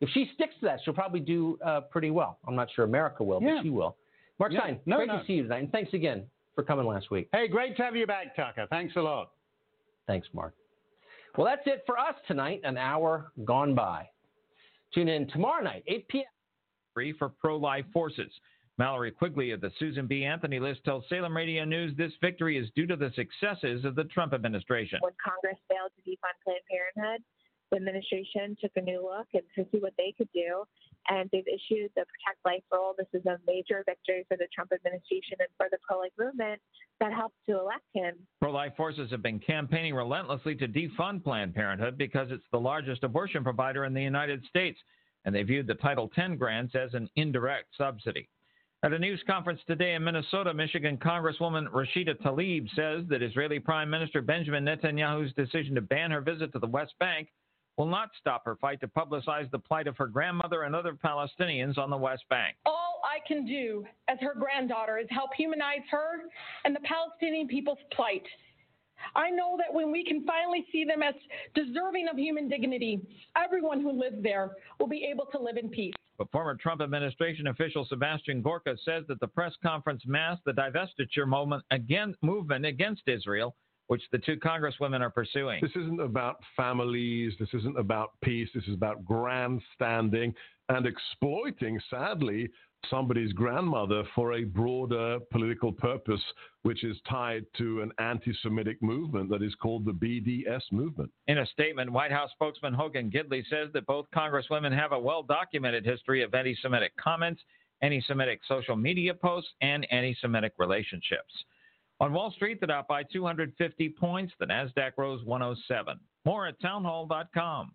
if she sticks to that, she'll probably do uh, pretty well. I'm not sure America will, Yeah. but she will. Mark Yeah. Stein, No, great no. to see you tonight, and thanks again for coming last week. Hey, great to have you back, Tucker. Thanks a lot. Thanks, Mark. Well, that's it for us tonight. An hour gone by. Tune in tomorrow night, 8 p.m. Free for pro-life forces. Mallory Quigley of the Susan B. Anthony List tells Salem Radio News this victory is due to the successes of the Trump administration. when Congress failed to defund Planned Parenthood, the administration took a new look and to see what they could do, and they've issued the Protect Life rule. This is a major victory for the Trump administration and for the pro-life movement that helped to elect him. Pro-life forces have been campaigning relentlessly to defund Planned Parenthood because it's the largest abortion provider in the United States, and they viewed the Title X grants as an indirect subsidy. At a news conference today in Minnesota, Michigan Congresswoman Rashida Tlaib says that Israeli Prime Minister Benjamin Netanyahu's decision to ban her visit to the West Bank will not stop her fight to publicize the plight of her grandmother and other Palestinians on the West Bank. All I can do as her granddaughter is help humanize her and the Palestinian people's plight. I know that when we can finally see them as deserving of human dignity, everyone who lives there will be able to live in peace. But former Trump administration official Sebastian Gorka says that the press conference masked the divestiture moment again, movement against Israel, which the two congresswomen are pursuing. This isn't about families. This isn't about peace. This is about grandstanding and exploiting, sadly, somebody's grandmother for a broader political purpose, which is tied to an anti Semitic movement that is called the BDS movement. In a statement, White House spokesman Hogan Gidley says that both congresswomen have a well documented history of anti Semitic comments, anti Semitic social media posts, and anti Semitic relationships. On Wall Street, the Dow by 250 points, the NASDAQ rose 107. More at townhall.com.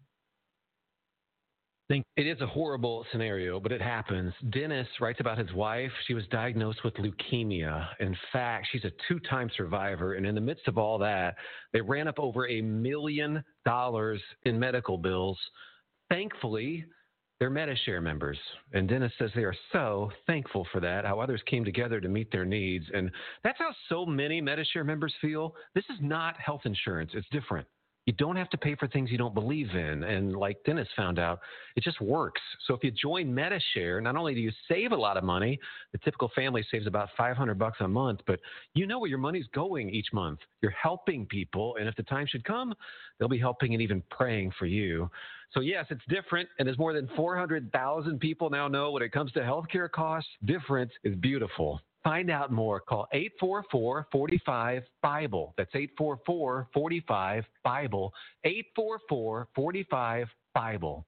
think it is a horrible scenario, but it happens. Dennis writes about his wife. She was diagnosed with leukemia. In fact, she's a two time survivor. And in the midst of all that, they ran up over a million dollars in medical bills. Thankfully, they're Medi-Share members. And Dennis says they are so thankful for that, how others came together to meet their needs. And that's how so many Medi-Share members feel. This is not health insurance, it's different. You don't have to pay for things you don't believe in. And like Dennis found out, it just works. So if you join Medi-Share, not only do you save a lot of money, the typical family saves about 500 bucks a month, but you know where your money's going each month. You're helping people. And if the time should come, they'll be helping and even praying for you. So yes, it's different. And as more than 400,000 people now know when it comes to healthcare costs, different is beautiful. Find out more. Call 844 45 Bible. That's 844 45 Bible. 844 45 Bible.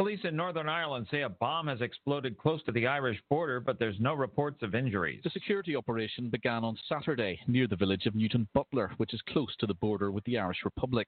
Police in Northern Ireland say a bomb has exploded close to the Irish border, but there's no reports of injuries. The security operation began on Saturday near the village of Newtownbutler, which is close to the border with the Irish Republic.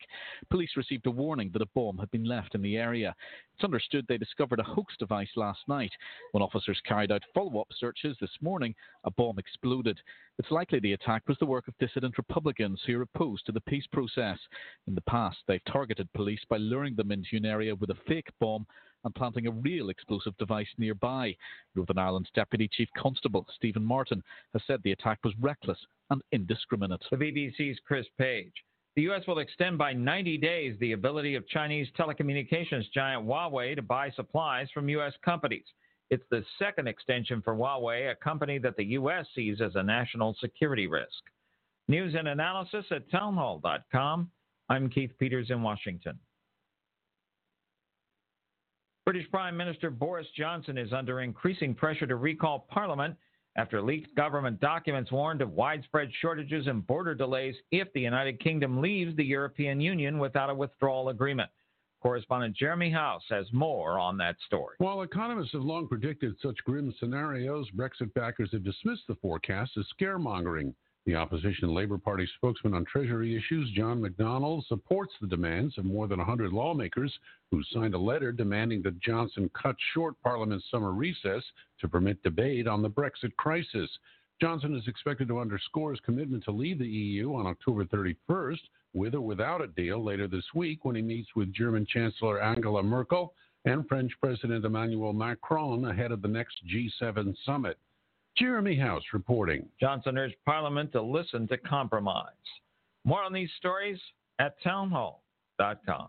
Police received a warning that a bomb had been left in the area. It's understood they discovered a hoax device last night. When officers carried out follow up searches this morning, a bomb exploded. It's likely the attack was the work of dissident Republicans who are opposed to the peace process. In the past, they've targeted police by luring them into an area with a fake bomb and planting a real explosive device nearby. Northern Ireland's Deputy Chief Constable Stephen Martin has said the attack was reckless and indiscriminate. The BBC's Chris Page. The U.S. will extend by 90 days the ability of Chinese telecommunications giant Huawei to buy supplies from U.S. companies. It's the second extension for Huawei, a company that the U.S. sees as a national security risk. News and analysis at townhall.com. I'm Keith Peters in Washington. British Prime Minister Boris Johnson is under increasing pressure to recall Parliament after leaked government documents warned of widespread shortages and border delays if the United Kingdom leaves the European Union without a withdrawal agreement. Correspondent Jeremy House has more on that story. While economists have long predicted such grim scenarios, Brexit backers have dismissed the forecast as scaremongering. The opposition Labour Party spokesman on Treasury issues, John McDonnell, supports the demands of more than 100 lawmakers who signed a letter demanding that Johnson cut short Parliament's summer recess to permit debate on the Brexit crisis. Johnson is expected to underscore his commitment to leave the EU on October 31st, with or without a deal later this week when he meets with German Chancellor Angela Merkel and French President Emmanuel Macron ahead of the next G7 summit. Jeremy House reporting. Johnson urged Parliament to listen to compromise. More on these stories at townhall.com.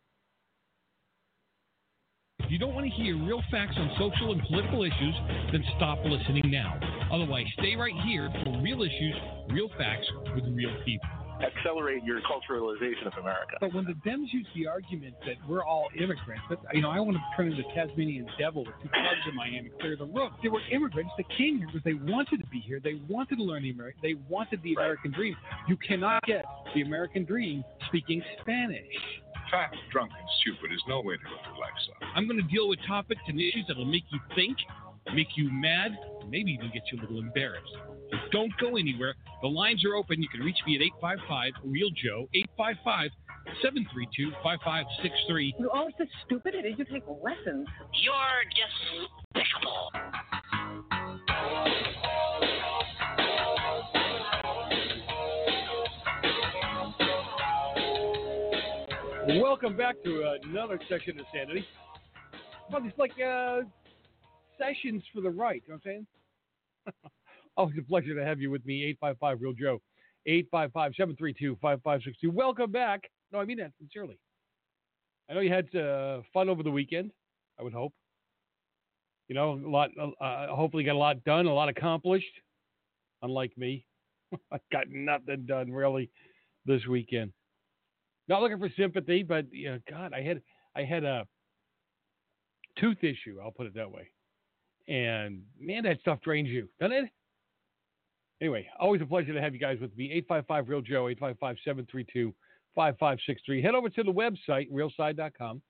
If you don't want to hear real facts on social and political issues, then stop listening now. Otherwise, stay right here for real issues, real facts with real people. Accelerate your culturalization of America. But when the Dems use the argument that we're all immigrants, that, you know, I want to turn into the Tasmanian devil with two clubs in Miami, clear the road. There were immigrants that came here because they wanted to be here. They wanted to learn the American. They wanted the American dream. You cannot get the American dream speaking Spanish fat, drunk, and stupid is no way to live your life, son. I'm going to deal with topics and issues that'll make you think, make you mad, maybe even get you a little embarrassed. So don't go anywhere. The lines are open. You can reach me at 855 Real Joe, 855 732 5563. You're always so stupid. Did you take lessons? You're just despicable. Welcome back to another section of Sanity. Well, it's like uh, sessions for the right, you know what I'm saying? Always a pleasure to have you with me, 855 Real Joe, 855 732 5562. Welcome back. No, I mean that sincerely. I know you had uh, fun over the weekend, I would hope. You know, a lot, uh, hopefully, got a lot done, a lot accomplished, unlike me. I got nothing done really this weekend. Not looking for sympathy, but you know, God, I had I had a tooth issue. I'll put it that way. And man, that stuff drains you, doesn't it? Anyway, always a pleasure to have you guys with me. 855 Real Joe, 855 732 5563. Head over to the website, realside.com,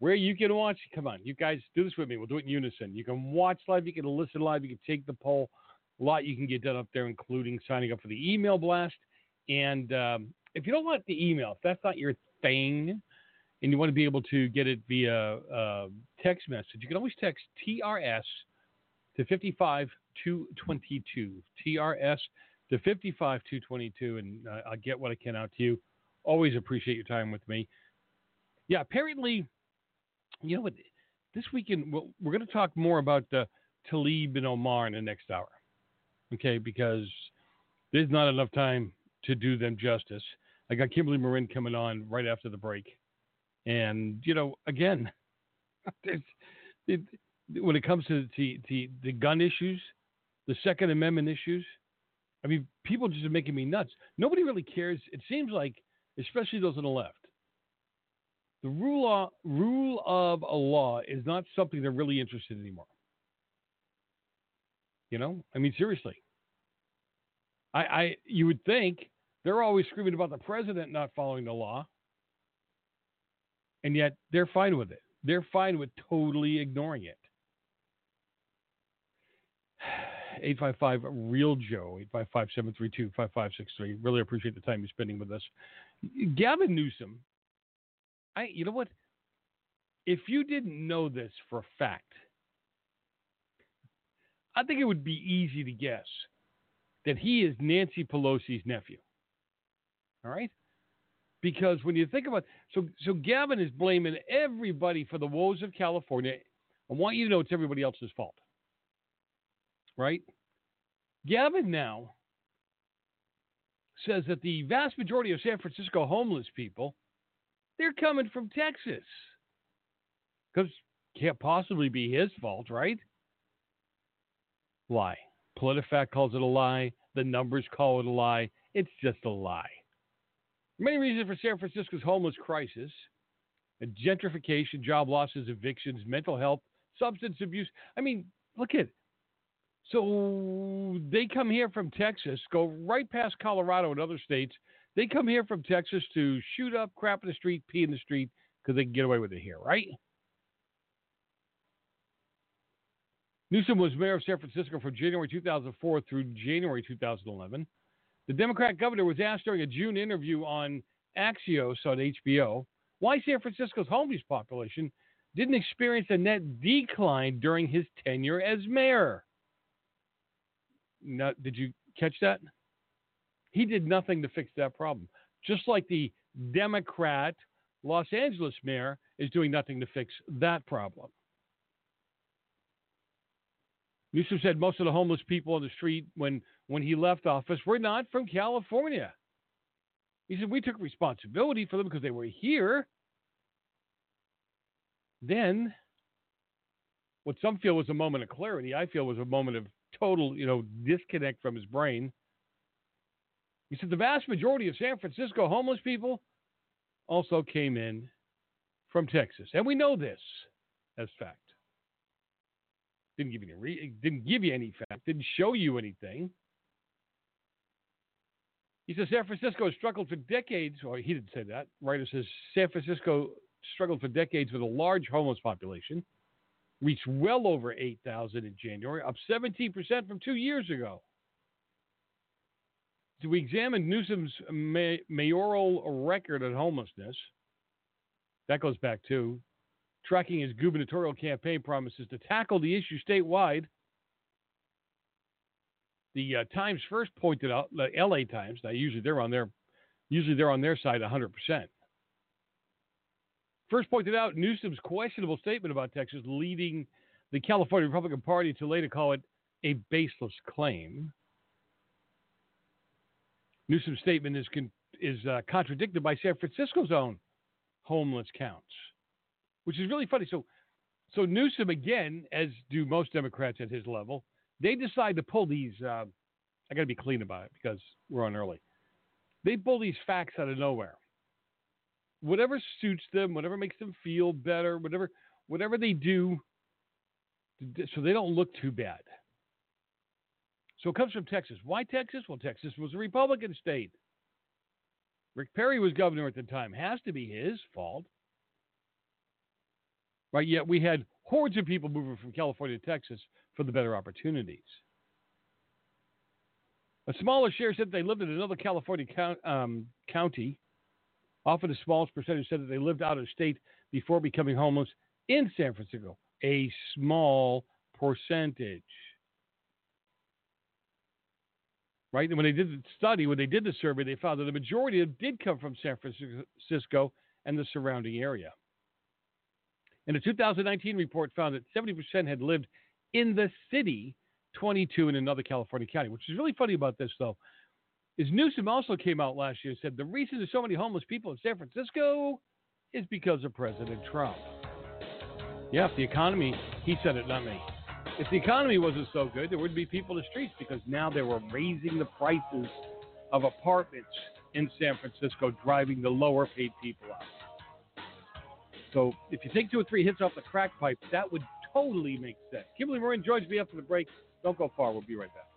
where you can watch. Come on, you guys do this with me. We'll do it in unison. You can watch live, you can listen live, you can take the poll. A lot you can get done up there, including signing up for the email blast. And um, if you don't want the email, if that's not your thing, and you want to be able to get it via uh, text message, you can always text TRS to 55222. TRS to 55222, and uh, I'll get what I can out to you. Always appreciate your time with me. Yeah, apparently, you know what? This weekend, we're going to talk more about uh, Tlaib and Omar in the next hour. Okay, because there's not enough time to do them justice. I got Kimberly Morin coming on right after the break. And, you know, again, it, when it comes to the, the, the gun issues, the Second Amendment issues, I mean, people just are making me nuts. Nobody really cares. It seems like, especially those on the left, the rule of, rule of a law is not something they're really interested in anymore. You know, I mean, seriously. I, I you would think they're always screaming about the president not following the law, and yet they're fine with it. They're fine with totally ignoring it. 855 Real Joe, 855 732 5563. Really appreciate the time you're spending with us. Gavin Newsom, I, you know what? If you didn't know this for a fact, I think it would be easy to guess that he is Nancy Pelosi's nephew. All right? Because when you think about so so Gavin is blaming everybody for the woes of California. I want you to know it's everybody else's fault. Right? Gavin now says that the vast majority of San Francisco homeless people, they're coming from Texas. Because can't possibly be his fault, right? Lie. PolitiFact calls it a lie. The numbers call it a lie. It's just a lie. Many reasons for San Francisco's homeless crisis. gentrification, job losses, evictions, mental health, substance abuse. I mean, look at it. so they come here from Texas, go right past Colorado and other states. They come here from Texas to shoot up, crap in the street, pee in the street because they can get away with it here, right? Newsom was mayor of San Francisco from January 2004 through January 2011. The Democrat governor was asked during a June interview on Axios on HBO why San Francisco's homeless population didn't experience a net decline during his tenure as mayor. Now, did you catch that? He did nothing to fix that problem. Just like the Democrat Los Angeles mayor is doing nothing to fix that problem. Newsom said most of the homeless people on the street when, when he left office were not from California. He said we took responsibility for them because they were here. Then, what some feel was a moment of clarity, I feel was a moment of total, you know, disconnect from his brain. He said the vast majority of San Francisco homeless people also came in from Texas, and we know this as fact. Didn't give you any re- didn't give you any fact. Didn't show you anything. He says San Francisco struggled for decades, or he didn't say that. Writer says San Francisco struggled for decades with a large homeless population, reached well over 8,000 in January, up 17% from two years ago. So we examined Newsom's may- mayoral record on homelessness. That goes back to tracking his gubernatorial campaign promises to tackle the issue statewide. The uh, Times first pointed out, the LA Times, now usually they're on their, usually they're on their side 100%. First pointed out Newsom's questionable statement about Texas leading the California Republican Party to later call it a baseless claim. Newsom's statement is, con- is uh, contradicted by San Francisco's own homeless counts which is really funny. So, so Newsom again, as do most Democrats at his level, they decide to pull these. Uh, I got to be clean about it because we're on early. They pull these facts out of nowhere. Whatever suits them, whatever makes them feel better, whatever whatever they do, so they don't look too bad. So it comes from Texas. Why Texas? Well, Texas was a Republican state. Rick Perry was governor at the time. Has to be his fault right? Yet we had hordes of people moving from California to Texas for the better opportunities. A smaller share said they lived in another California count, um, county. Often the smallest percentage said that they lived out of state before becoming homeless in San Francisco. A small percentage. Right? And when they did the study, when they did the survey, they found that the majority of did come from San Francisco and the surrounding area. And a 2019 report found that 70% had lived in the city, 22 in another California county. Which is really funny about this, though, is Newsom also came out last year and said the reason there's so many homeless people in San Francisco is because of President Trump. Yeah, if the economy, he said it, not me. If the economy wasn't so good, there wouldn't be people in the streets because now they were raising the prices of apartments in San Francisco, driving the lower paid people out. So if you take two or three hits off the crack pipe, that would totally make sense. Kimberly Morin joins me after the break. Don't go far. We'll be right back.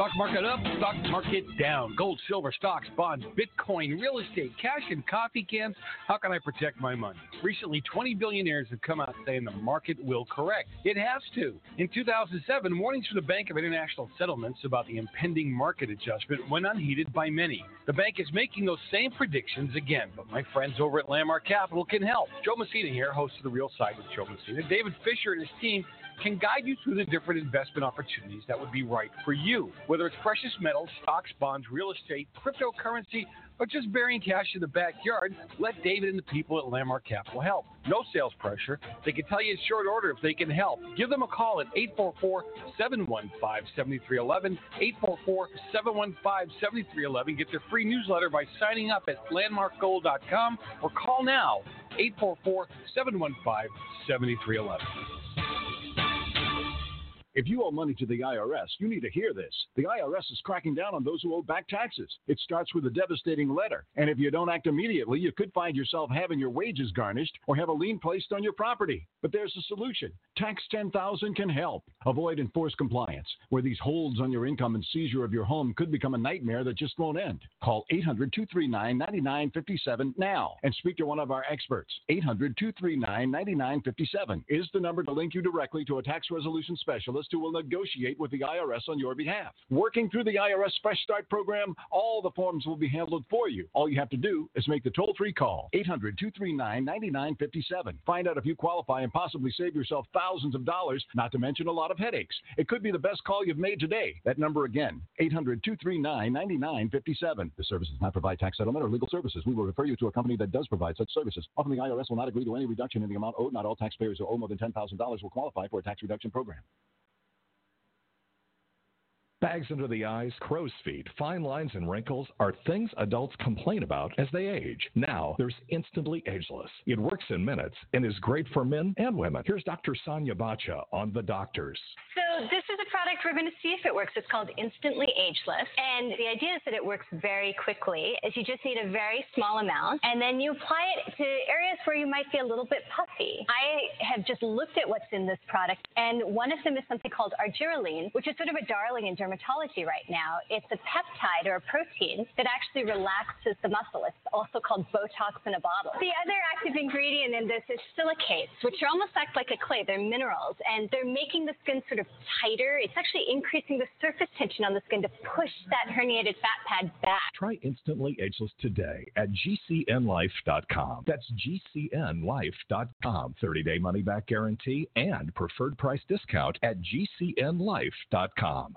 Stock market up, stock market down. Gold, silver, stocks, bonds, Bitcoin, real estate, cash, and coffee cans. How can I protect my money? Recently, 20 billionaires have come out saying the market will correct. It has to. In 2007, warnings from the Bank of International Settlements about the impending market adjustment went unheeded by many. The bank is making those same predictions again, but my friends over at Landmark Capital can help. Joe Messina here, host of The Real Side with Joe Messina. David Fisher and his team can guide you through the different investment opportunities that would be right for you. Whether it's precious metals, stocks, bonds, real estate, cryptocurrency, or just burying cash in the backyard, let David and the people at Landmark Capital help. No sales pressure. They can tell you in short order if they can help. Give them a call at 844 715 7311. 844 715 7311. Get their free newsletter by signing up at landmarkgold.com or call now 844 715 7311. If you owe money to the IRS, you need to hear this. The IRS is cracking down on those who owe back taxes. It starts with a devastating letter, and if you don't act immediately, you could find yourself having your wages garnished or have a lien placed on your property. But there's a solution. Tax 10,000 can help. Avoid enforced compliance, where these holds on your income and seizure of your home could become a nightmare that just won't end. Call 800 239 9957 now and speak to one of our experts. 800 239 9957 is the number to link you directly to a tax resolution specialist who will negotiate with the IRS on your behalf. Working through the IRS Fresh Start program, all the forms will be handled for you. All you have to do is make the toll free call 800 239 9957. Find out if you qualify and possibly save yourself thousands of dollars, not to mention a lot of headaches. It could be the best call you've made today. That number again 800 239 9957. The service does not provide tax settlement or legal services. We will refer you to a company that does provide such services. Often the IRS will not agree to any reduction in the amount owed. Not all taxpayers who owe more than $10,000 will qualify for a tax reduction program. Bags under the eyes, crow's feet, fine lines, and wrinkles are things adults complain about as they age. Now, there's Instantly Ageless. It works in minutes and is great for men and women. Here's Dr. Sonia Batra on The Doctors. So this product we're going to see if it works. It's called Instantly Ageless. And the idea is that it works very quickly, is you just need a very small amount, and then you apply it to areas where you might be a little bit puffy. I have just looked at what's in this product, and one of them is something called argireline, which is sort of a darling in dermatology right now. It's a peptide or a protein that actually relaxes the muscle. It's also called Botox in a bottle. The other active ingredient in this is silicates, which almost act like a clay. They're minerals, and they're making the skin sort of tighter. It's actually increasing the surface tension on the skin to push that herniated fat pad back. Try Instantly Ageless today at gcnlife.com. That's gcnlife.com. 30 day money back guarantee and preferred price discount at gcnlife.com.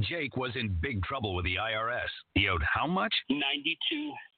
Jake was in big trouble with the IRS. He owed how much? Ninety-two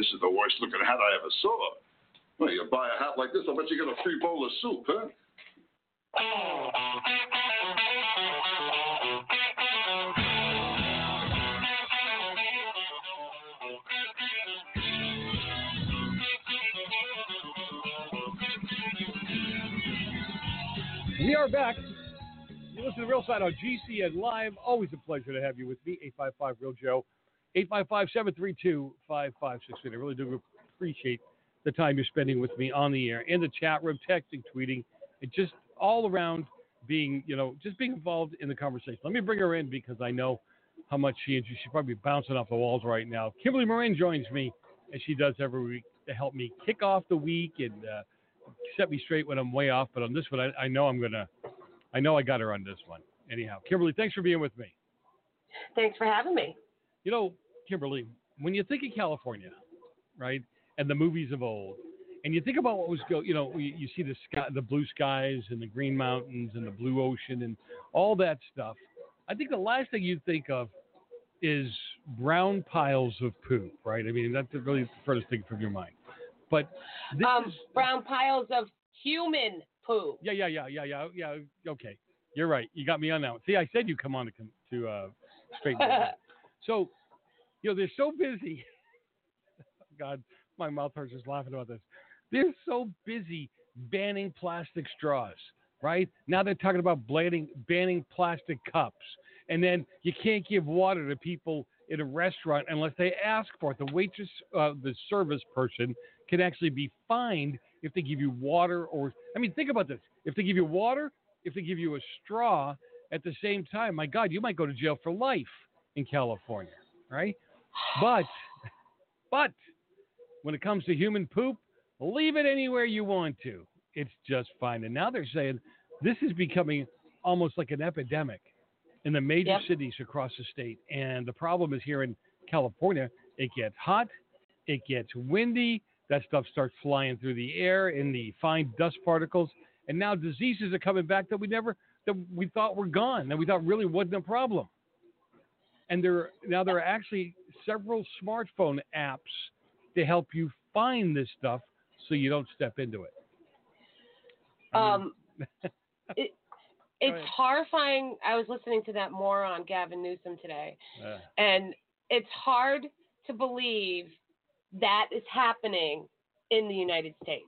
This is the worst looking hat I ever saw. Well, you buy a hat like this, I bet you get a free bowl of soup, huh? We are back. You listen to the Real Side on GCN Live. Always a pleasure to have you with me, 855 Real Joe, 855 732 5563. I really do appreciate the time you're spending with me on the air, in the chat room, texting, tweeting, and just all around being, you know, just being involved in the conversation. Let me bring her in because I know how much she enjoys. She's probably bouncing off the walls right now. Kimberly Morin joins me, as she does every week, to help me kick off the week and uh, set me straight when I'm way off. But on this one, I, I know I'm gonna, I know I got her on this one. Anyhow, Kimberly, thanks for being with me. Thanks for having me. You know, Kimberly, when you think of California, right, and the movies of old, and you think about what was go, you know, you, you see the sky, the blue skies and the green mountains and the blue ocean and all that stuff. I think the last thing you think of is brown piles of poop, right? I mean, that's really the furthest thing from your mind. But this Um, is, brown piles of human poo. yeah, yeah, yeah, yeah, yeah, yeah. Okay, you're right. You got me on that one. See, I said you come on to to uh, straighten. So, you know, they're so busy. God, my mouth hurts just laughing about this. They're so busy banning plastic straws, right? Now they're talking about banning, banning plastic cups. And then you can't give water to people in a restaurant unless they ask for it. The waitress, uh, the service person can actually be fined if they give you water or, I mean, think about this. If they give you water, if they give you a straw at the same time, my God, you might go to jail for life in California, right? But, but when it comes to human poop, leave it anywhere you want to. It's just fine. And now they're saying this is becoming almost like an epidemic in the major Yep. cities across the state. And the problem is here in California, it gets hot, it gets windy, that stuff starts flying through the air in the fine dust particles. And now diseases are coming back that we never that we thought were gone, that we thought really wasn't a problem. And there now there are actually several smartphone apps to help you find this stuff so you don't step into it. Um, it, it's horrifying. I was listening to that moron Gavin Newsom today, Uh, and it's hard to believe that is happening in the United States.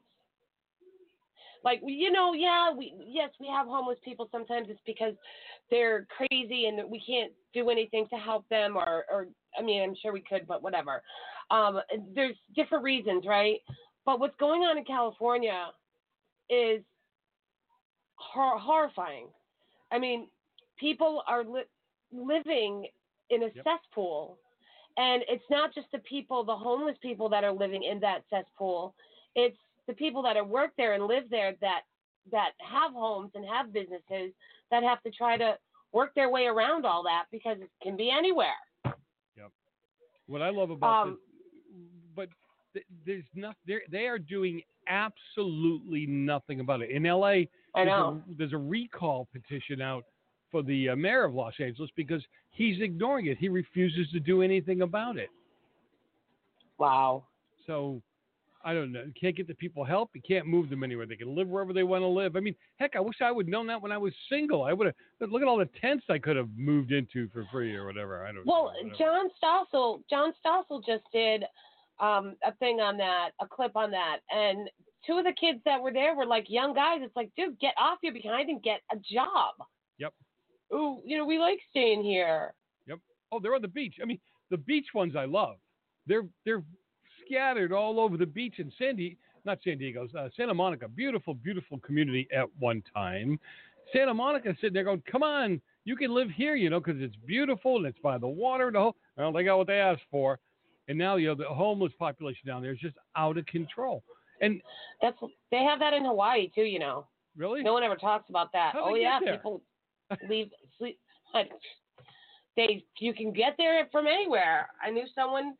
Like you know, yeah, we yes we have homeless people. Sometimes it's because they're crazy and we can't do anything to help them, or or I mean, I'm sure we could, but whatever. Um, there's different reasons, right? But what's going on in California is hor- horrifying. I mean, people are li- living in a Yep. cesspool, and it's not just the people, the homeless people that are living in that cesspool. It's the people that are work there and live there that that have homes and have businesses that have to try to work their way around all that because it can be anywhere. Yep. What I love about Um, this, but th- there's not they they are doing absolutely nothing about it. In LA, I there's, know. A, there's a recall petition out for the uh, mayor of Los Angeles because he's ignoring it. He refuses to do anything about it. Wow. So I don't know. You can't get the people help. You can't move them anywhere. They can live wherever they want to live. I mean, heck, I wish I would have known that when I was single. I would have. Look at all the tents I could have moved into for free or whatever. I don't. Well, know. John Stossel, John Stossel just did um, a thing on that, a clip on that, and two of the kids that were there were like young guys. It's like, dude, get off your behind and get a job. Yep. Ooh, you know, we like staying here. Yep. Oh, they're on the beach. I mean, the beach ones I love. They're they're scattered all over the beach in San Diego, not San Diego, uh, Santa Monica. Beautiful, beautiful community at one time. Santa Monica sitting there going, "Come on, you can live here, you know, because it's beautiful and it's by the water." and The whole, well, they got what they asked for, and now you know the homeless population down there is just out of control. And That's they have that in Hawaii too. You know. Really? No one ever talks about that. How'd oh yeah, people leave sleep. They you can get there from anywhere. I knew someone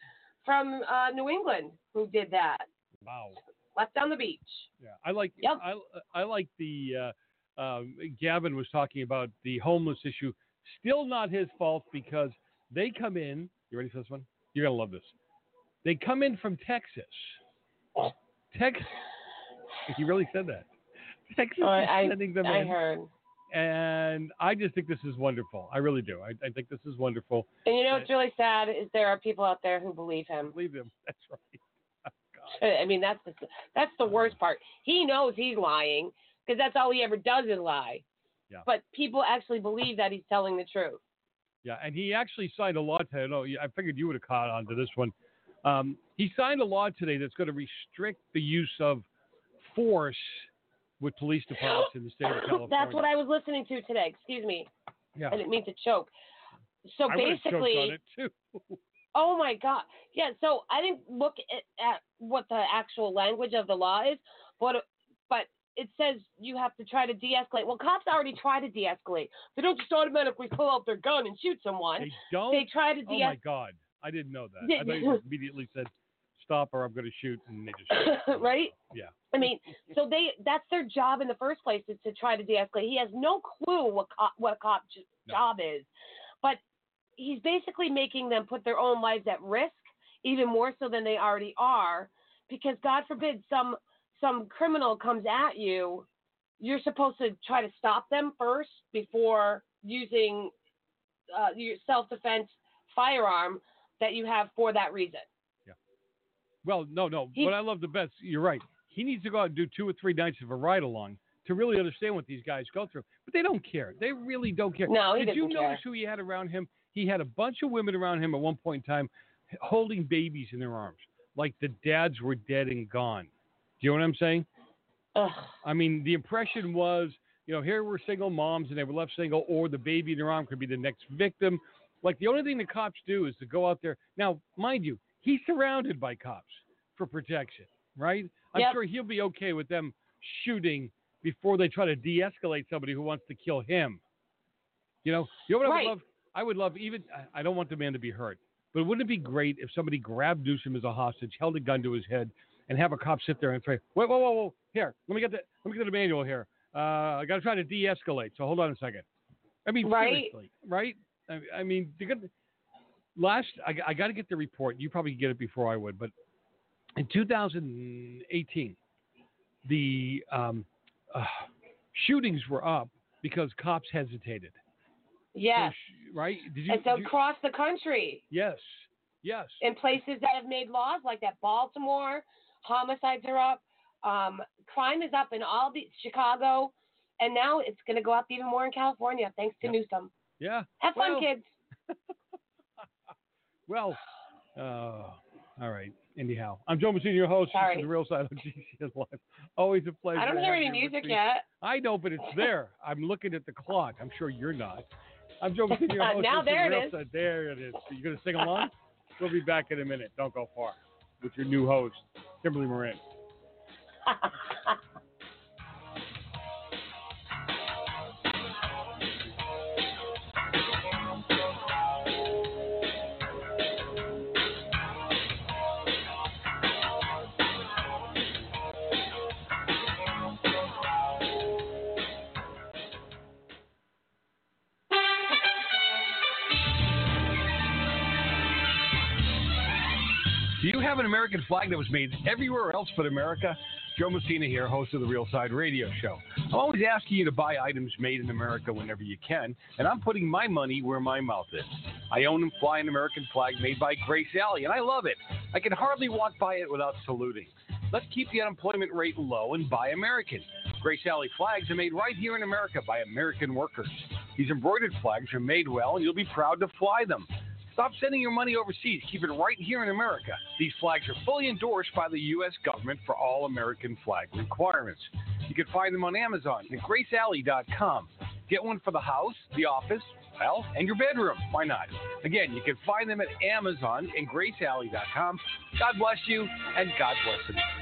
from uh, New England who did that. Wow. Left on the beach. Yeah, I like I I like the uh, um, Gavin was talking about the homeless issue. Still not his fault because they come in. You ready for this one? You're gonna love this. They come in from Texas. Texas. He really said that. Texas Oh, is I- sending them I in. heard. And I just think this is wonderful. I really do. I, I think this is wonderful. And you know what's really sad is there are people out there who believe him. Believe him. That's right. I mean that's the that's the worst part. He knows he's lying because that's all he ever does is lie. Yeah. But people actually believe that he's telling the truth. Yeah, and he actually signed a law today. No, I figured you would have caught on to this one. Um, he signed a law today that's going to restrict the use of force with police departments in the state of California. That's what I was listening to today. Excuse me. Yeah. I didn't mean to choke. So I basically, on it too. Oh my god. Yeah, so I didn't look at, at what the actual language of the law is, but but it says you have to try to de-escalate. Well, cops already try to de-escalate. They don't just automatically pull out their gun and shoot someone. They don't. They try to de-escalate. Oh my God! I didn't know that. I thought you immediately said, "Stop, or I'm going to shoot," and they just shoot. right? Yeah. I mean, so they that's their job in the first place is to try to de-escalate. He has no clue what cop, what a cop's j- job is, but he's basically making them put their own lives at risk even more so than they already are, because God forbid some some criminal comes at you, you're supposed to try to stop them first before using uh, your self-defense firearm that you have for that reason. Well, no, no. what I love the best, you're right. He needs to go out and do two or three nights of a ride along to really understand what these guys go through. But they don't care. They really don't care. No, he Did you care. notice who he had around him? He had a bunch of women around him at one point in time holding babies in their arms, like the dads were dead and gone. Do you know what I'm saying? I mean, the impression was, you know, here were single moms and they were left single, or the baby in their arm could be the next victim. Like the only thing the cops do is to go out there. Now, mind you, he's surrounded by cops for protection, right? I'm Yep. sure he'll be okay with them shooting before they try to de-escalate somebody who wants to kill him. You know, you know what I would love? I would love even. I- don't want the man to be hurt, but wouldn't it be great if somebody grabbed Newsom as a hostage, held a gun to his head, and have a cop sit there and say, "Wait, whoa, whoa, whoa! Here, let me get the let me get the manual here. Uh, I got to try to de-escalate. So hold on a second. I mean, Right. seriously, right? I, I mean, gonna- last I, I got to get the report. You probably get it before I would, but in 2018, the um, uh, shootings were up because cops hesitated. Yes. Right? Did you? and so did you- across the country, yes. Yes. in places that have made laws like that, Baltimore, homicides are up, um, crime is up in all the Chicago, and now it's going to go up even more in California thanks to Newsom. Yeah. Have fun, Well, kids. Well, uh, all right. Anyhow, I'm Joe Messina, your host Sorry. the Real Side of GCN Live. Always a pleasure. I don't hear any music yet. I know, but it's there. I'm looking at the clock. I'm sure you're not. I'm Joe Messina, your host Now of the there it Side. There it is. You going to sing along? we'll be back in a minute. Don't go far with your new host, Kimberly Morin. an American flag that was made everywhere else but America? Joe Messina here, host of the Real Side Radio Show. I'm always asking you to buy items made in America whenever you can, and I'm putting my money where my mouth is. I own and fly an American flag made by Grace Alley, and I love it. I can hardly walk by it without saluting. Let's keep the unemployment rate low and buy American. Grace Alley flags are made right here in America by American workers. These embroidered flags are made well, and you'll be proud to fly them. Stop sending your money overseas. Keep it right here in America. These flags are fully endorsed by the U.S. government for all American flag requirements. You can find them on Amazon and GraceAlley.com. Get one for the house, the office, well, and your bedroom. Why not? Again, you can find them at Amazon and GraceAlley.com. God bless you, and God bless America.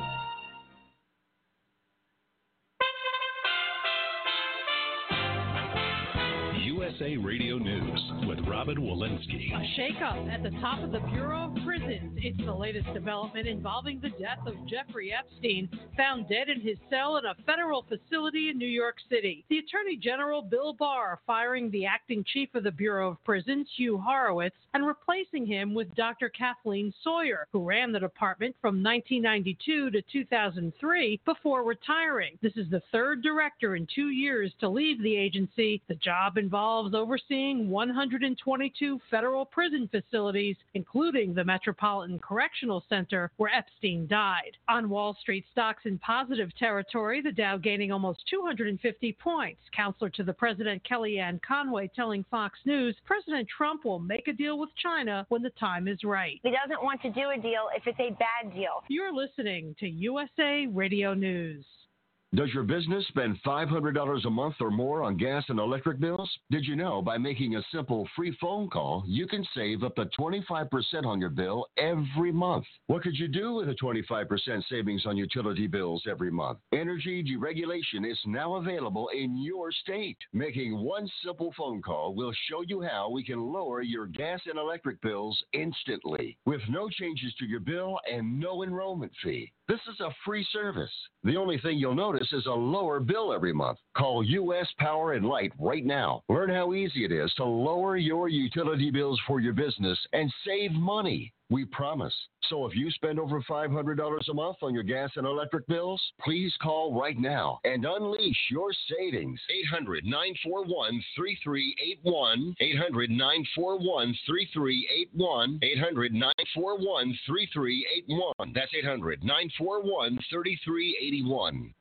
USA Radio News with Robin Walensky. A shakeup at the top of the Bureau of Prisons. It's the latest development involving the death of Jeffrey Epstein, found dead in his cell in a federal facility in New York City. The Attorney General Bill Barr firing the acting chief of the Bureau of Prisons, Hugh Hurwitz, and replacing him with Dr. Kathleen Sawyer, who ran the department from 1992 to 2003 before retiring. This is the third director in two years to leave the agency. The job involves overseeing 122 federal prison facilities, including the Metropolitan Correctional Center, where Epstein died. On Wall Street, stocks in positive territory, the Dow gaining almost 250 points. Counselor to the president, Kellyanne Conway, telling Fox News President Trump will make a deal with China when the time is right. He doesn't want to do a deal if it's a bad deal. You're listening to USA Radio News. Does your business spend $500 a month or more on gas and electric bills? Did you know by making a simple free phone call, you can save up to 25% on your bill every month? What could you do with a 25% savings on utility bills every month? Energy deregulation is now available in your state. Making one simple phone call will show you how we can lower your gas and electric bills instantly with no changes to your bill and no enrollment fee. This is a free service. The only thing you'll notice is a lower bill every month. Call US Power and Light right now. Learn how easy it is to lower your utility bills for your business and save money. We promise. So if you spend over $500 a month on your gas and electric bills, please call right now and unleash your savings. 800 941 3381. 800 941 3381. 800 941 3381. That's 800 941 3381.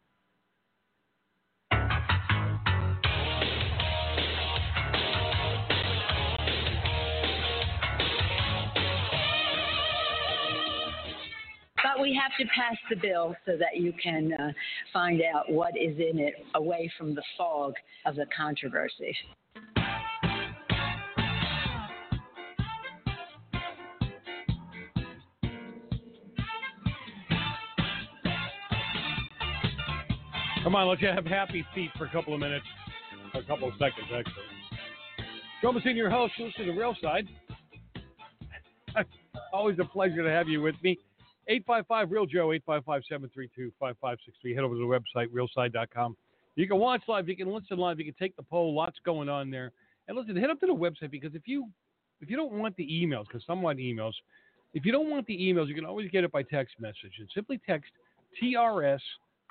But we have to pass the bill so that you can uh, find out what is in it away from the fog of the controversy. Come on, let's have happy feet for a couple of minutes, a couple of seconds, actually. Joe Messina, your host, listen to the real side. Always a pleasure to have you with me. 855 Real Joe, 855 732 5563. Head over to the website, realside.com. You can watch live, you can listen live, you can take the poll. Lots going on there. And listen, head up to the website because if you if you don't want the emails, because some want emails, if you don't want the emails, you can always get it by text message. And simply text TRS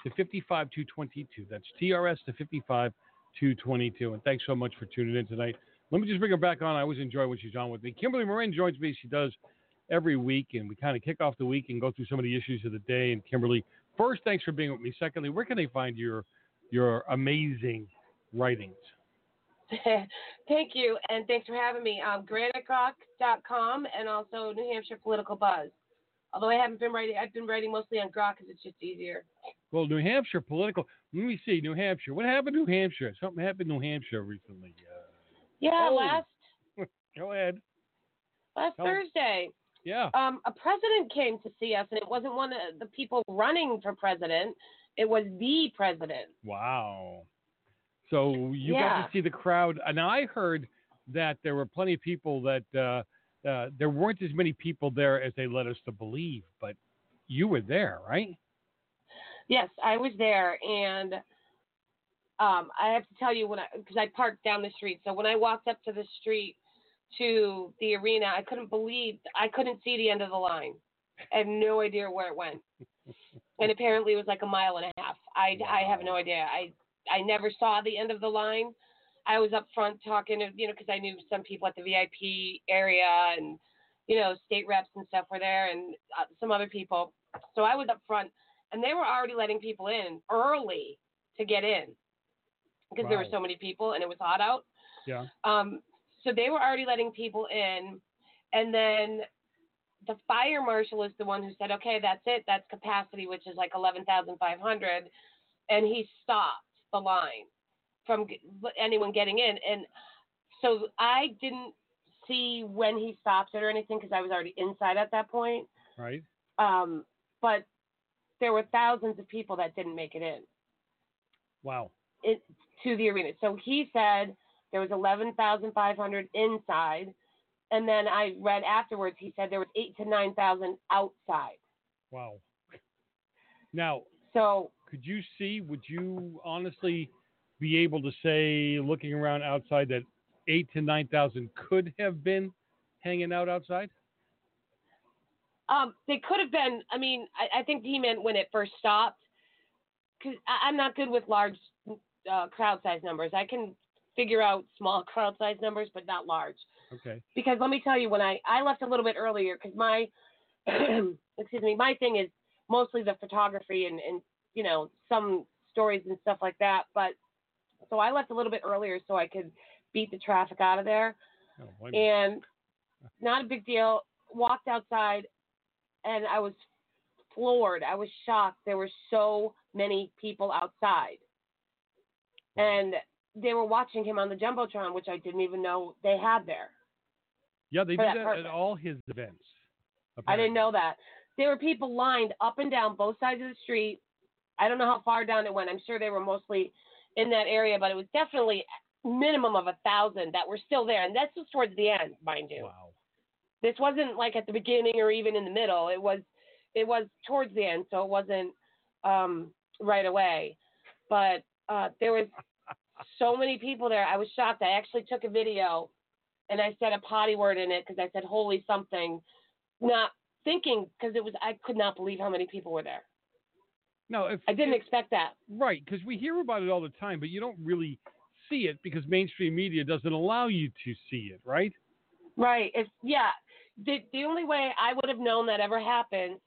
to 55222. That's TRS to 55222. And thanks so much for tuning in tonight. Let me just bring her back on. I always enjoy when she's on with me. Kimberly Morin joins me. She does every week, and we kind of kick off the week and go through some of the issues of the day. And Kimberly, first, thanks for being with me. Secondly, where can they find your your amazing writings? Thank you, and thanks for having me. Um, GraniteGrok.com and also New Hampshire Political Buzz. Although I haven't been writing, I've been writing mostly on Grok because it's just easier. Well, New Hampshire political. Let me see, New Hampshire. What happened to New Hampshire? Something happened in New Hampshire recently. Uh, Yeah, Oh. last go ahead. last Tell- Thursday. Yeah. Um, a president came to see us, and it wasn't one of the people running for president. It was the president. Wow. So you got to see the crowd. And I heard that there were plenty of people that uh, uh, there weren't as many people there as they led us to believe, but you were there, right? Yes, I was there, and um, I have to tell you when I because I parked down the street. So when I walked up to the street to the arena, I couldn't believe I couldn't see the end of the line. I had no idea where it went, and apparently it was like a mile and a half. I I have no idea. I I never saw the end of the line. I was up front talking to you know because I knew some people at the VIP area and you know state reps and stuff were there and uh, some other people. So I was up front and they were already letting people in early to get in because there were so many people and it was hot out. Yeah. Um, so they were already letting people in, and then the fire marshal is the one who said, "Okay, that's it. That's capacity, which is like eleven thousand five hundred, and he stopped the line from anyone getting in. And so I didn't see when he stopped it or anything because I was already inside at that point. Right. Um, but there were thousands of people that didn't make it in Wow. it, to the arena. So he said there was 11,500 inside, and then I read afterwards he said there was eight to nine thousand outside. Wow. Now, So could you see? Would you honestly be able to say, looking around outside, that eight to nine thousand could have been hanging out outside? um, they could have been. I mean, I, I think he meant when it first stopped, because I'm not good with large uh, crowd size numbers. I can figure out small crowd size numbers, but not large. Okay. because let me tell you when i i left a little bit earlier because my excuse me my thing is mostly the photography and and you know some stories and stuff like that but so i left a little bit earlier so i could beat the traffic out of there Oh, and not a big deal walked outside and i was floored i was shocked there were so many people outside and they were watching him on the jumbotron which i didn't even know they had there Yeah, they did that that at all his events. I didn't know that. There were people lined up and down both sides of the street. I don't know how far down it went. I'm sure they were mostly in that area, but it was definitely minimum of a thousand that were still there, and this was towards the end, mind you. Wow. This wasn't like at the beginning or even in the middle. It was, it was towards the end, so it wasn't um, right away. But uh, there was so many people there. I was shocked. I actually took a video and I said a potty word in it because I said holy something, not thinking because it was I could not believe how many people were there. No, if I didn't if- expect that. Right, because we hear about it all the time, but you don't really see it because mainstream media doesn't allow you to see it, right? Right. It's yeah. The the only way I would have known that ever happened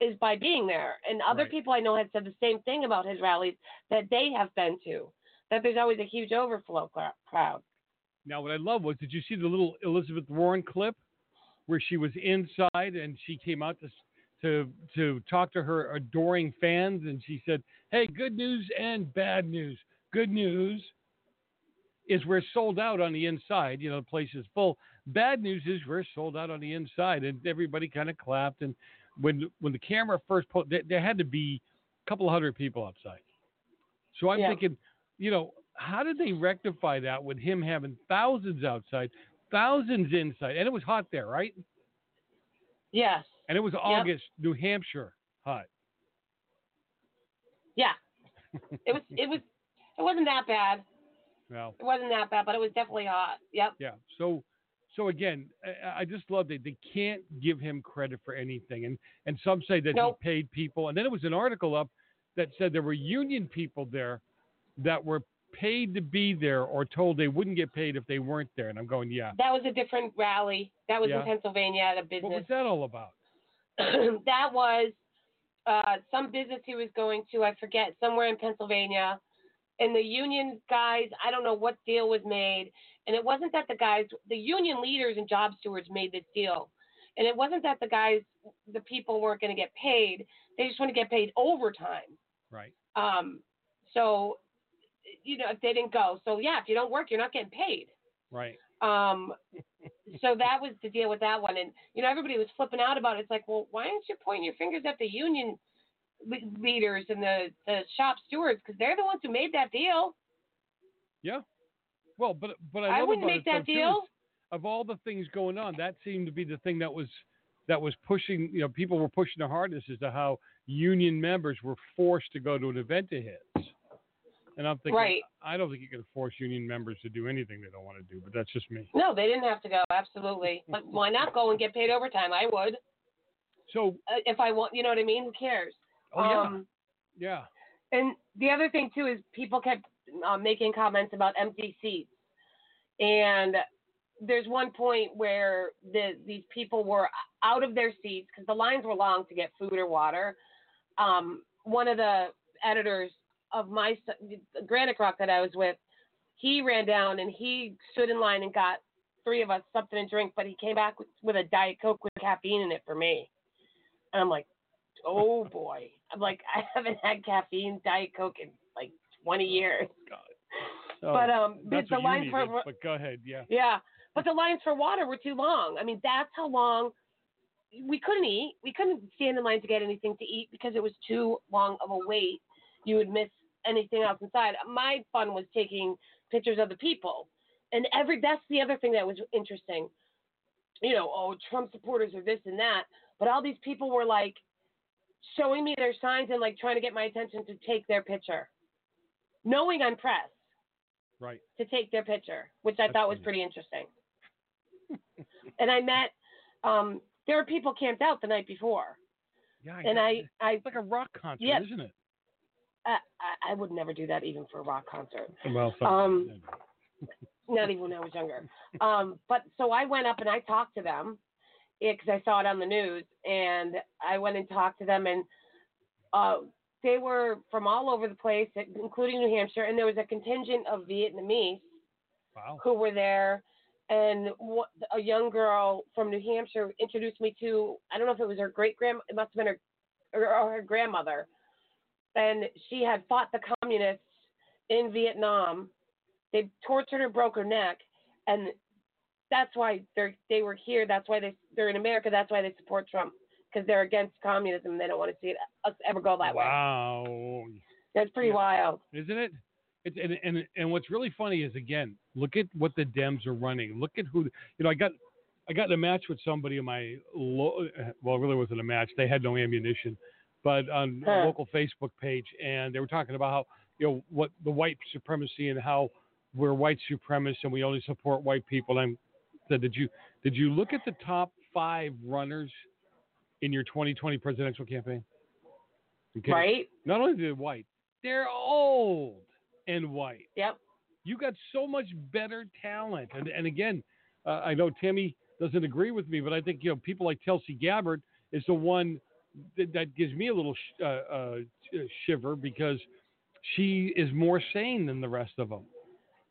is by being there. And other Right. people I know had said the same thing about his rallies that they have been to. That there's always a huge overflow crowd. Now, what I love was, did you see the little Elizabeth Warren clip where she was inside and she came out to to to talk to her adoring fans and she said, "Hey, good news and bad news. Good news is we're sold out on the inside. You know, the place is full. Bad news is we're sold out on the inside." And everybody kind of clapped. And when when the camera first put, there, there had to be a couple of hundred people outside. So I'm Yeah. thinking, you know, how did they rectify that with him having thousands outside, thousands inside, and it was hot there, right? Yes. And it was Yep. August, New Hampshire hot. Yeah. It was it was it wasn't that bad. Well, It wasn't that bad, but it was definitely hot. Yep. yeah. So, so again, I, I just love that they can't give him credit for anything, and and some say that Nope. he paid people, and then it was an article up that said there were union people there that were paid to be there or told they wouldn't get paid if they weren't there, and I'm going, yeah. That was a different rally. That was Yeah. in Pennsylvania at a business. What was that all about? that was uh, some business he was going to, I forget, somewhere in Pennsylvania. And the union guys, I don't know what deal was made. And it wasn't that the guys, the union leaders and job stewards made this deal. And it wasn't that the guys, the people weren't going to get paid. They just want to get paid overtime. Right. Um, so, you know, if they didn't go. So, yeah, if you don't work, you're not getting paid. Right. Um, so that was the deal with that one, and you know everybody was flipping out about it. It's like, well, why aren't you pointing your fingers at the union leaders and the the shop stewards because they're the ones who made that deal? Yeah. Well, but but I, I wouldn't make that deal. Of all the things going on, that seemed to be the thing that was that was pushing. You know, people were pushing the hardest as to how union members were forced to go to an event of his. And I'm thinking, Right. I don't think you can force union members to do anything they don't want to do, but that's just me. No, they didn't have to go. Absolutely, but why not go and get paid overtime? I would. So uh, if I want, you know what I mean? Who cares? Oh, yeah. Um, Yeah. And the other thing too is people kept uh, making comments about empty seats, and there's one point where the these people were out of their seats because the lines were long to get food or water. Um, one of the editors of my Granite Grok that I was with, he ran down and he stood in line and got three of us something to drink, but he came back with, with a diet coke with caffeine in it for me, and I'm like, oh boy. I'm like, I haven't had caffeine diet coke in like 20 years. So But, um, the- the lines for- but go ahead. Yeah. Yeah, but the lines for water were too long. I mean, that's how long we couldn't eat. We couldn't stand in line to get anything to eat because it was too long of a wait. You would miss anything else inside. My fun was taking pictures of the people, and every that's the other thing that was interesting. You know, oh, Trump supporters are this and that, but all these people were like showing me their signs and like trying to get my attention to take their picture, knowing I'm press Right. to take their picture, which I That's thought was funny. pretty interesting. and I met, um, there were people camped out the night before, Yeah. and I, I it's like a rock concert, isn't it? I, I, would never do that even for a rock concert. Well, Um, not even when I was younger. Um, but so I went up and I talked to them because I saw it on the news, and I went and talked to them, and uh, they were from all over the place, including New Hampshire, and there was a contingent of Vietnamese Wow. who were there. And what, a young girl from New Hampshire introduced me to, I don't know if it was her great grand, it must have been her, or her grandmother. And she had fought the communists in Vietnam. They tortured her, broke her neck, and that's why they're they were here. That's why they they're in America. That's why they support Trump because they're against communism. They don't want to see it, us ever go that way. Wow. That's pretty wild. Isn't it? It's, and, and and what's really funny is again, look at what the Dems are running. Look at who you know. I got I got in a match with somebody in my lo- well, it really wasn't a match. They had no ammunition, but on a local Facebook page, and they were talking about how you know what the white supremacy and how we're white supremacists and we only support white people. And I said, did you did you look at the top five runners in your 2020 presidential campaign? Okay. Right. Not only they're white, they're old and white. Yep. You got so much better talent. And and again, uh, I know Timmy doesn't agree with me, but I think you know people like Tulsi Gabbard is the one that, that gives me a little sh- uh, uh, shiver because she is more sane than the rest of them.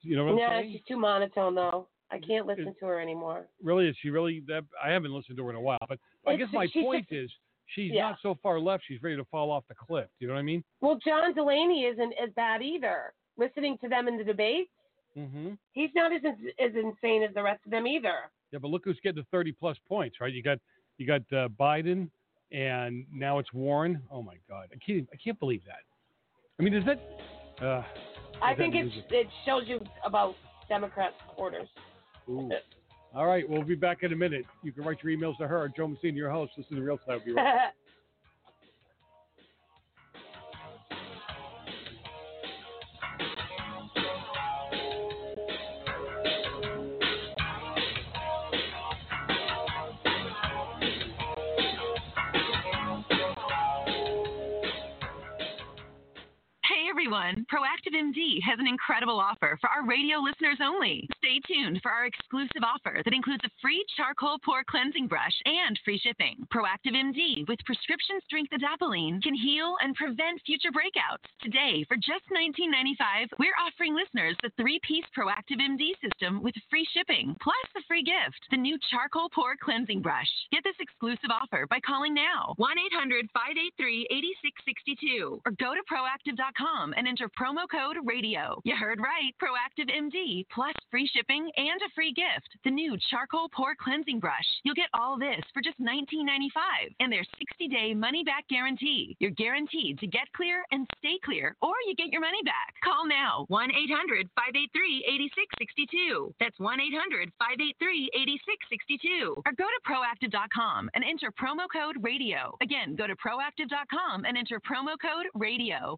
You know what I'm Yeah, saying? she's too monotone though. I can't listen to her anymore. Really, is she really? That, I haven't listened to her in a while, but I guess my point is she's yeah. not so far left. She's ready to fall off the cliff. Do you know what I mean? Well, John Delaney isn't as bad either. Listening to them in the debates, Mm-hmm. he's not as as insane as the rest of them either. Yeah, but look who's getting the 30 plus points, right? You got you got uh, Biden, and now it's Warren. Oh my God, I can't I can't believe that. I mean, is that? Uh, I is that think it's it shows you about Democrats' supporters. Ooh. All right, we'll be back in a minute. You can write your emails to her, Joe Messina, your host. This is the Real Side. We'll be right everyone, Proactiv MD has an incredible offer for our radio listeners only. Stay tuned for our exclusive offer that includes a free charcoal pore cleansing brush and free shipping. Proactiv MD with prescription strength adapalene can heal and prevent future breakouts. Today, for just $19.95, we're offering listeners the three-piece Proactiv MD system with free shipping plus a free gift, the new charcoal pore cleansing brush. Get this exclusive offer by calling now 1-800-583-8662 or go to proactiv.com and enter promo code radio. You heard right, Proactiv MD plus free shipping and a free gift, the new charcoal pore cleansing brush. You'll get all this for just $19.95 and their 60-day money-back guarantee. You're guaranteed to get clear and stay clear, or you get your money back. Call now 1-800-583-8662. That's 1-800-583-8662. Or go to proactiv.com and enter promo code radio. Again, go to proactiv.com and enter promo code radio.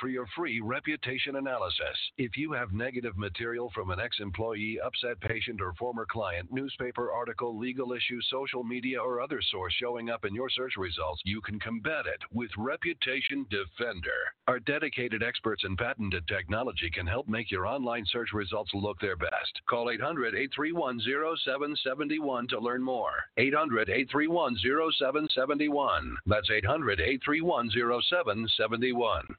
For your free reputation analysis. If you have negative material from an ex employee, upset patient, or former client, newspaper article, legal issue, social media, or other source showing up in your search results, you can combat it with Reputation Defender. Our dedicated experts in patented technology can help make your online search results look their best. Call 800 831 0771 to learn more. 800 831 0771. That's 800 831 0771.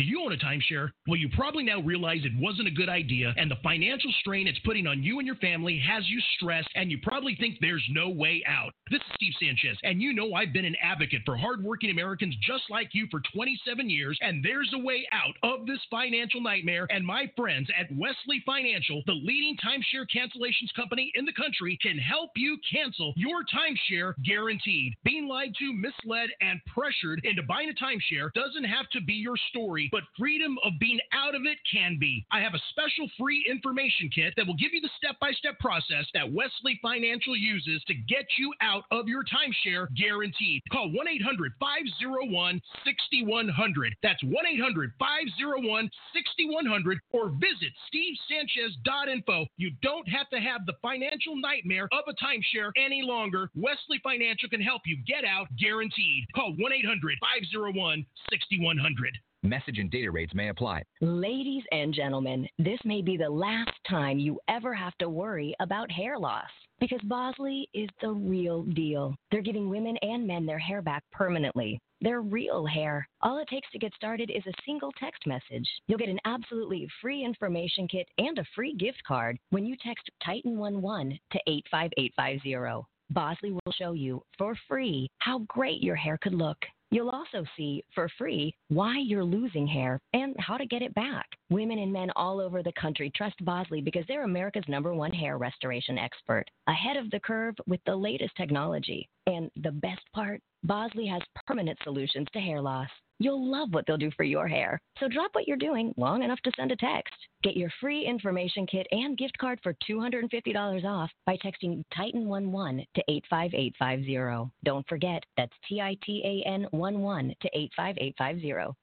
Do you own a timeshare? Well, you probably now realize it wasn't a good idea, and the financial strain it's putting on you and your family has you stressed, and you probably think there's no way out. This is Steve Sanchez, and you know I've been an advocate for hardworking Americans just like you for 27 years, and there's a way out of this financial nightmare. And my friends at Wesley Financial, the leading timeshare cancellations company in the country, can help you cancel your timeshare guaranteed. Being lied to, misled, and pressured into buying a timeshare doesn't have to be your story but freedom of being out of it can be. I have a special free information kit that will give you the step by step process that Wesley Financial uses to get you out of your timeshare guaranteed. Call 1 800 501 6100. That's 1 800 501 6100 or visit stevesanchez.info. You don't have to have the financial nightmare of a timeshare any longer. Wesley Financial can help you get out guaranteed. Call 1 800 501 6100. Message and data rates may apply. Ladies and gentlemen, this may be the last time you ever have to worry about hair loss. Because Bosley is the real deal. They're giving women and men their hair back permanently. Their real hair. All it takes to get started is a single text message. You'll get an absolutely free information kit and a free gift card when you text Titan11 to 85850. Bosley will show you for free how great your hair could look. You'll also see for free why you're losing hair and how to get it back. Women and men all over the country trust Bosley because they're America's number one hair restoration expert, ahead of the curve with the latest technology. And the best part Bosley has permanent solutions to hair loss. You'll love what they'll do for your hair. So drop what you're doing long enough to send a text. Get your free information kit and gift card for $250 off by texting Titan11 to 85850. Don't forget, that's T I T A N 11 to 85850.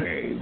Hey,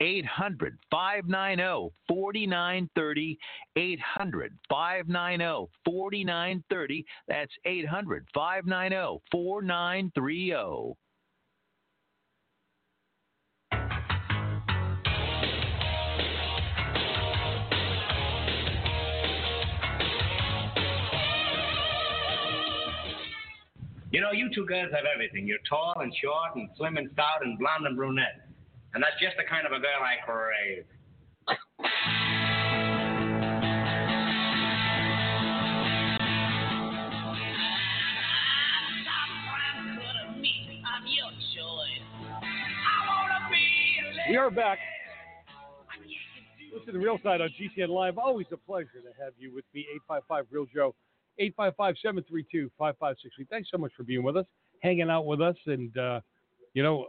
800 590 4930. 800 590 4930. That's 800 590 4930. You know, you two girls have everything. You're tall and short and slim and stout and blonde and brunette. And that's just the kind of a girl I crave. We are back. Listen to the Real Side on GCN Live. Always a pleasure to have you with me, 855 Real Joe, 855 732 5563. Thanks so much for being with us, hanging out with us. And, uh, you know,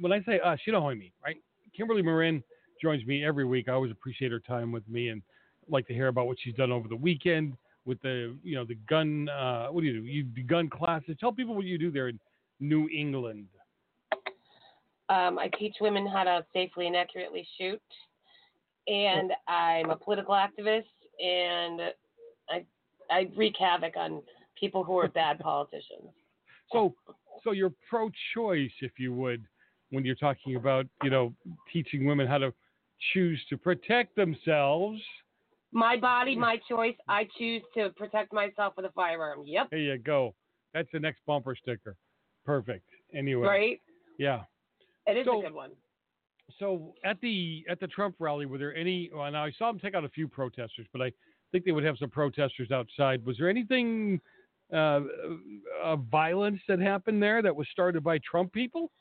when I say us, you know who I mean, right? Kimberly Morin joins me every week. I always appreciate her time with me and like to hear about what she's done over the weekend with the, you know, the gun. Uh, what do you do? You do gun classes. Tell people what you do there in New England. Um, I teach women how to safely and accurately shoot, and I'm a political activist, and I I wreak havoc on people who are bad politicians. So, so you're pro-choice, if you would, when you're talking about, you know, teaching women how to choose to protect themselves. My body, my choice. I choose to protect myself with a firearm. Yep. There you go. That's the next bumper sticker. Perfect. Anyway. Right? Yeah. It is So- a good one. So at the at the Trump rally, were there any? Well, now I saw him take out a few protesters, but I think they would have some protesters outside. Was there anything uh, uh, violence that happened there that was started by Trump people? 'Cause that's what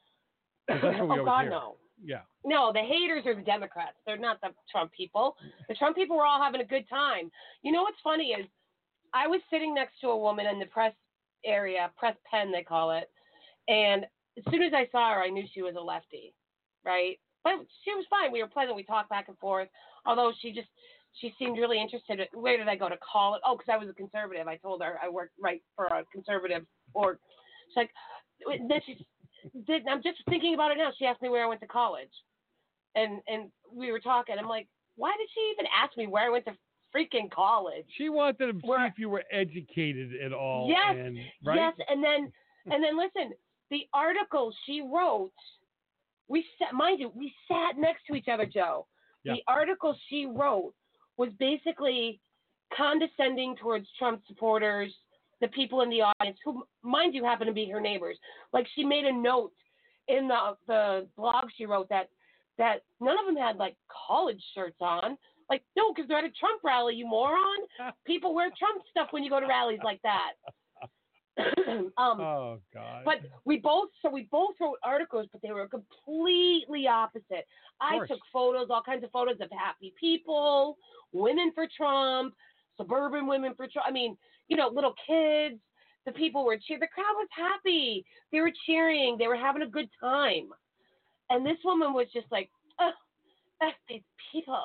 we oh God, hear. no. Yeah. No, the haters are the Democrats. They're not the Trump people. The Trump people were all having a good time. You know what's funny is I was sitting next to a woman in the press area, press pen they call it, and as soon as I saw her, I knew she was a lefty, right? But she was fine. We were pleasant. We talked back and forth. Although she just she seemed really interested. Where did I go to college? Oh, because I was a conservative. I told her I worked right for a conservative org. She's like, then she did. I'm just thinking about it now. She asked me where I went to college, and and we were talking. I'm like, why did she even ask me where I went to freaking college? She wanted to see if you were educated at all. Yes, and, right? yes, and then and then listen, the article she wrote, we sat, mind you, we sat next to each other, Joe. Yeah. The article she wrote was basically condescending towards Trump supporters, the people in the audience, who, mind you, happen to be her neighbors. Like she made a note in the the blog she wrote that that none of them had like college shirts on. Like no, because they're at a Trump rally, you moron. People wear Trump stuff when you go to rallies like that. um, oh God. but we both so we both wrote articles, but they were completely opposite. I took photos, all kinds of photos of happy people, women for Trump, suburban women for Trump. I mean, you know, little kids. The people were cheering. The crowd was happy. They were cheering. They were having a good time. And this woman was just like, oh, that's these people.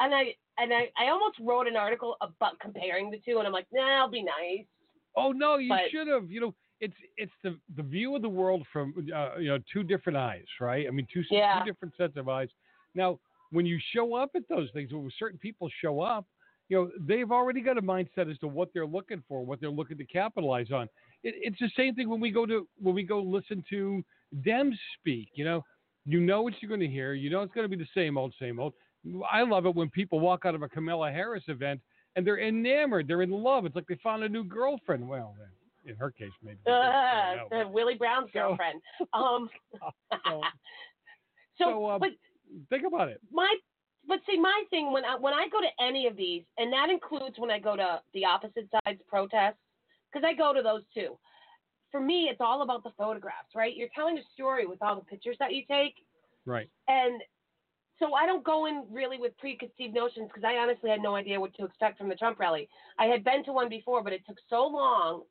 And I and I, I almost wrote an article about comparing the two, and I'm like, nah, I'll be nice. Oh no, you But- should have. You know, it's it's the the view of the world from uh, you know two different eyes, right? I mean, two Yeah. two different sets of eyes. Now, when you show up at those things, when certain people show up, you know, they've already got a mindset as to what they're looking for, what they're looking to capitalize on. It, it's the same thing when we go to when we go listen to Dems speak. You know, you know what you're going to hear. You know it's going to be the same old, same old. I love it when people walk out of a Kamala Harris event and they're enamored, they're in love. It's like they found a new girlfriend. Well, in her case, maybe. Uh, the Willie Brown's girlfriend. Um, so, So, um, but Think about it. my, but see, my thing when I when I go to any of these, and that includes when I go to the opposite side's protests, because I go to those too. For me, it's all about the photographs, right? You're telling a story with all the pictures that you take, Right. and so I don't go in really with preconceived notions because I honestly had no idea what to expect from the Trump rally. I had been to one before, but it took so long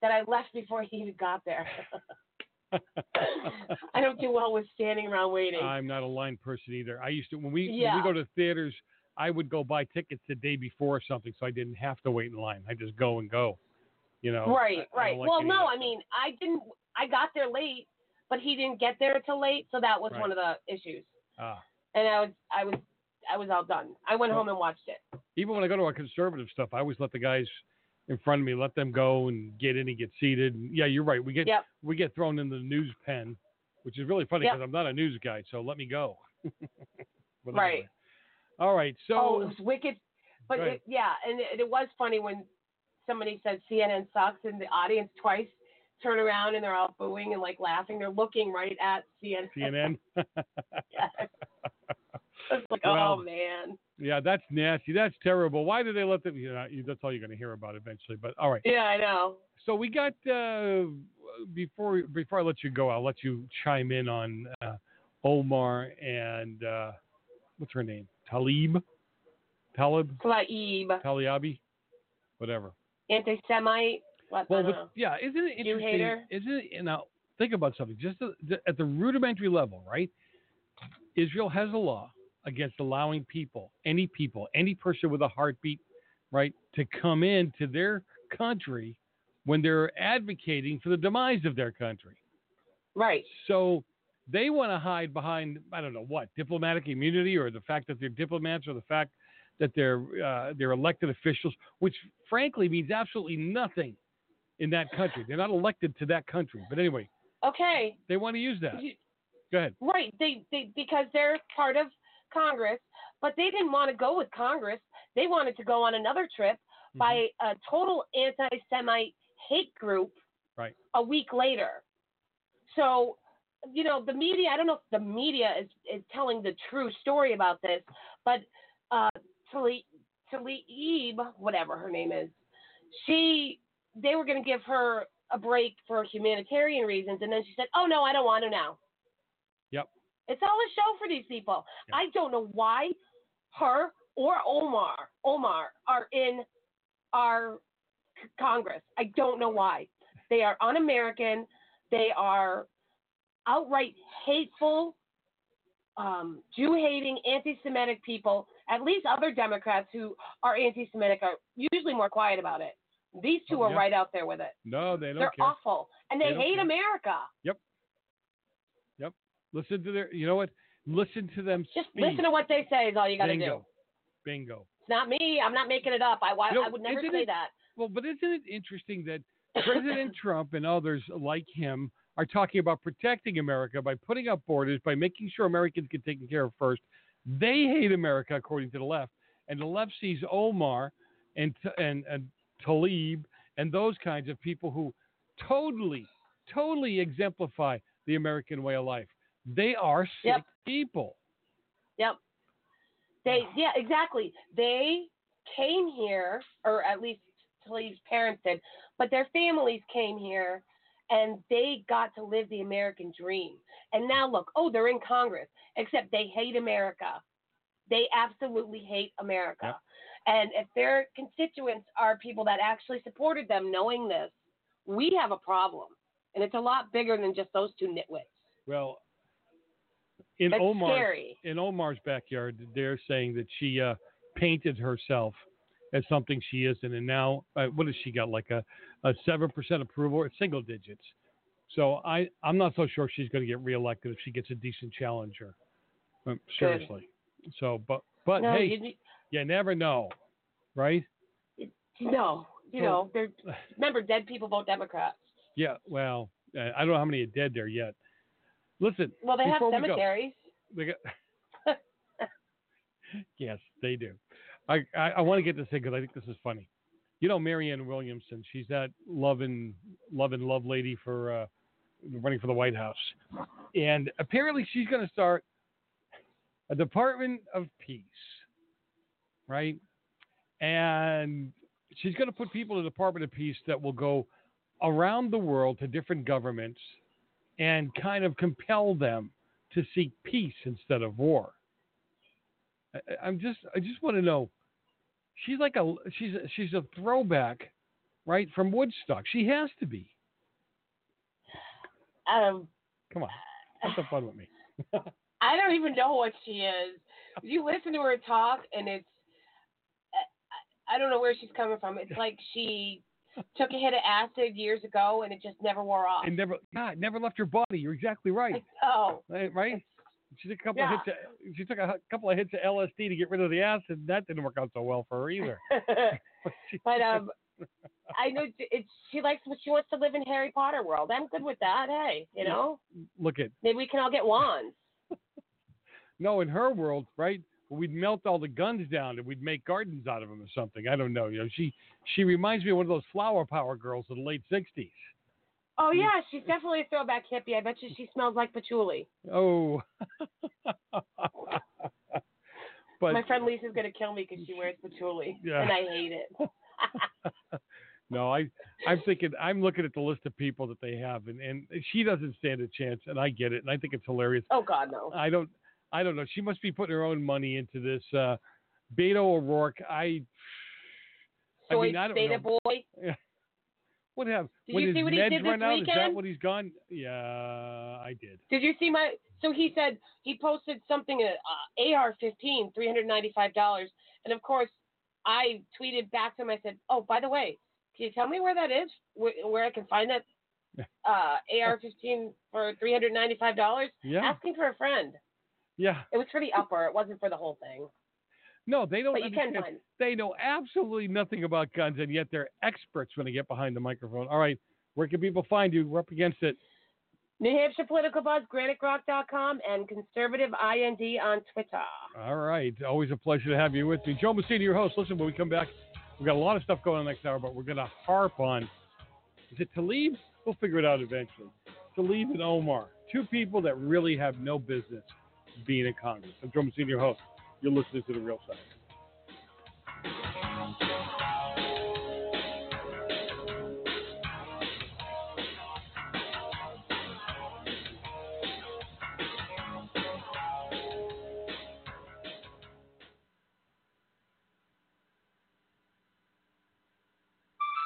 that I left before he even got there. I don't do well with standing around waiting. I'm not a line person either. I used to when we when we go to theaters, I would go buy tickets the day before or something, so I didn't have to wait in line. I just go and go. You know. right, I- I right. don't like well, no, I mean, I didn't. I got there late, but he didn't get there till late, so that was Right. one of the issues. Ah. And I was, I was, I was all done. I went Well- home and watched it. Even when I go to our conservative stuff, I always let the guys in front of me let them go and get in and get seated. And yeah, you're right. We get Yep. we get thrown in the news pen, which is really funny Yep. because I'm not a news guy. So let me go. Right. anyway. All right. So oh, it was wicked. But it, yeah, and it, it was funny when somebody said CNN sucks, and the audience twice turn around and they're all booing and like laughing. They're looking right at CNN. CNN. yes. It's like, Well, oh man. Yeah, that's nasty. That's terrible. Why do they let them? You know, that's all you're going to hear about eventually. But all right. Yeah, I know. So we got uh, before before I let you go, I'll let you chime in on uh, Omar and uh, what's her name? Talib, Talib, Talib, Taliabi, whatever. anti-Semite. What, Well, but, yeah, isn't it interesting? hater. Isn't it? You know, think about something. Just at the rudimentary level, right? Israel has a law against allowing people, any people, any person with a heartbeat, right, to come into their country when they're advocating for the demise of their country. Right. So they want to hide behind I don't know what diplomatic immunity or the fact that they're diplomats or the fact that they're uh, they're elected officials, which frankly means absolutely nothing in that country. They're not elected to that country. But anyway, Okay. they want to use that. You- Go ahead. Right. They, they because they're part of Congress, but they didn't want to go with Congress. They wanted to go on another trip by Mm-hmm. a total anti-Semite hate group Right. a week later. so, you know, the media, I don't know if the media is, is telling the true story about this, but uh, Tlaib, Tlaib, whatever her name is, she, they were going to give her a break for humanitarian reasons, and then she said, oh, no, I don't want to now. Yep. It's all a show for these people. I don't know why her or Omar Omar are in our c- Congress. I don't know why. They are un-American. They are outright hateful, um, Jew-hating, anti-Semitic people. At least other Democrats who are anti-Semitic are usually more quiet about it. These two Oh, are yeah. right out there with it. No, they don't They're care. awful, and they, They hate care. America. Yep. Listen to their. You know what? Listen to them. Just speak. listen to what they say is all you got to do. Bingo. It's not me. I'm not making it up. I, I, You know, I would never say it- that. Well, but isn't it interesting that President Trump and others like him are talking about protecting America by putting up borders, by making sure Americans get taken care of first? They hate America, according to the left, and the left sees Omar and and and Talib and those kinds of people who totally, totally exemplify the American way of life. They are sick Yep. people. Yep. They yeah, exactly. They came here, or at least Talib's parents did, but their families came here and they got to live the American dream. And now look, oh, they're in Congress, except they hate America. They absolutely hate America. And if their constituents are people that actually supported them knowing this, we have a problem. And it's a lot bigger than just those two nitwits. Well, in That's Omar's scary. in Omar's backyard, they're saying that she uh, painted herself as something she isn't, and now uh, what has she got? Like a seven percent approval, or single digits. So I I'm not so sure she's going to get reelected if she gets a decent challenger. Um, seriously. So, but but No, hey, you- you never know, right? No, you So- know, remember dead people vote Democrat. Yeah. Well, I don't know how many are dead there yet. Listen. Well, they have before we go- cemeteries. They got, yes, they do. I, I, I want to get this in because I think this is funny. You know, Marianne Williamson, she's that loving, loving love and love lady for uh, running for the White House. And apparently she's going to start a Department of Peace, right? And she's going to put people in the Department of Peace that will go around the world to different governments and kind of compel them to seek peace instead of war. I, I'm just, I just want to know. She's like a, she's, a, she's a throwback, right from Woodstock. She has to be. Um, Come on, have some fun with me. I don't even know what she is. You listen to her talk, and it's I, I don't know where she's coming from. It's like she took a hit of acid years ago, and it just never wore off. and never, God, never left your body. You're exactly right. Oh, Right? right? She took a couple Yeah. of hits. Of, she took a couple of hits of LSD to get rid of the acid. That didn't work out so well for her either. but um, I know it's she likes what she wants to live in Harry Potter world. I'm good with that. Hey, you know, Look at maybe we can all get wands. no, in her world, right? We'd melt all the guns down and we'd make gardens out of them or something. I don't know. You know, she she reminds me of one of those flower power girls of the late '60s. Oh yeah, she's definitely a throwback hippie. I bet you she smells like patchouli. Oh. but My friend Lisa's gonna kill me because she wears patchouli, Yeah. and I hate it. no, I I'm thinking I'm looking at the list of people that they have, and and she doesn't stand a chance, and I get it, and I think it's hilarious. Oh God, no. I don't I don't know. She must be putting her own money into this. Uh, Beto O'Rourke, I. I Soy mean, I don't Beta know. boy. Yeah. What have Did when you see what he did this run out? Is that weekend? what he's gone? Yeah, I did. Did you see my? So he said he posted something uh, AR-15, three hundred ninety-five dollars, and of course, I tweeted back to him. I said, "Oh, by the way, can you tell me where that is? Where, where I can find that uh, AR-15 for three hundred ninety-five dollars?" Yeah. Asking for a friend. Yeah. It was for the upper. It wasn't for the whole thing. No, they don't. But you can find- They know absolutely nothing about guns, and yet they're experts when they get behind the microphone. All right, where can people find you? We're up against it. New Hampshire Political Buzz, GraniteGrok.com, and Conservative IND on Twitter. All right, always a pleasure to have you with me, Joe Messina, your host. Listen, when we come back, we've got a lot of stuff going on next hour, but we're going to harp on. Is it Talib? We'll figure it out eventually. Tlaib and Omar, two people that really have no business being in Congress. I'm Joe Senior host. You're listening to The Real Side.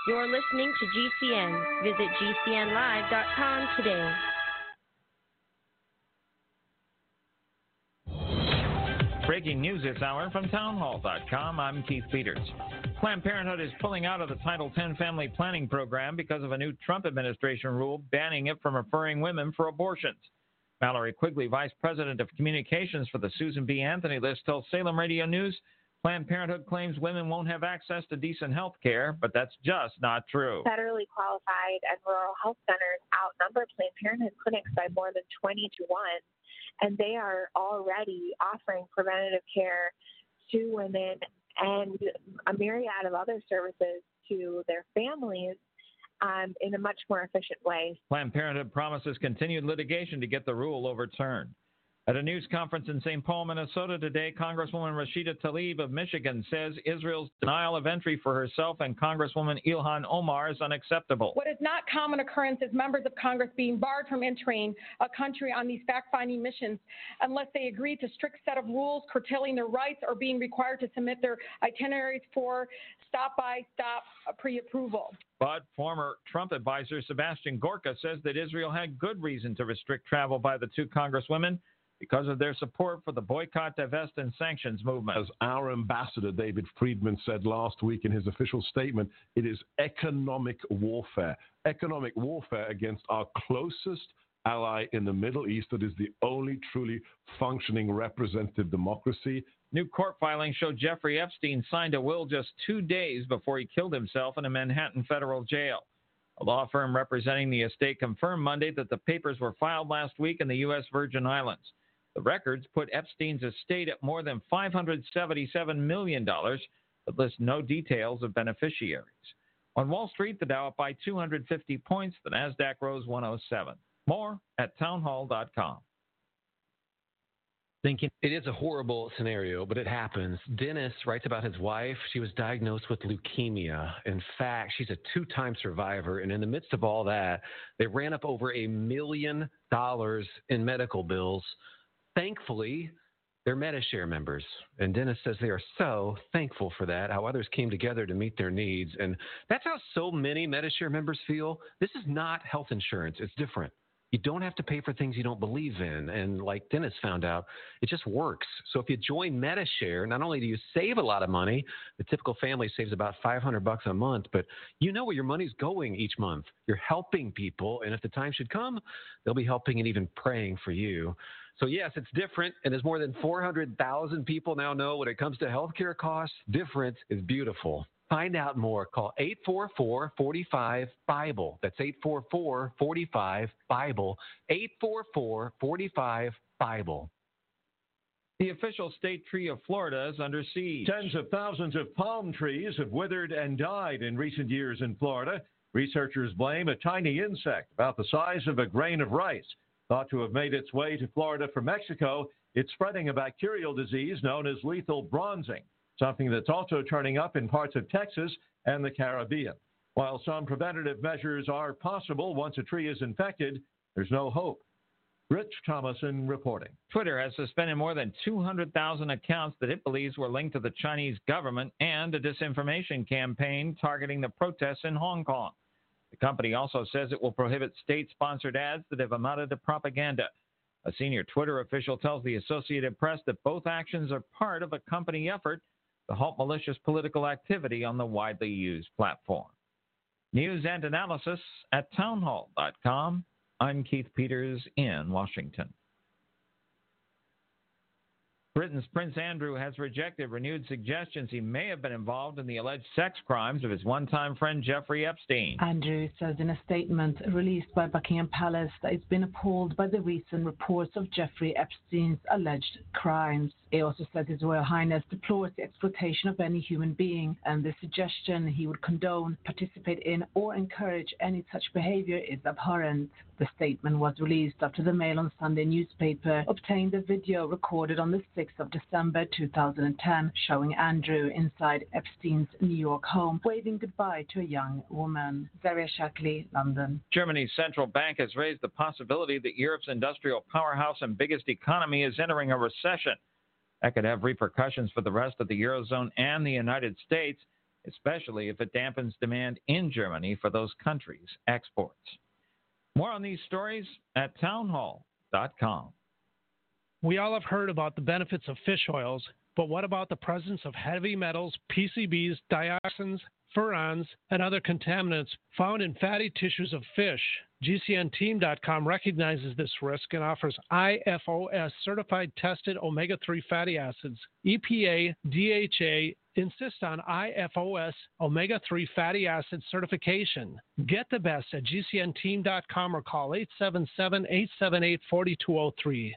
You're listening to GCN. Visit GCNlive.com today. Breaking news this hour from townhall.com. I'm Keith Peters. Planned Parenthood is pulling out of the Title X family planning program because of a new Trump administration rule banning it from referring women for abortions. Mallory Quigley, Vice President of Communications for the Susan B. Anthony list, tells Salem Radio News Planned Parenthood claims women won't have access to decent health care, but that's just not true. Federally qualified and rural health centers outnumber Planned Parenthood clinics by more than 20 to 1 and they are already offering preventative care to women and a myriad of other services to their families um, in a much more efficient way. Planned Parenthood promises continued litigation to get the rule overturned. At a news conference in St. Paul, Minnesota today, Congresswoman Rashida Tlaib of Michigan says Israel's denial of entry for herself and Congresswoman Ilhan Omar is unacceptable. What is not common occurrence is members of Congress being barred from entering a country on these fact-finding missions unless they agree to strict set of rules curtailing their rights or being required to submit their itineraries for stop-by stop pre-approval. But former Trump advisor Sebastian Gorka says that Israel had good reason to restrict travel by the two congresswomen because of their support for the boycott, divest, and sanctions movement. As our ambassador David Friedman said last week in his official statement, it is economic warfare. Economic warfare against our closest ally in the Middle East that is the only truly functioning representative democracy. New court filings show Jeffrey Epstein signed a will just two days before he killed himself in a Manhattan federal jail. A law firm representing the estate confirmed Monday that the papers were filed last week in the U.S. Virgin Islands. The records put Epstein's estate at more than $577 million, but list no details of beneficiaries. On Wall Street, the Dow up by 250 points, the NASDAQ rose 107. More at townhall.com. Thinking it is a horrible scenario, but it happens. Dennis writes about his wife. She was diagnosed with leukemia. In fact, she's a two time survivor. And in the midst of all that, they ran up over a million dollars in medical bills thankfully, they're Medi-Share members. And Dennis says they are so thankful for that, how others came together to meet their needs. And that's how so many Medi-Share members feel. This is not health insurance, it's different. You don't have to pay for things you don't believe in. And like Dennis found out, it just works. So if you join Medi-Share, not only do you save a lot of money, the typical family saves about 500 bucks a month, but you know where your money's going each month. You're helping people. And if the time should come, they'll be helping and even praying for you. So, yes, it's different. And as more than 400,000 people now know when it comes to healthcare costs, different is beautiful. Find out more. Call 844 45 Bible. That's 844 45 Bible. 844 45 Bible. The official state tree of Florida is under siege. Tens of thousands of palm trees have withered and died in recent years in Florida. Researchers blame a tiny insect about the size of a grain of rice Thought to have made its way to Florida from Mexico, it's spreading a bacterial disease known as lethal bronzing, something that's also turning up in parts of Texas and the Caribbean. While some preventative measures are possible once a tree is infected, there's no hope. Rich Thomason reporting. Twitter has suspended more than 200,000 accounts that it believes were linked to the Chinese government and a disinformation campaign targeting the protests in Hong Kong. The company also says it will prohibit state sponsored ads that have amounted to propaganda. A senior Twitter official tells the Associated Press that both actions are part of a company effort to halt malicious political activity on the widely used platform. News and analysis at townhall.com. I'm Keith Peters in Washington. Britain's Prince Andrew has rejected renewed suggestions he may have been involved in the alleged sex crimes of his one time friend Jeffrey Epstein. Andrew says in a statement released by Buckingham Palace that he's been appalled by the recent reports of Jeffrey Epstein's alleged crimes. He also said His Royal Highness deplores the exploitation of any human being and the suggestion he would condone, participate in, or encourage any such behavior is abhorrent. The statement was released after the Mail on Sunday newspaper obtained a video recorded on the 6th of December 2010 showing Andrew inside Epstein's New York home waving goodbye to a young woman. Zaria Shackley, London. Germany's central bank has raised the possibility that Europe's industrial powerhouse and biggest economy is entering a recession. That could have repercussions for the rest of the Eurozone and the United States, especially if it dampens demand in Germany for those countries' exports. More on these stories at townhall.com. We all have heard about the benefits of fish oils, but what about the presence of heavy metals, PCBs, dioxins, furans, and other contaminants found in fatty tissues of fish? GCNteam.com recognizes this risk and offers IFOS certified tested omega 3 fatty acids. EPA, DHA, insist on IFOS omega 3 fatty acid certification. Get the best at GCNteam.com or call 877 878 4203.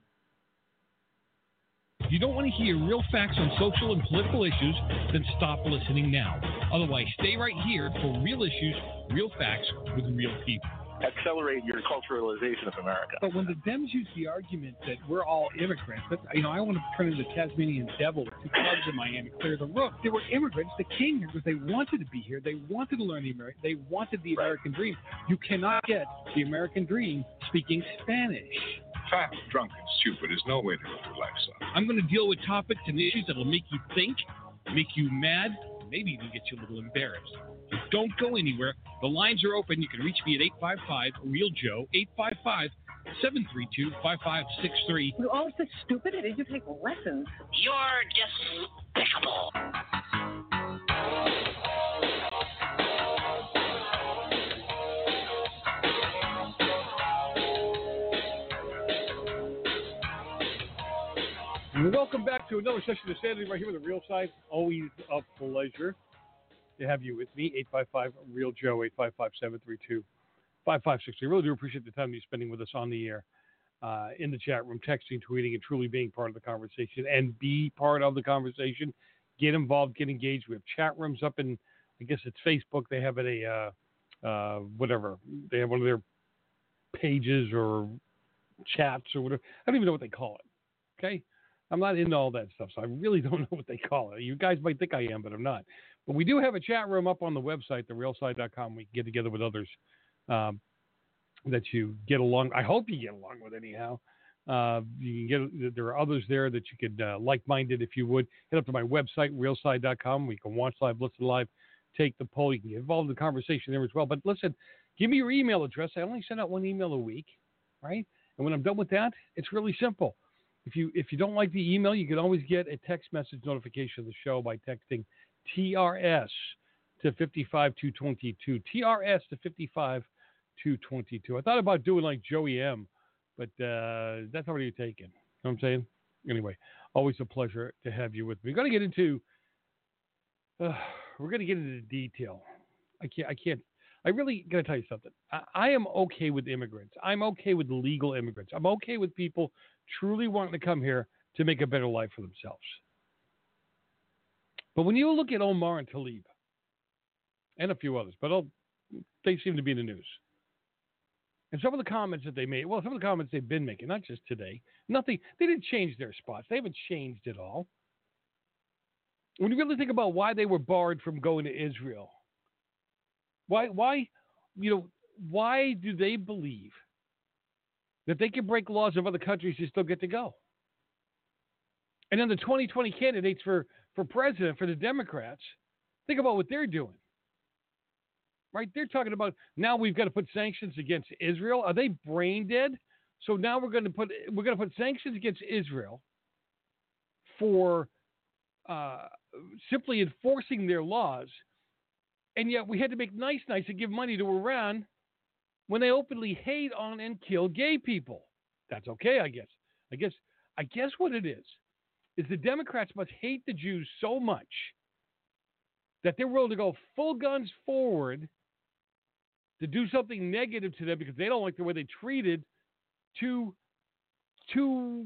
If you don't want to hear real facts on social and political issues, then stop listening now. Otherwise, stay right here for real issues, real facts with real people. Accelerate your culturalization of America. But when the Dems use the argument that we're all immigrants, that, you know, I want to turn into the Tasmanian devil with two clubs in Miami, clear the roof. They were immigrants that came here because they wanted to be here. They wanted to learn the American. They wanted the American dream. You cannot get the American dream speaking Spanish. Fat, drunk, and stupid is no way to live your life, son. I'm going to deal with topics and issues that will make you think, make you mad, maybe even get you a little embarrassed. Don't go anywhere. The lines are open. You can reach me at 855 Real Joe, 855 732 5563. You're all so stupid. Did you take lessons? You're despicable. Welcome back to another session of Sanity right here with the Real Side. Always a pleasure to have you with me. 855 Real Joe, 855 732 5563. Really do appreciate the time you're spending with us on the air, uh, in the chat room, texting, tweeting, and truly being part of the conversation. And be part of the conversation. Get involved, get engaged. We have chat rooms up in, I guess it's Facebook. They have a, uh, uh, whatever. They have one of their pages or chats or whatever. I don't even know what they call it. Okay. I'm not into all that stuff, so I really don't know what they call it. You guys might think I am, but I'm not. But we do have a chat room up on the website, therealside.com. We can get together with others um, that you get along. I hope you get along with anyhow. Uh, you can get there are others there that you could uh, like-minded if you would head up to my website realside.com. We can watch live, listen live, take the poll. You can get involved in the conversation there as well. But listen, give me your email address. I only send out one email a week, right? And when I'm done with that, it's really simple. If you if you don't like the email, you can always get a text message notification of the show by texting TRS to 55222. TRS to 55222. I thought about doing like Joey M, but uh, that's already taken. You know what I'm saying? Anyway, always a pleasure to have you with me. We're going to get into uh, we're going to get into detail. I can't I can't I really got to tell you something. I, I, am okay with immigrants. I'm okay with legal immigrants. I'm okay with people truly wanting to come here to make a better life for themselves. But when you look at Omar and Tlaib, and a few others, but I'll, they seem to be in the news. And some of the comments that they made, well, some of the comments they've been making, not just today, nothing, they didn't change their spots. They haven't changed at all. When you really think about why they were barred from going to Israel, why, why, you know, why do they believe that they can break laws of other countries and still get to go? And then the 2020 candidates for, for president for the Democrats, think about what they're doing. Right? They're talking about now we've got to put sanctions against Israel. Are they brain dead? So now we're going to put we're going to put sanctions against Israel for uh, simply enforcing their laws and yet we had to make nice nice and give money to Iran when they openly hate on and kill gay people. That's okay, I guess. I guess I guess what it is is the Democrats must hate the Jews so much that they're willing to go full guns forward to do something negative to them because they don't like the way they treated two two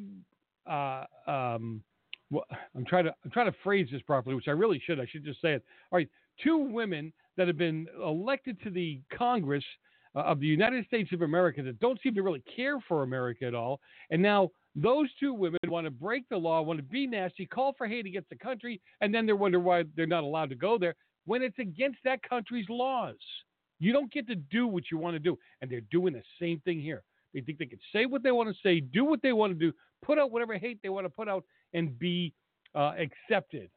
uh, um, well, I'm trying to I'm trying to phrase this properly, which I really should. I should just say it. All right, two women that have been elected to the Congress uh, of the United States of America that don't seem to really care for America at all, and now those two women want to break the law, want to be nasty, call for hate against the country, and then they wonder why they're not allowed to go there when it's against that country's laws. You don't get to do what you want to do, and they're doing the same thing here. They think they can say what they want to say, do what they want to do, put out whatever hate they want to put out, and be uh, accepted.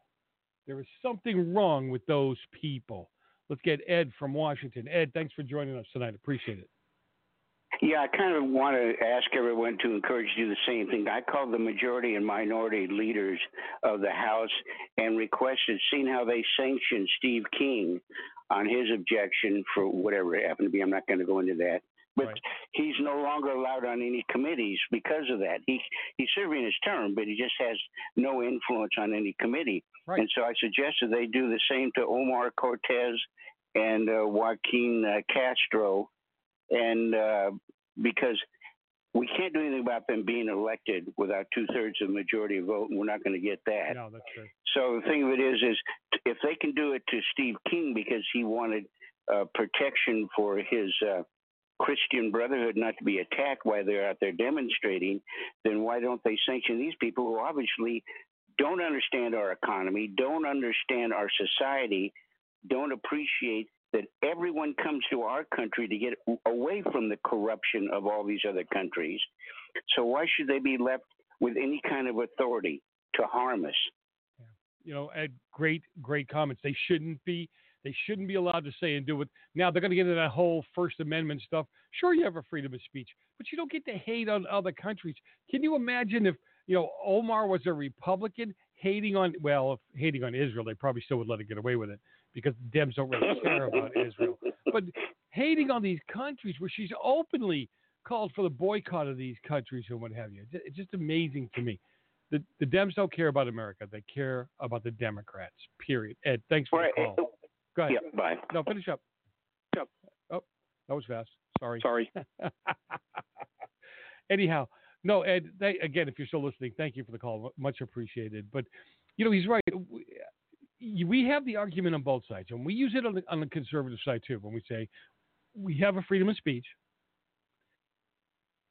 There is something wrong with those people. Let's get Ed from Washington. Ed, thanks for joining us tonight. Appreciate it. Yeah, I kind of want to ask everyone to encourage you to do the same thing. I called the majority and minority leaders of the House and requested, seeing how they sanctioned Steve King on his objection for whatever it happened to be. I'm not going to go into that. But right. he's no longer allowed on any committees because of that. He he's serving his term, but he just has no influence on any committee. Right. And so I suggested they do the same to Omar Cortez and uh, Joaquin uh, Castro, and uh, because we can't do anything about them being elected without two thirds of the majority vote, and we're not going to get that. No, that's true. So the thing of it is, is if they can do it to Steve King because he wanted uh, protection for his uh, Christian Brotherhood not to be attacked while they're out there demonstrating, then why don't they sanction these people who obviously don't understand our economy, don't understand our society, don't appreciate that everyone comes to our country to get away from the corruption of all these other countries. So why should they be left with any kind of authority to harm us? Yeah. You know, Ed, great, great comments. They shouldn't be. They shouldn't be allowed to say and do it. Now they're going to get into that whole First Amendment stuff. Sure, you have a freedom of speech, but you don't get to hate on other countries. Can you imagine if you know Omar was a Republican hating on well, if hating on Israel, they probably still would let it get away with it because the Dems don't really care about Israel. But hating on these countries where she's openly called for the boycott of these countries and what have you. It's just amazing to me. The, the Dems don't care about America. They care about the Democrats, period. Ed, thanks for right. the call. Go ahead. Yeah, bye. No, finish up. Yep. Oh, that was fast. Sorry. Sorry. Anyhow, no, Ed, they, again, if you're still listening, thank you for the call. Much appreciated. But, you know, he's right. We have the argument on both sides, and we use it on the, on the conservative side too when we say we have a freedom of speech.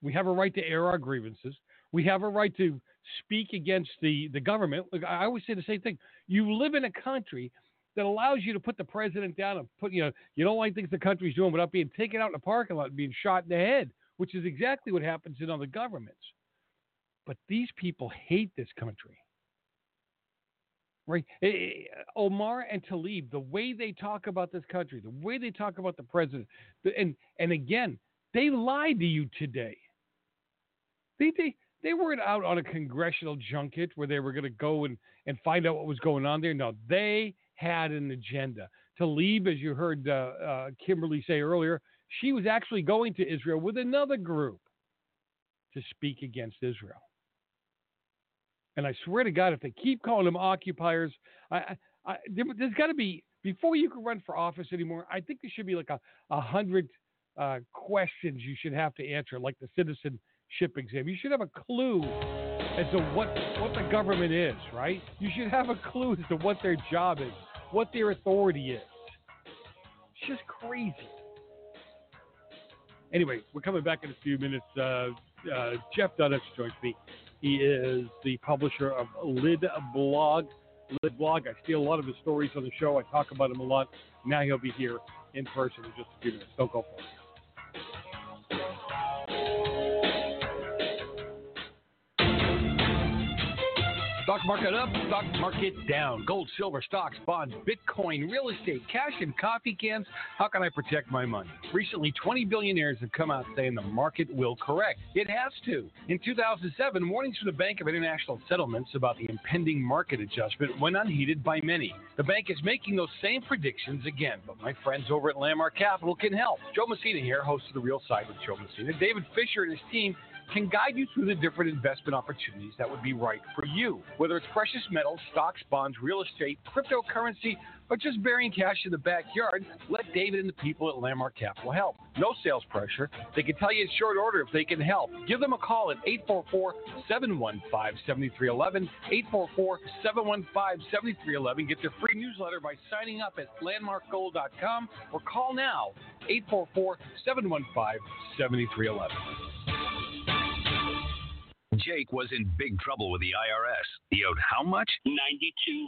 We have a right to air our grievances. We have a right to speak against the, the government. I always say the same thing. You live in a country that allows you to put the president down and put, you know, you don't like things the country's doing without being taken out in the parking lot and being shot in the head, which is exactly what happens in other governments. But these people hate this country. Right? Eh, eh, Omar and Tlaib, the way they talk about this country, the way they talk about the president, and and again, they lied to you today. They they they weren't out on a congressional junket where they were going to go and, and find out what was going on there. No, they had an agenda. Tlaib, as you heard uh, uh, Kimberly say earlier, she was actually going to Israel with another group to speak against Israel. And I swear to God, if they keep calling them occupiers, I, I, there, has got to be before you can run for office anymore. I think there should be like a, a hundred uh, questions you should have to answer, like the citizenship exam. You should have a clue as to what what the government is, right? You should have a clue as to what their job is what their authority is. It's just crazy. Anyway, we're coming back in a few minutes. Uh, uh, Jeff Dunetz joins me. He is the publisher of Lid Blog. Lid Blog. I steal a lot of his stories on the show. I talk about him a lot. Now he'll be here in person in just a few minutes. Don't go for Stock market up, stock market down. Gold, silver, stocks, bonds, Bitcoin, real estate, cash, and coffee cans. How can I protect my money? Recently, 20 billionaires have come out saying the market will correct. It has to. In 2007, warnings from the Bank of International Settlements about the impending market adjustment went unheeded by many. The bank is making those same predictions again, but my friends over at Landmark Capital can help. Joe Messina here, host of The Real Side with Joe Messina. David Fisher and his team can guide you through the different investment opportunities that would be right for you. Whether it's precious metals, stocks, bonds, real estate, cryptocurrency, or just burying cash in the backyard, let David and the people at Landmark Capital help. No sales pressure. They can tell you in short order if they can help. Give them a call at 844 715 7311. 844 715 7311. Get their free newsletter by signing up at landmarkgold.com or call now 844 715 7311. Jake was in big trouble with the IRS. He owed how much? Ninety-two.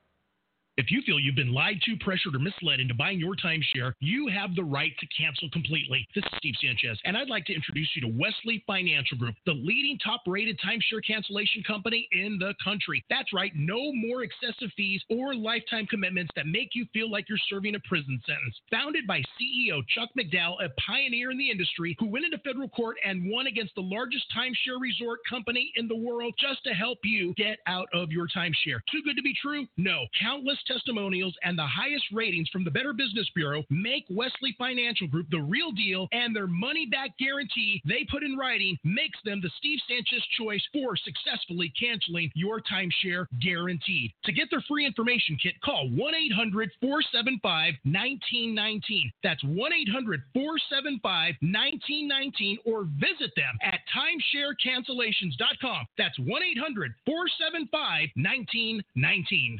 If you feel you've been lied to, pressured, or misled into buying your timeshare, you have the right to cancel completely. This is Steve Sanchez, and I'd like to introduce you to Wesley Financial Group, the leading top rated timeshare cancellation company in the country. That's right, no more excessive fees or lifetime commitments that make you feel like you're serving a prison sentence. Founded by CEO Chuck McDowell, a pioneer in the industry who went into federal court and won against the largest timeshare resort company in the world just to help you get out of your timeshare. Too good to be true? No. Countless testimonials and the highest ratings from the Better Business Bureau make Wesley Financial Group the real deal, and their money back guarantee they put in writing makes them the Steve Sanchez choice for successfully canceling your timeshare guaranteed. To get their free information kit, call 1 800 475 1919. That's 1 800 475 1919 or visit them at timesharecancellations.com. That's 1 800 475 1919.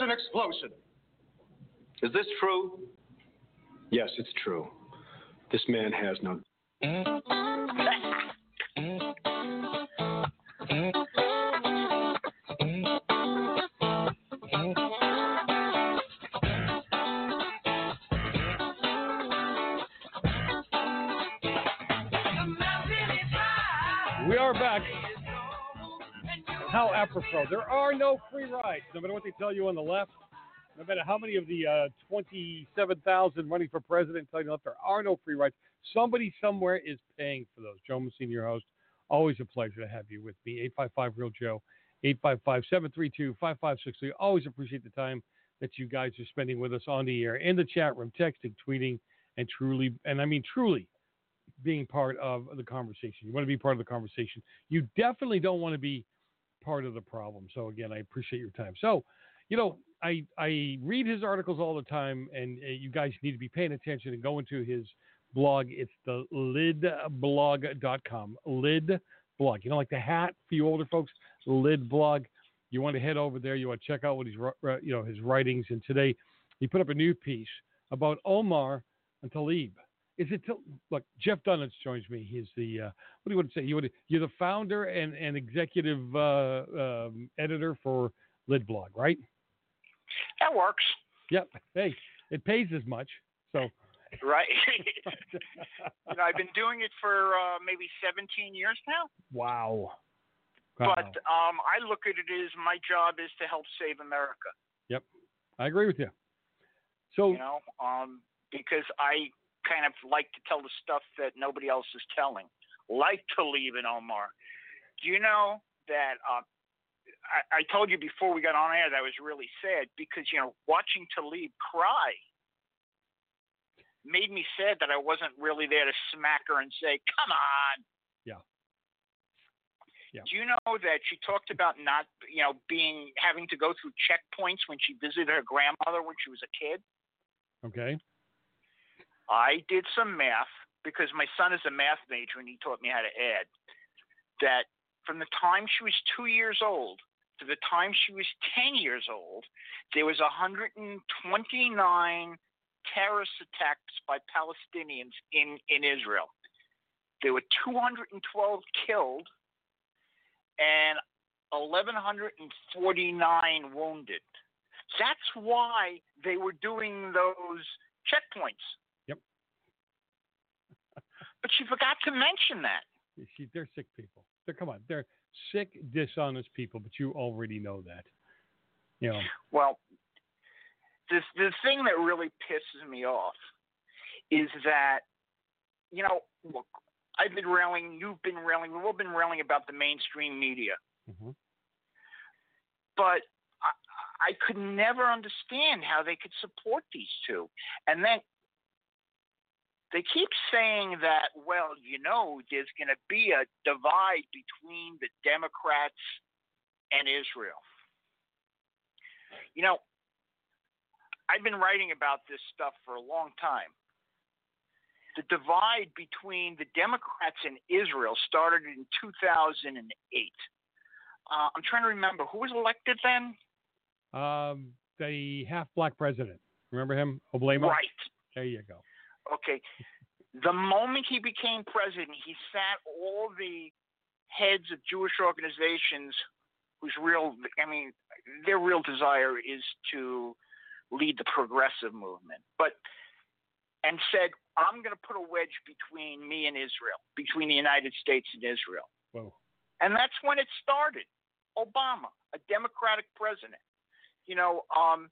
An explosion. Is this true? Yes, it's true. This man has no. We are back. How apropos. There are no free rides, no matter what they tell you on the left, no matter how many of the uh, 27,000 running for president tell you left, there are no free rides. Somebody somewhere is paying for those. Joe Messina, your host. Always a pleasure to have you with me. 855 Real Joe, 855 732 5563. Always appreciate the time that you guys are spending with us on the air, in the chat room, texting, tweeting, and truly, and I mean truly, being part of the conversation. You want to be part of the conversation. You definitely don't want to be part of the problem. So again, I appreciate your time. So, you know, I I read his articles all the time, and uh, you guys need to be paying attention and going to his blog. It's the lidblog.com. Lid blog. You know, like the hat for you older folks. Lid blog. You want to head over there. You want to check out what he's you know his writings. And today, he put up a new piece about Omar and Tlaib. Is it Tal- look? Jeff Dunetz joins me. He's the uh, what do you want to say? You would you're the founder and, and executive uh, um, editor for Lid Blog, right? That works. Yep. Hey, it pays as much. So Right. you know, I've been doing it for uh, maybe 17 years now. wow. But um, I look at it as my job is to help save America. Yep, I agree with you. So you know, um, because I kind of like to tell the stuff that nobody else is telling, like Tlaib and Omar. Do you know that? Uh, I, I told you before we got on air that I was really sad because you know watching Tlaib cry made me sad that I wasn't really there to smack her and say, "Come on." Yeah. Yeah. Do you know that she talked about not, you know, being having to go through checkpoints when she visited her grandmother when she was a kid? okay. I did some math because my son is a math major and he taught me how to add. That from the time she was two years old to the time she was 10 years old, there was 129 terrorist attacks by Palestinians in, in Israel. There were 212 killed and 1,149 wounded. That's why they were doing those checkpoints. But she forgot to mention that. She, they're sick people. They're come on. They're sick, dishonest people. But you already know that. You know. Well, the the thing that really pisses me off is that, you know, look, I've been railing, you've been railing, we've all been railing about the mainstream media, Mhm. but I, I could never understand how they could support these two. And then they keep saying that, well, you know, there's going to be a divide between the Democrats and Israel. You know, I've been writing about this stuff for a long time. The divide between the Democrats and Israel started in 2008. Uh, I'm trying to remember who was elected then. Um, the half black president. Remember him? Oblamo? Right. There you go. Okay. The moment he became president, he sat all the heads of Jewish organizations whose real, I mean, their real desire is to lead the progressive movement, but, and said, I'm going to put a wedge between me and Israel, between the United States and Israel. Whoa. And that's when it started. Obama, a Democratic president. You know, um,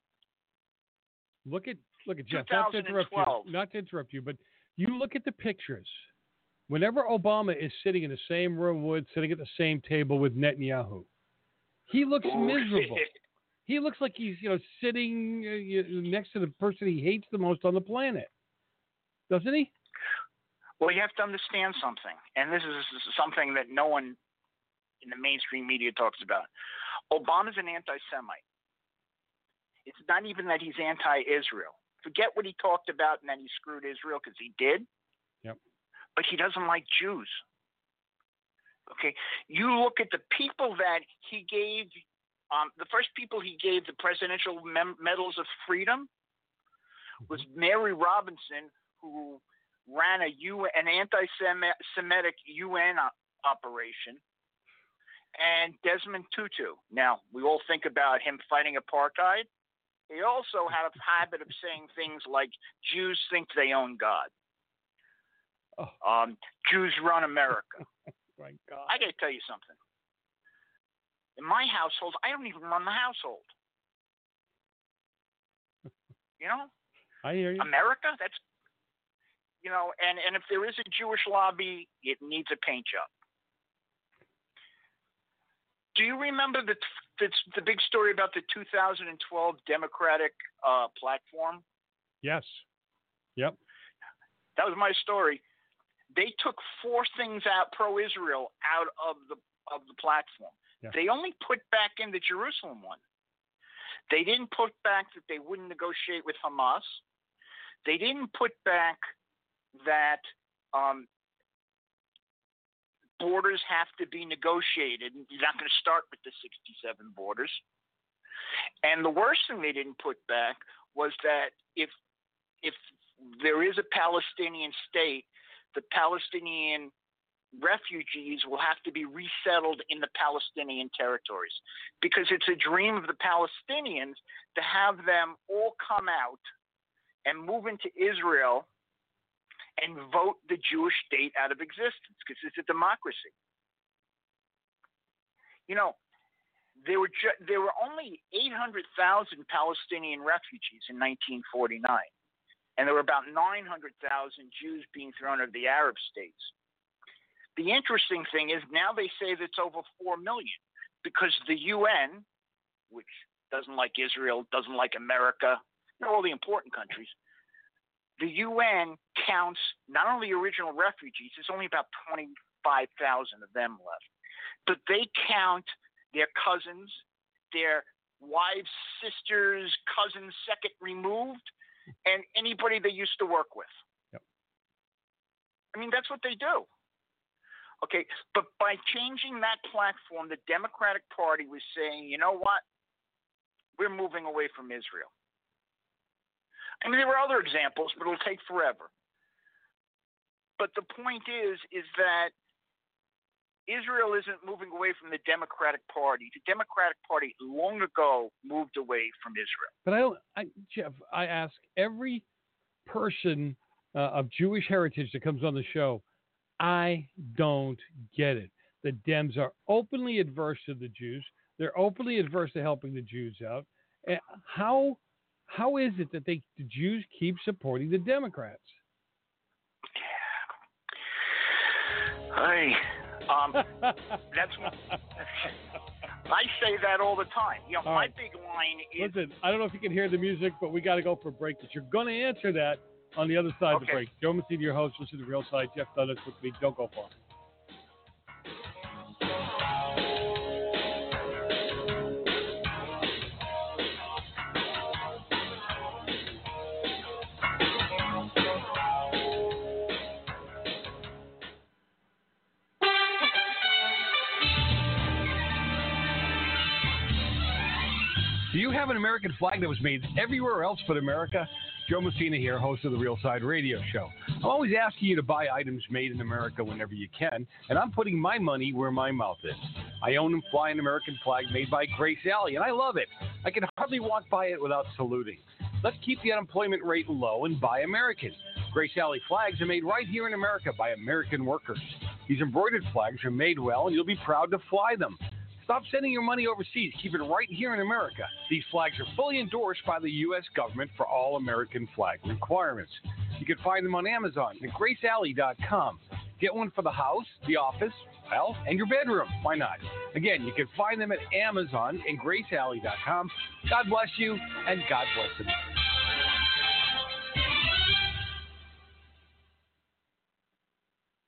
Look at look at Jeff. Not to interrupt you. Not to interrupt you, but you look at the pictures. Whenever Obama is sitting in the same room with, sitting at the same table with Netanyahu, he looks miserable. He looks like he's you know sitting uh, next to the person he hates the most on the planet, doesn't he? Well, you have to understand something, and this is this is something that no one in the mainstream media talks about. Obama's an anti-Semite. It's not even that he's anti-Israel. Forget what he talked about and then he screwed Israel because he did. Yep. But he doesn't like Jews. Okay, you look at the people that he gave Um, the first people he gave the Presidential Mem- Medals of Freedom was Mary Robinson, who ran a U- an anti-Semitic UN o- operation, and Desmond Tutu. Now we all think about him fighting apartheid. He also had a habit of saying things like Jews think they own God. Um, Jews run America. My God. I got to tell you something. In my household, I don't even run the household. You know, I hear you. America. That's you know, and and if there is a Jewish lobby, it needs a paint job. Do you remember the the, the big story about the 2012 Democratic uh, platform? Yes. Yep. That was my story. They took four things out pro-Israel out of the of the platform. Yeah. They only put back in the Jerusalem one. They didn't put back that they wouldn't negotiate with Hamas. They didn't put back that um, borders have to be negotiated. You're not going to start with the 67 borders. And the worst thing they didn't put back was that if if there is a Palestinian state, the Palestinian refugees will have to be resettled in the Palestinian territories because it's a dream of the Palestinians to have them all come out and move into Israel and vote the Jewish state out of existence because it's a democracy. You know, there were ju- there were only 800,000 Palestinian refugees in 1949, and there were about 900,000 Jews being thrown out of the Arab states. The interesting thing is now they say that it's over 4 million because the UN, which doesn't like Israel, doesn't like America, they're all the important countries. The UN counts not only original refugees, there's only about 25,000 of them left, but they count their cousins, their wives, sisters, cousins, second removed, and anybody they used to work with. Yep. I mean, that's what they do. Okay, but by changing that platform, the Democratic Party was saying, you know what? We're moving away from Israel. I mean, there were other examples, but it'll take forever. But the point is, is that Israel isn't moving away from the Democratic Party. The Democratic Party long ago moved away from Israel. But I don't, I, Jeff. I ask every person uh, of Jewish heritage that comes on the show. I don't get it. The Dems are openly adverse to the Jews. They're openly adverse to helping the Jews out. How how is it that they the Jews keep supporting the Democrats? Hey, um, that's I say that all the time. You know, All my right. big line is Listen, I don't know if you can hear the music, but we got to go for a break. But you're going to answer that on the other side of the Okay. break. Joe Messina, your host, listen to the real side. Jeff Dunetz with me. Don't go far. Have an American flag that was made everywhere else but America? Joe Messina here, host of the Real Side Radio Show. I'm always asking you to buy items made in America whenever you can, and I'm putting my money where my mouth is. I own and fly an American flag made by Grace Alley, and I love it. I can hardly walk by it without saluting. Let's keep the unemployment rate low and buy American. Grace Alley flags are made right here in America by American workers. These embroidered flags are made well, and you'll be proud to fly them. Stop sending your money overseas. Keep it right here in America. These flags are fully endorsed by the U.S. government for all American flag requirements. You can find them on Amazon and GraceAlley.com. Get one for the house, the office, well, and your bedroom. Why not? Again, you can find them at Amazon and GraceAlley.com. God bless you, and God bless them.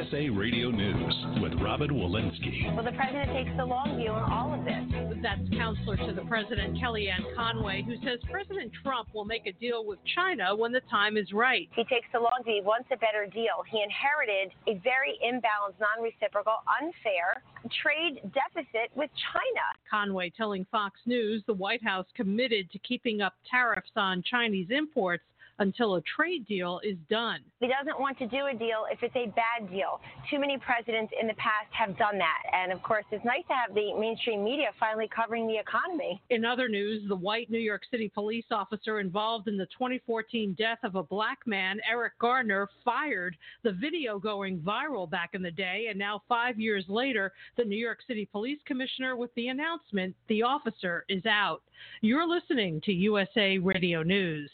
USA Radio News with Robin Walensky. Well, the president takes the long view on all of this. That's counselor to the president, Kellyanne Conway, who says President Trump will make a deal with China when the time is right. He takes the long view. He wants a better deal. He inherited a very imbalanced, non reciprocal, unfair trade deficit with China. Conway telling Fox News the White House committed to keeping up tariffs on Chinese imports until a trade deal is done. He doesn't want to do a deal if it's a bad deal. Too many presidents in the past have done that. And of course, it's nice to have the mainstream media finally covering the economy. In other news, the white New York City police officer involved in the 2014 death of a black man, Eric Garner, fired. The video going viral back in the day, and now five years later, the New York City Police Commissioner with the announcement the officer is out. You're listening to USA Radio News.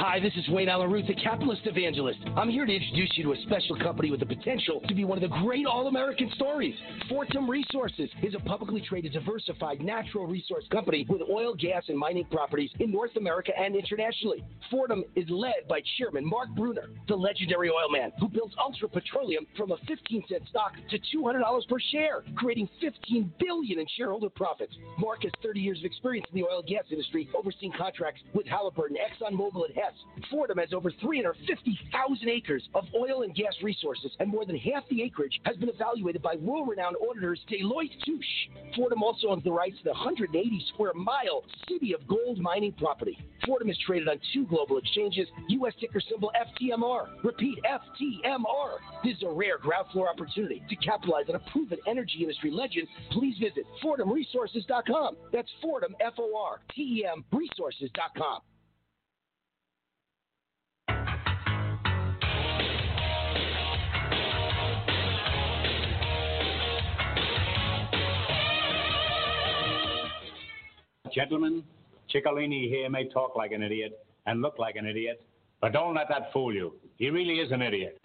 Hi, this is Wayne Allen Ruth, the capitalist evangelist. I'm here to introduce you to a special company with the potential to be one of the great all American stories. Fortem Resources is a publicly traded, diversified natural resource company with oil, gas, and mining properties in North America and internationally. Fortem is led by Chairman Mark Bruner, the legendary oil man who built Ultra Petroleum from a 15 cent stock to $200 per share, creating 15 billion in shareholder profits. Mark has 30 years of experience in the oil and gas industry, overseeing contracts with Halliburton, ExxonMobil, and Hess. Fortem has over 350,000 acres of oil and gas resources, and more than half the acreage has been evaluated by world-renowned auditors Deloitte Touche. Fortem also owns the rights to the 180 square mile city of gold mining property. Fortem is traded on two global exchanges, U.S. ticker symbol FTMR. Repeat, FTMR. This is a rare ground floor opportunity to capitalize on a proven energy industry legend. Please visit FortemResources.com. That's Fortem, F-O-R-T-E-M, resources.com. Gentlemen, Chicolini here may talk like an idiot and look like an idiot, but don't let that fool you. He really is an idiot.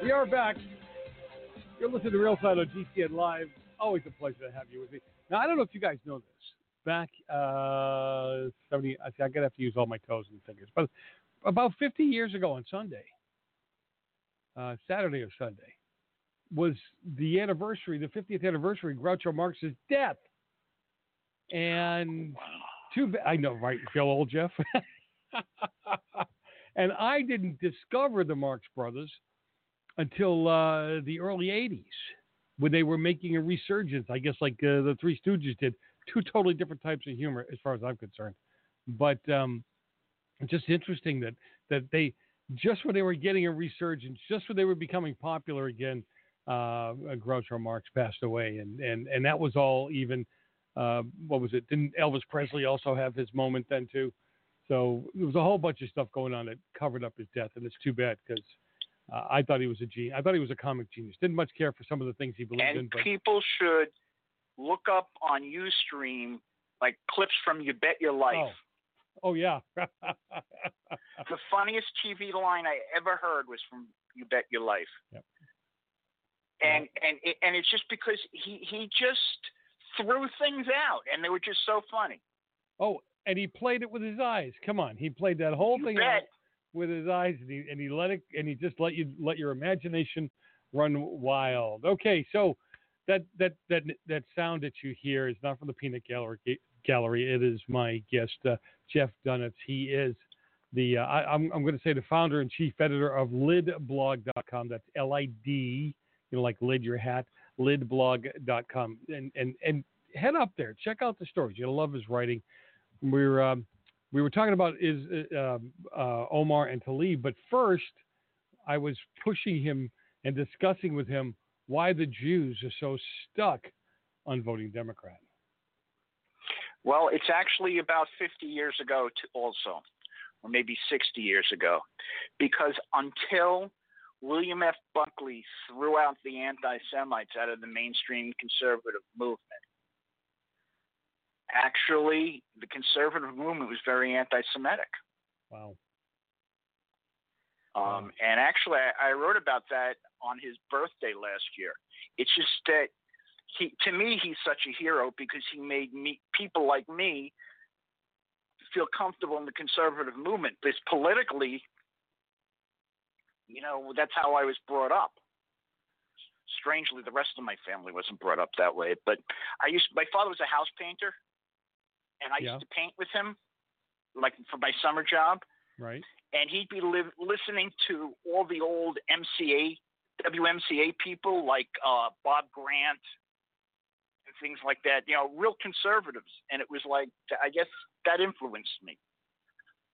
We are back. You're listening to Real Side on GCN Live. Always a pleasure to have you with me. Now, I don't know if you guys know this. Back uh, 70, I I'm going to have to use all my toes and fingers, but about 50 years ago on Sunday, uh, Saturday or Sunday, was the anniversary, the 50th anniversary of Groucho Marx's death. And too bad, I know, right? Feel old, Jeff? and I didn't discover the Marx Brothers until uh, the early 80s when they were making a resurgence, I guess like uh, the Three Stooges did. Two totally different types of humor, as far as I'm concerned. But um, just interesting that that they just when they were getting a resurgence, just when they were becoming popular again, uh, Groucho Marx passed away, and and and that was all even. Uh, what was it? Didn't Elvis Presley also have his moment then too? So there was a whole bunch of stuff going on that covered up his death, and it's too bad because uh, I thought he was a genius. I thought he was a comic genius. Didn't much care for some of the things he believed and in. But people should look up on UStream like clips from You Bet Your Life. Oh, oh yeah. the funniest TV line I ever heard was from You Bet Your Life. Yep. And and it, and it's just because he he just threw things out, and they were just so funny. oh, and he played it with his eyes. Come on, he played that whole You thing bet. out with his eyes, and he and he let it, and he just let you let your imagination run wild. Okay, so that that that that sound that you hear is not from the Peanut Gallery. Gallery. It is my guest, uh, Jeff Dunetz. He is the uh, I, am I'm, I'm going to say the founder and chief editor of lidblog.com. That's L-I-D, you know, like lid your hat, lidblog.com, and and and head up there, check out the stories. You'll love his writing. We're um, we were talking about is uh, uh, Omar and Tlaib, but first I was pushing him and discussing with him why the Jews are so stuck on voting Democrat. Well, it's actually about 50 years ago, also, or maybe 60 years ago, because until William F. Buckley threw out the anti Semites out of the mainstream conservative movement, actually, the conservative movement was very anti Semitic. Wow. Um, and actually, I, I wrote about that on his birthday last year. It's just that he, to me, he's such a hero because he made me people like me feel comfortable in the conservative movement. Because politically, you know, that's how I was brought up. Strangely, the rest of my family wasn't brought up that way. But I used my father was a house painter, and I Yeah. used to paint with him, like for my summer job Right. and he'd be li- listening to all the old MCA, WMCA people like uh, Bob Grant and things like that. You know, real conservatives, and it was like I guess that influenced me.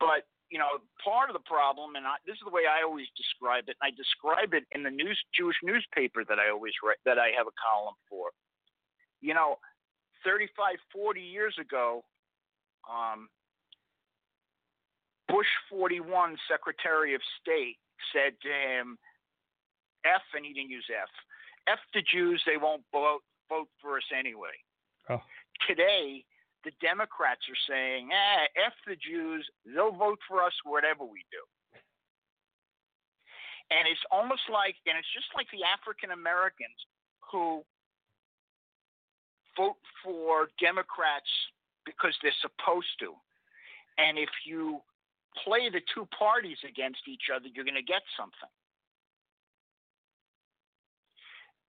But you know, part of the problem, and I, this is the way I always describe it. And I describe it in the news Jewish newspaper that I always write, that I have a column for. You know, 35, 40 years ago, um, Bush 41 Secretary of State said to him, F, and he didn't use F. F the Jews, they won't vote, vote for us anyway. Oh. Today, the Democrats are saying, eh, F the Jews, they'll vote for us whatever we do. And it's almost like, and it's just like the African Americans who vote for Democrats because they're supposed to. And if you play the two parties against each other, you're going to get something.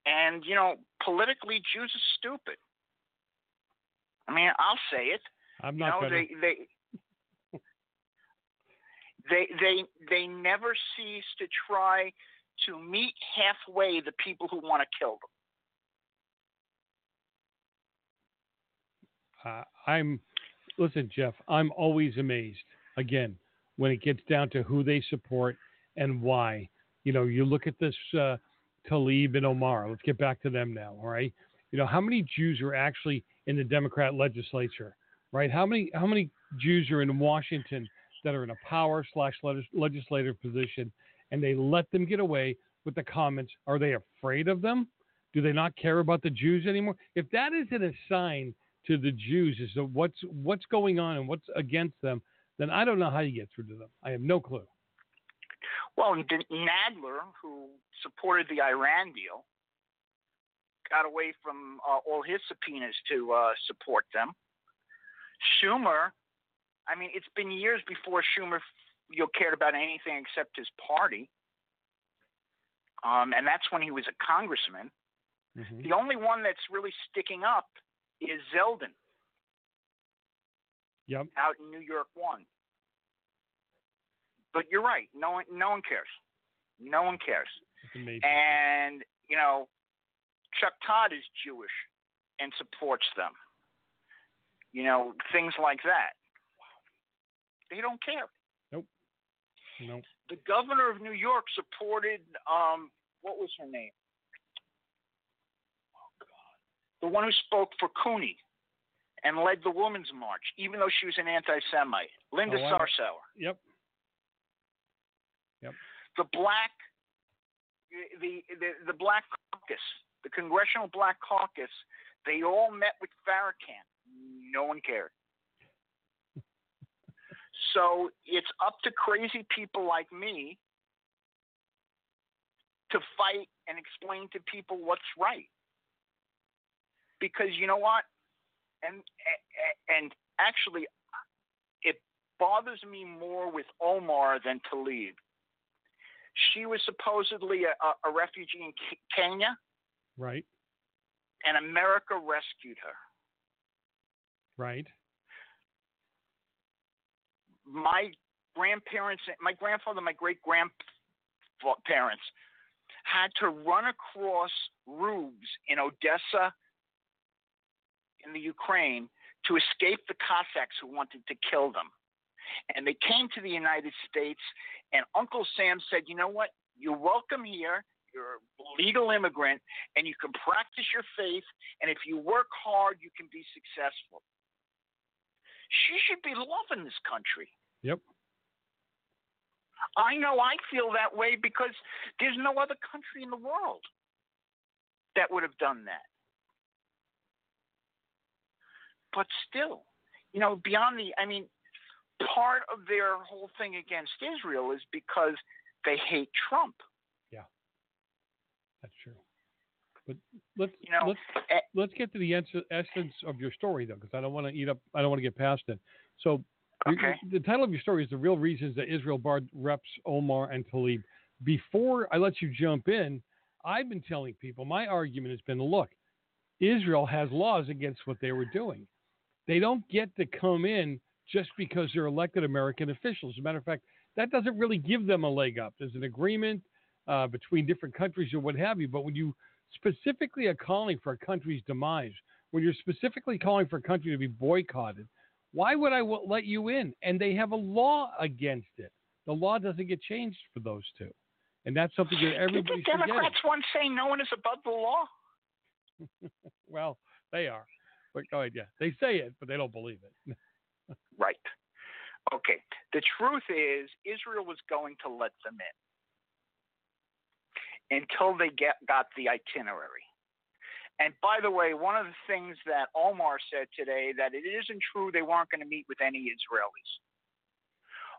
And, you know, politically, Jews are stupid. I mean, I'll say it. I'm You not know, gonna. they, they, they, they, they never cease to try to meet halfway the people who want to kill them. Uh, I'm listen, Jeff. I'm always amazed. Again, when it gets down to who they support and why. You know, you look at this uh, Tlaib and Omar. Let's get back to them now. All right. You know, how many Jews are actually in the Democrat legislature? Right. How many how many Jews are in Washington that are in a power slash legislative position, and they let them get away with the comments? Are they afraid of them? Do they not care about the Jews anymore? If that isn't a sign to the Jews as to what's what's going on and what's against them, then I don't know how you get through to them. I have no clue. Well, Nadler, who supported the Iran deal, got away from uh, all his subpoenas to uh, support them. Schumer, I mean, it's been years before Schumer you know, cared about anything except his party, um, and that's when he was a congressman. The only one that's really sticking up is Zeldin Yep. out in New York One. But you're right. No one, no one cares. No one cares. Amazing. And you know, Chuck Todd is Jewish and supports them. You know, things like that. They don't care. Nope. Nope. The governor of New York supported um, what was her name? The one who spoke for CUNY and led the Women's March, even though she was an anti-Semite, Linda Oh, I- Sarsour. Yep. Yep. the black the, the the black caucus the congressional black caucus they all met with farrakhan no one cared so it's up to crazy people like me to fight and explain to people what's right because you know what and and actually it bothers me more with Omar than Tlaib She was supposedly a, a, a refugee in Kenya, Right. and America rescued her. Right. my grandparents, my grandfather, my great grandparents had to run across roofs in Odessa, in the Ukraine, to escape the Cossacks who wanted to kill them. And they came to the United States, and Uncle Sam said, You know what? You're welcome here. You're a legal immigrant, and you can practice your faith. And if you work hard, you can be successful. She should be loving this country. Yep. I know I feel that way because there's no other country in the world that would have done that. But still, you know, beyond the, I mean, part of their whole thing against Israel is because they hate Trump. Yeah, that's true. But let's You know, let's eh, let's get to the essence of your story though, because I don't want to eat up. I don't want to get past it. So, Okay. the title of your story is the real reasons that Israel barred reps Omar and Tlaib. Before I let you jump in, I've been telling people my argument has been: look, Israel has laws against what they were doing. They don't get to come in just because they're elected American officials. As a matter of fact, that doesn't really give them a leg up. There's an agreement uh, between different countries or what have you. But when you specifically are calling for a country's demise, when you're specifically calling for a country to be boycotted, why would I w- let you in? And they have a law against it. The law doesn't get changed for those two. And that's something that everybody. Did the. Democrats once say no one is above the law? well, they are. But go ahead, yeah. They say it, but they don't believe it. Right. Okay. The truth is, Israel was going to let them in until they get, got the itinerary. And by the way, one of the things that Omar said today that it isn't true they weren't going to meet with any Israelis.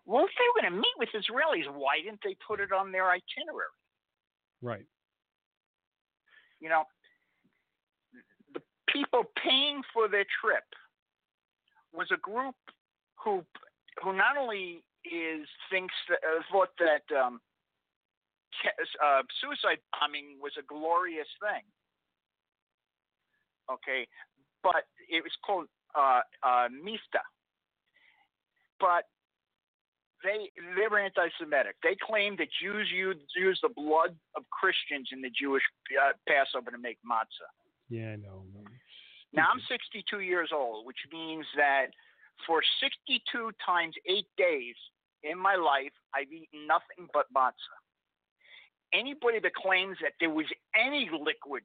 Well, if they were going to meet with Israelis, why didn't they put it on their itinerary? Right. You know, people paying for their trip was a group who who not only is thinks that, uh, thought that um, uh, suicide bombing was a glorious thing. Okay, but it was called uh, uh, Miftah. But they they were anti-Semitic. They claimed that Jews used, used the blood of Christians in the Jewish uh, Passover to make matzah. Yeah, I know. Now I'm 62 years old, which means that for 62 times eight days in my life, I've eaten nothing but matzah. Anybody that claims that there was any liquid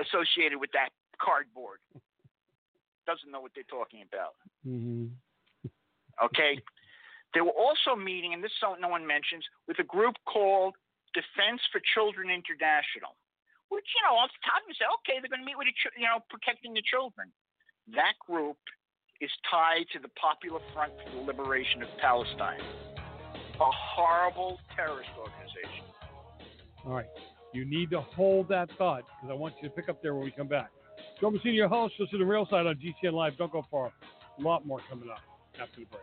associated with that cardboard doesn't know what they're talking about. Mm-hmm. Okay. They were also meeting, and this is something no one mentions, with a group called Defense for Children International, which you know off the top you say, okay, they're going to meet with the, you know protecting the children. That group is tied to the Popular Front for the Liberation of Palestine, a horrible terrorist organization. All right. You need to hold that thought because I want you to pick up there when we come back. Joe Messina, your host, listen to the real side on GCN Live. Don't go far. A lot more coming up after the break.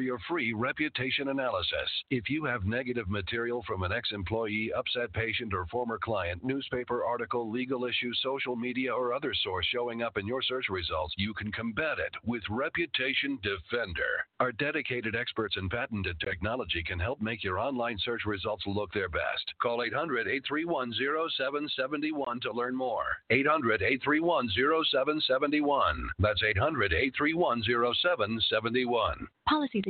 for your free reputation analysis. If you have negative material from an ex employee, upset patient, or former client, newspaper article, legal issue, social media, or other source showing up in your search results, you can combat it with Reputation Defender. Our dedicated experts in patented technology can help make your online search results look their best. Call 800 831 0771 to learn more. 800 831 0771. That's 800 831 0771. Policies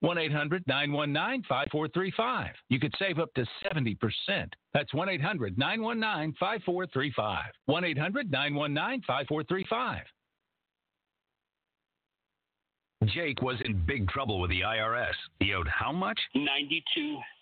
1 800 919 5435. You could save up to 70%. That's 1 800 919 5435. 1 800 919 5435. Jake was in big trouble with the IRS. He owed how much? Ninety-two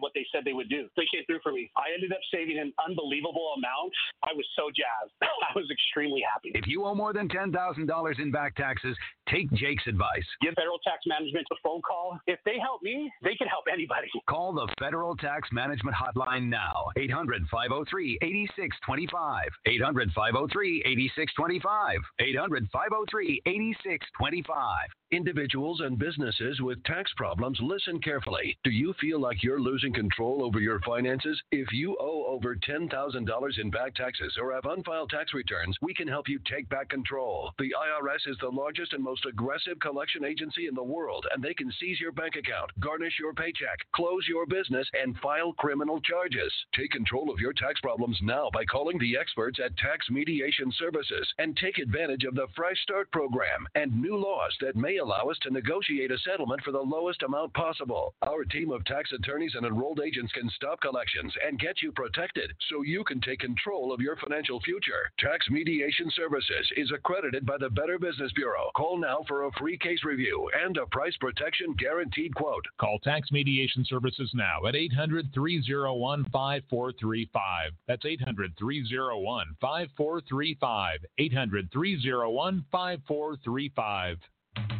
what they said they would do. They came through for me. I ended up saving an unbelievable amount. I was so jazzed. I was extremely happy. If you owe more than $10,000 in back taxes, take Jake's advice. Give federal tax management a phone call. If they help me, they can help anybody. Call the Federal Tax Management Hotline now. 800 503 8625. 800 503 8625. 800 503 8625. Individuals and businesses with tax problems, listen carefully. Do you feel like you're losing control over your finances? If you owe over $10,000 in back taxes or have unfiled tax returns, we can help you take back control. The IRS is the largest and most aggressive collection agency in the world, and they can seize your bank account, garnish your paycheck, close your business, and file criminal charges. Take control of your tax problems now by calling the experts at Tax Mediation Services and take advantage of the Fresh Start program and new laws that may allow us to negotiate a settlement for the lowest amount possible. Our team of tax attorneys and enrolled agents can stop collections and get you protected so you can take control of your financial future. Tax Mediation Services is accredited by the Better Business Bureau. Call now for a free case review and a price protection guaranteed quote. Call Tax Mediation Services now at 800 301 5435. That's 800 301 5435. 800 301 5435.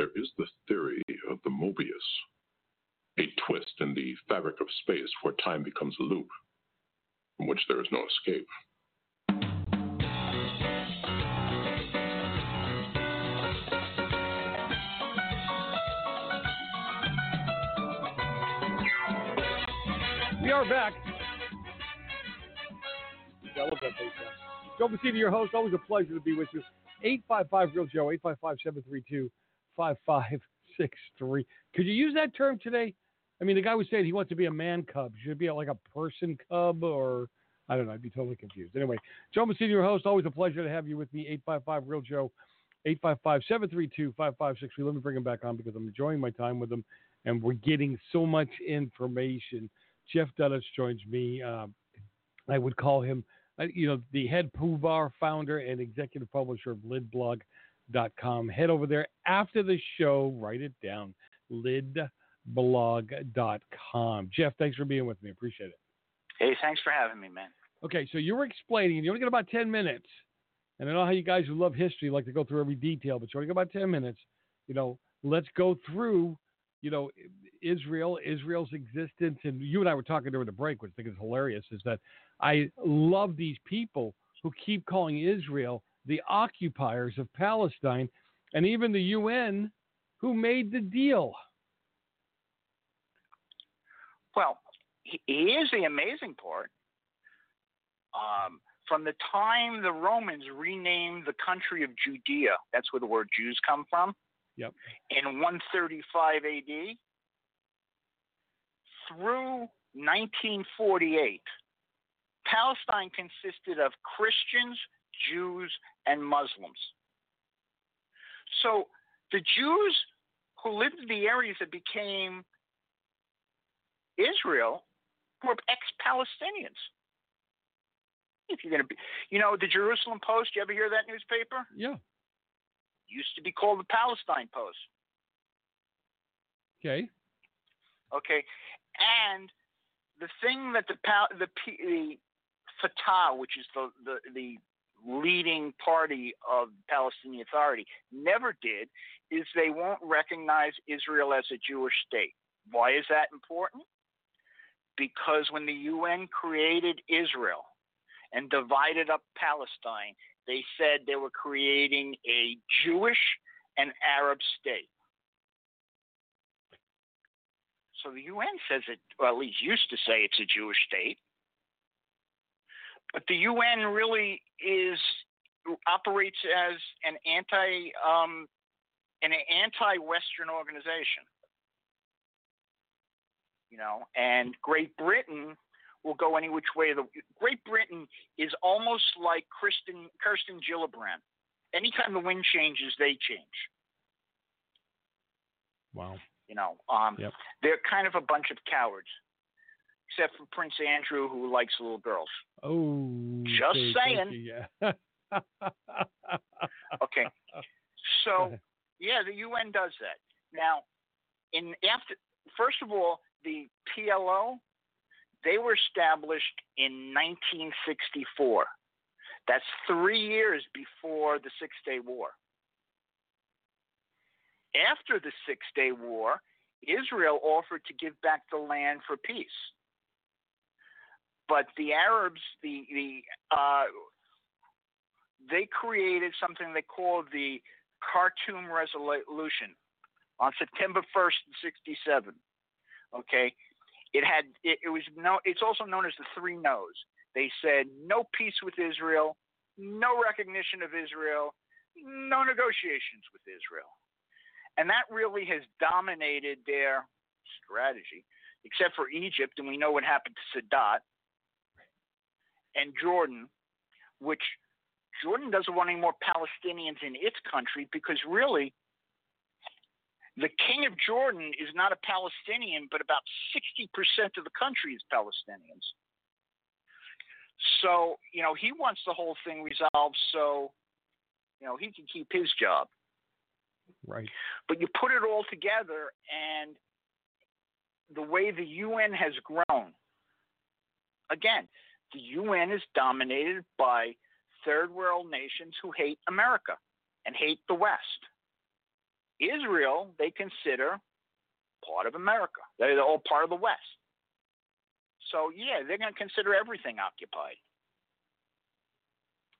There is the theory of the Mobius, a twist in the fabric of space where time becomes a loop from which there is no escape. We are back. Yeah, I love that bass. Joe Messina, your host. Always a pleasure to be with you. 855 Real Joe, 855 732 5563. Could you use that term today? I mean, the guy was saying he wants to be a man cub. Should be like a person cub or I don't know. I'd be totally confused. Anyway, Joe Messina, your host. Always a pleasure to have you with me. 855 Real Joe, 855 732 5563. Let me bring him back on because I'm enjoying my time with him and we're getting so much information. Jeff Dunetz joins me. Um, I would call him, uh, you know, the head Poovar founder and executive publisher of lidblog.com. Head over there after the show, write it down, lidblog.com. Jeff, thanks for being with me. Appreciate it. Hey, thanks for having me, man. Okay, so you were explaining, and you only got about 10 minutes. And I know how you guys who love history like to go through every detail, but you only got about 10 minutes. You know, let's go through, you know, Israel, Israel's existence. And you and I were talking during the break, which I think is hilarious, is that I love these people who keep calling Israel the occupiers of Palestine and even the UN who made the deal. Well, here's the amazing part. Um, from the time the Romans renamed the country of Judea, that's where the word Jews come from. Yep. In 135 AD through 1948, Palestine consisted of Christians, Jews, and Muslims. So the Jews who lived in the areas that became Israel were ex Palestinians. If you're going to be, you know, the Jerusalem Post, you ever hear that newspaper? Yeah. Used to be called the Palestine Post. Okay. Okay. And the thing that the the, the Fatah, which is the, the, the leading party of Palestinian Authority, never did, is they won't recognize Israel as a Jewish state. Why is that important? Because when the UN created Israel and divided up Palestine, they said they were creating a Jewish and Arab state. So the UN says it, or at least used to say it's a Jewish state. But the UN really is operates as an anti um, an anti-Western organization. You know, and Great Britain will go any which way. The Great Britain is almost like Kirsten Kirsten Gillibrand. Anytime the wind changes, they change. Wow. You know, um, yep. they're kind of a bunch of cowards, except for Prince Andrew, who likes little girls. Oh, just okay, saying. Yeah. okay. So, yeah, the UN does that. Now, in after first of all, the PLO they were established in 1964. That's three years before the Six Day War. After the Six Day War, Israel offered to give back the land for peace. But the Arabs, the, the uh, they created something they called the Khartoum Resolution on September 1st, 67. Okay, it had it, it was no. It's also known as the three no's. They said no peace with Israel, no recognition of Israel, no negotiations with Israel, and that really has dominated their strategy, except for Egypt, and we know what happened to Sadat and Jordan, which Jordan doesn't want any more Palestinians in its country because really the king of Jordan is not a Palestinian, but about 60% of the country is Palestinians. So, you know, he wants the whole thing resolved so, you know, he can keep his job. Right. But you put it all together, and the way the UN has grown, again, the UN is dominated by third world nations who hate America and hate the West. Israel, they consider part of America. They're all part of the West. So yeah, they're going to consider everything occupied.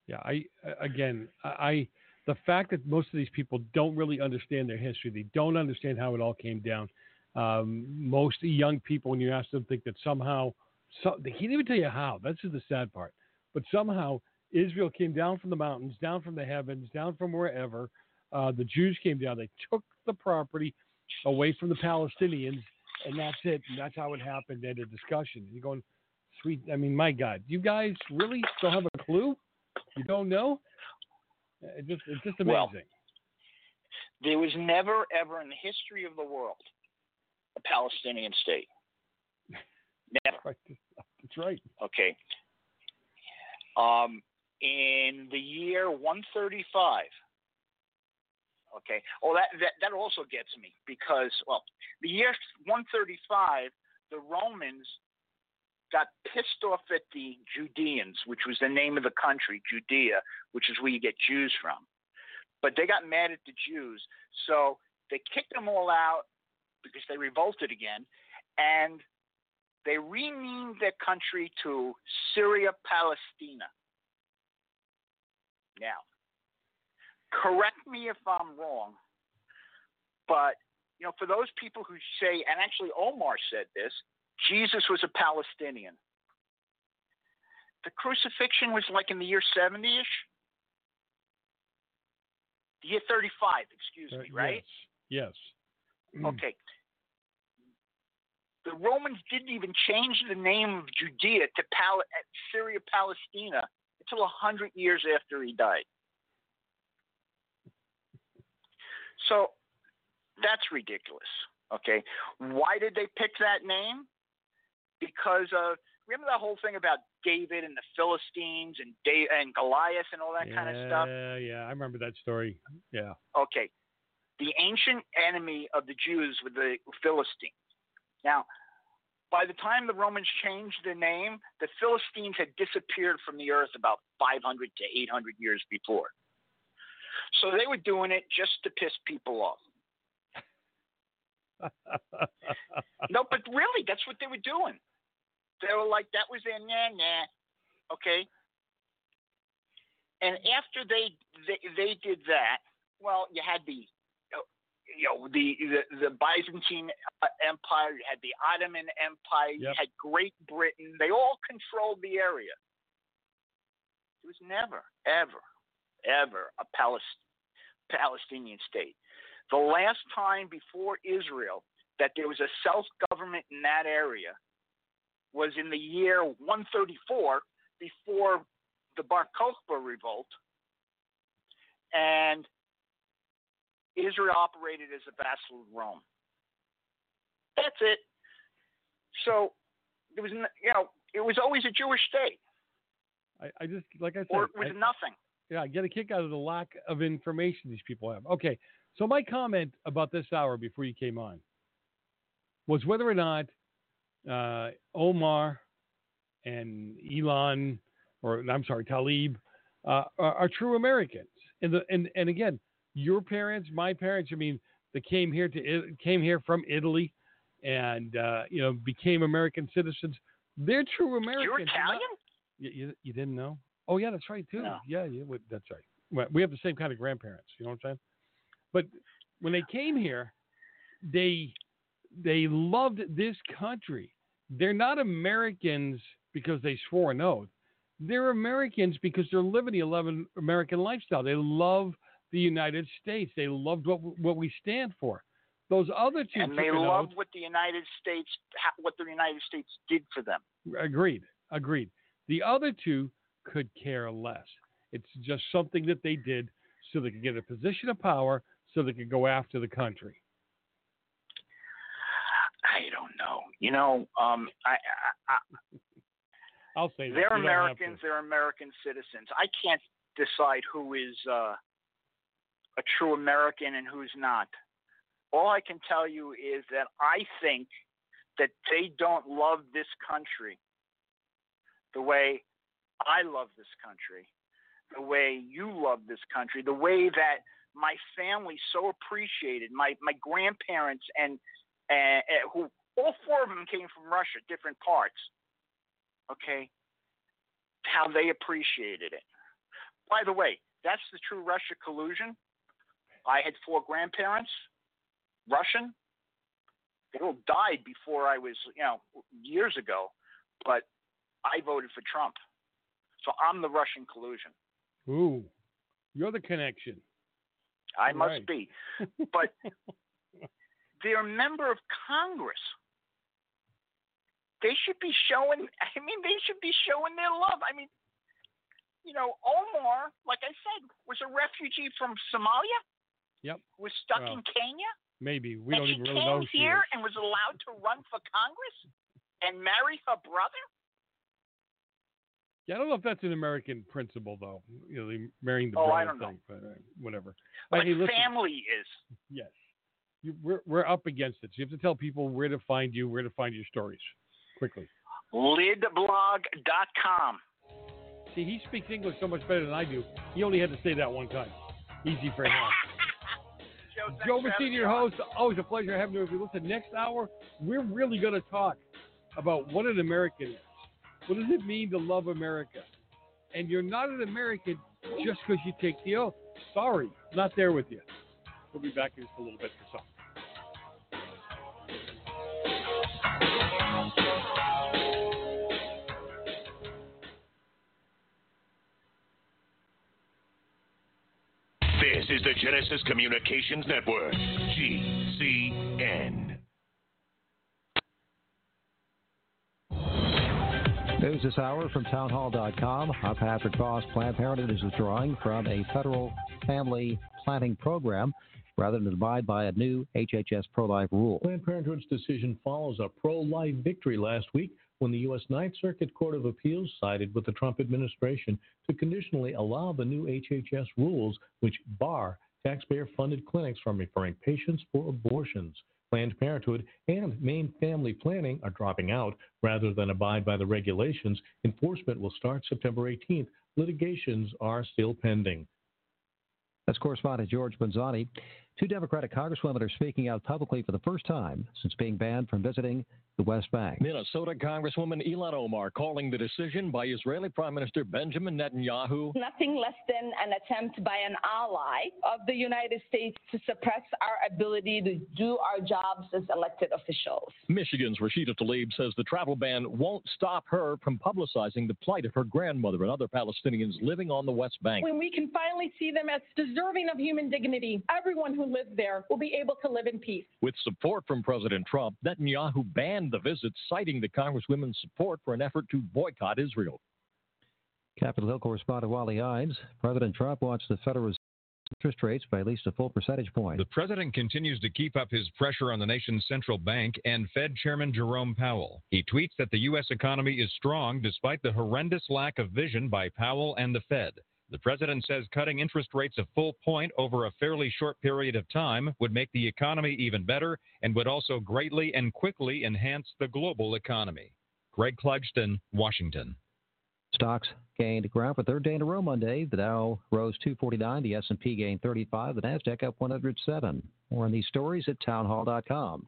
Yeah, I again, I the fact that most of these people don't really understand their history, they don't understand how it all came down. Um, most young people, when you ask them, think that somehow, so, they can't even tell you how. That's just the sad part. But somehow Israel came down from the mountains, down from the heavens, down from wherever, uh, the Jews came down. They took the property away from the Palestinians, and that's it. And that's how it happened. At a discussion. You're going, sweet. I mean, my God, you guys really don't have a clue? You don't know? It just, it's just amazing. Well, there was never, ever in the history of the world a Palestinian state. Never. That's right. Okay. Um, in the year 135. Okay. Oh, that, that that also gets me because well, the year 135, the Romans got pissed off at the Judeans, which was the name of the country, Judea, which is where you get Jews from. But they got mad at the Jews, so they kicked them all out because they revolted again, and they renamed their country to Syria Palestina. Now, correct me if I'm wrong, but you know, for those people who say, and actually Omar said this, Jesus was a Palestinian. The crucifixion was like in the year 70 ish. The year 35, excuse me, uh, right? Yes. yes. Mm. Okay. The Romans didn't even change the name of Judea to Pal- Syria Palestina until hundred years after he died. So that's ridiculous. Okay. Why did they pick that name? Because of remember that whole thing about David and the Philistines and Dave and Goliath and all that yeah, kind of stuff? Yeah, yeah, I remember that story. Yeah. Okay. The ancient enemy of the Jews were the Philistines. Now, by the time the Romans changed the name, the Philistines had disappeared from the earth about 500 to 800 years before. So they were doing it just to piss people off. no, but really, that's what they were doing. They were like, that was their nah nah. Okay. And after they, they they did that, well, you had the you know the the, the Byzantine uh, Empire, you had the Ottoman Empire, you had Great Britain. They all controlled the area. It was never, ever, ever a Palis- Palestinian state. The last time before Israel that there was a self government in that area was in the year 134 before the Bar Kokhba revolt. And Israel operated as a vassal of Rome. That's it. So there was, you know, it was always a Jewish state, I, I just like I said. or it was I- nothing. Yeah, I get a kick out of the lack of information these people have. Okay, so my comment about this hour before you came on was whether or not uh, Omar and Elon, or I'm sorry, Tlaib, uh, are, are true Americans. And the and and again, your parents, my parents. I mean, they came here to came here from Italy, and uh, you know became American citizens. They're true Americans. You're Italian? you, you, you didn't know? Oh yeah, that's right too. No. Yeah, yeah, that's right. Well, We have the same kind of grandparents. You know what I'm saying? But when they came here, they they loved this country. They're not Americans because they swore an oath. They're Americans because they're living the 11 American lifestyle. They love the United States. They loved what what we stand for. Those other two and they an love what the United States, what the United States did for them. Agreed. Agreed. The other two could care less. It's just something that they did so they could get a position of power, so they could go after the country. I don't know. You know, um, I, I, I I'll say that. they're Americans. They're American citizens. I can't decide who is uh, a true American and who's not. All I can tell you is that I think that they don't love this country the way I love this country, the way you love this country, the way that my family so appreciated my my grandparents and and, and who all four of them came from Russia, different parts. Okay, how they appreciated it. By the way, that's the true Russia collusion. I had four grandparents, Russian. They all died before I was, you know, years ago, but I voted for Trump. So I'm the Russian collusion. Ooh, you're the connection. I must Right. be. But they're a member of Congress. They should be showing, I mean, they should be showing their love. I mean, you know, Omar, like I said, was a refugee from Somalia, Yep. was stuck Wow. in Kenya. Maybe we and don't she even really came know. she here is. and was allowed to run for Congress and marry her brother. Yeah, I don't know if that's an American principle though. You know, the marrying the Oh, I don't know. but uh, whatever. But hey, listen, family is. Yes, you, we're we're up against it. So you have to tell people where to find you, where to find your stories, quickly. Lidblog.com. See, he speaks English so much better than I do. He only had to say that one time. Easy for him. Joe Messina, your host. Always a pleasure having you with you. Listen, next hour, we're really going to talk about what an American is. What does it mean to love America? And you're not an American just because you take the oath. Sorry, not there with you. We'll be back in just a little bit for some. Is the Genesis Communications Network, GCN. News this hour from townhall.com. I'm Patrick Voss. Planned Parenthood is withdrawing from a federal family planning program rather than abide by a new HHS pro life rule. Planned Parenthood's decision follows a pro life victory last week when the U.S. Ninth Circuit Court of Appeals sided with the Trump administration to conditionally allow the new HHS rules, which bar taxpayer funded clinics from referring patients for abortions. Planned Parenthood and Maine Family Planning are dropping out rather than abide by the regulations. Enforcement will start September 18th. Litigations are still pending. That's correspondent George Manzani. Two Democratic congresswomen are speaking out publicly for the first time since being banned from visiting the West Bank. Minnesota Congresswoman Ilhan Omar calling the decision by Israeli Prime Minister Benjamin Netanyahu Nothing less than an attempt by an ally of the United States to suppress our ability to do our jobs as elected officials. Michigan's Rashida Tlaib says the travel ban won't stop her from publicizing the plight of her grandmother and other Palestinians living on the West Bank. When we can finally see them as deserving of human dignity, everyone who lives there will be able to live in peace. With support from President Trump, Netanyahu banned the visit, citing the Congresswomen's support for an effort to boycott Israel. Capitol Hill correspondent Wally Hindes. President Trump wants the Federal Reserve interest rates by at least a full percentage point. The president continues to keep up his pressure on the nation's central bank and Fed Chairman Jerome Powell. He tweets that the U.S. economy is strong despite the horrendous lack of vision by Powell and the Fed. The president says cutting interest rates a full point over a fairly short period of time would make the economy even better and would also greatly and quickly enhance the global economy. Greg Clugston, Washington. Stocks gained ground for third day in a row Monday. The Dow rose 249, the S&P gained 35, the Nasdaq up 107. More on these stories at townhall.com.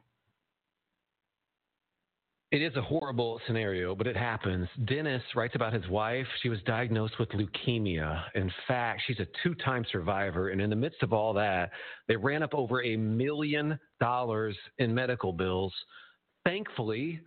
It is a horrible scenario, but it happens. Dennis writes about his wife. She was diagnosed with leukemia. In fact, she's a two time survivor. And in the midst of all that, they ran up over a million dollars in medical bills. Thankfully,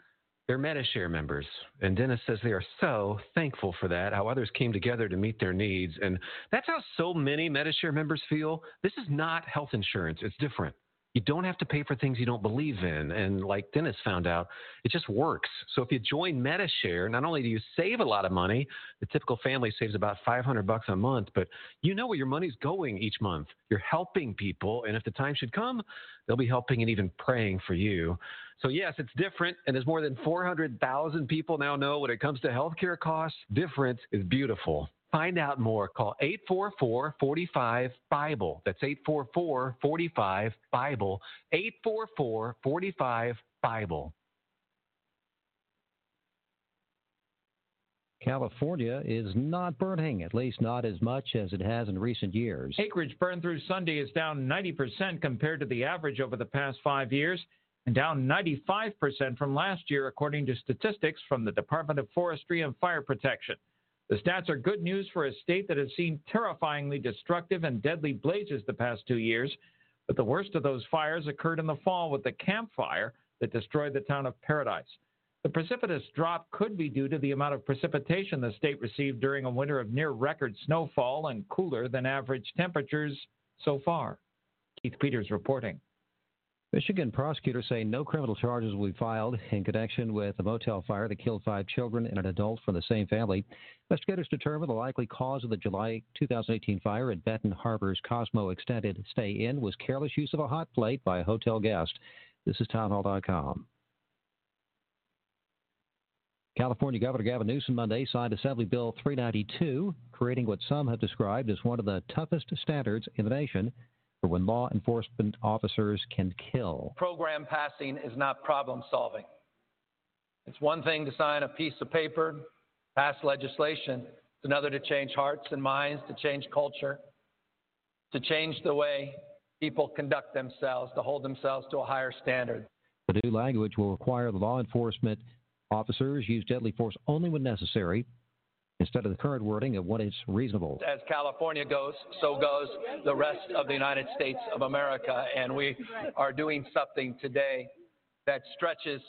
they're Medi-Share members. And Dennis says they are so thankful for that, how others came together to meet their needs. And that's how so many Medi-Share members feel. This is not health insurance, it's different. You don't have to pay for things you don't believe in. And like Dennis found out, it just works. So if you join Medi-Share, not only do you save a lot of money, the typical family saves about 500 bucks a month, but you know where your money's going each month. You're helping people. And if the time should come, they'll be helping and even praying for you. So yes, it's different. And as more than 400,000 people now know when it comes to healthcare costs, different is beautiful. Find out more. Call 844 45 Bible. That's 844 45 Bible. 844 45 Bible. California is not burning, at least not as much as it has in recent years. Acreage burned through Sunday is down 90% compared to the average over the past five years and down 95% from last year, according to statistics from the Department of Forestry and Fire Protection. The stats are good news for a state that has seen terrifyingly destructive and deadly blazes the past two years, but the worst of those fires occurred in the fall with the Camp Fire that destroyed the town of Paradise. The precipitous drop could be due to the amount of precipitation the state received during a winter of near record snowfall and cooler than average temperatures so far. Keith Peters reporting. Michigan prosecutors say no criminal charges will be filed in connection with the motel fire that killed five children and an adult from the same family. Investigators determined the likely cause of the July 2018 fire at Benton Harbor's Cosmo Extended Stay Inn was careless use of a hot plate by a hotel guest. This is townhall.com. California Governor Gavin Newsom Monday signed Assembly Bill 392, creating what some have described as one of the toughest standards in the nation when law enforcement officers can kill. Program passing is not problem solving. It's one thing to sign a piece of paper, pass legislation. It's another to change hearts and minds, to change culture, to change the way people conduct themselves, to hold themselves to a higher standard. The new language will require the law enforcement officers use deadly force only when necessary instead of the current wording of what is reasonable. As California goes, so goes the rest of the United States of America. And we are doing something today that stretches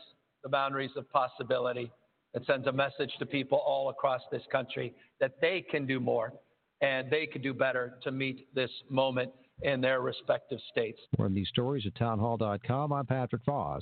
the boundaries of possibility, that sends a message to people all across this country that they can do more and they can do better to meet this moment in their respective states. On these stories at townhall.com. I'm Patrick Foss.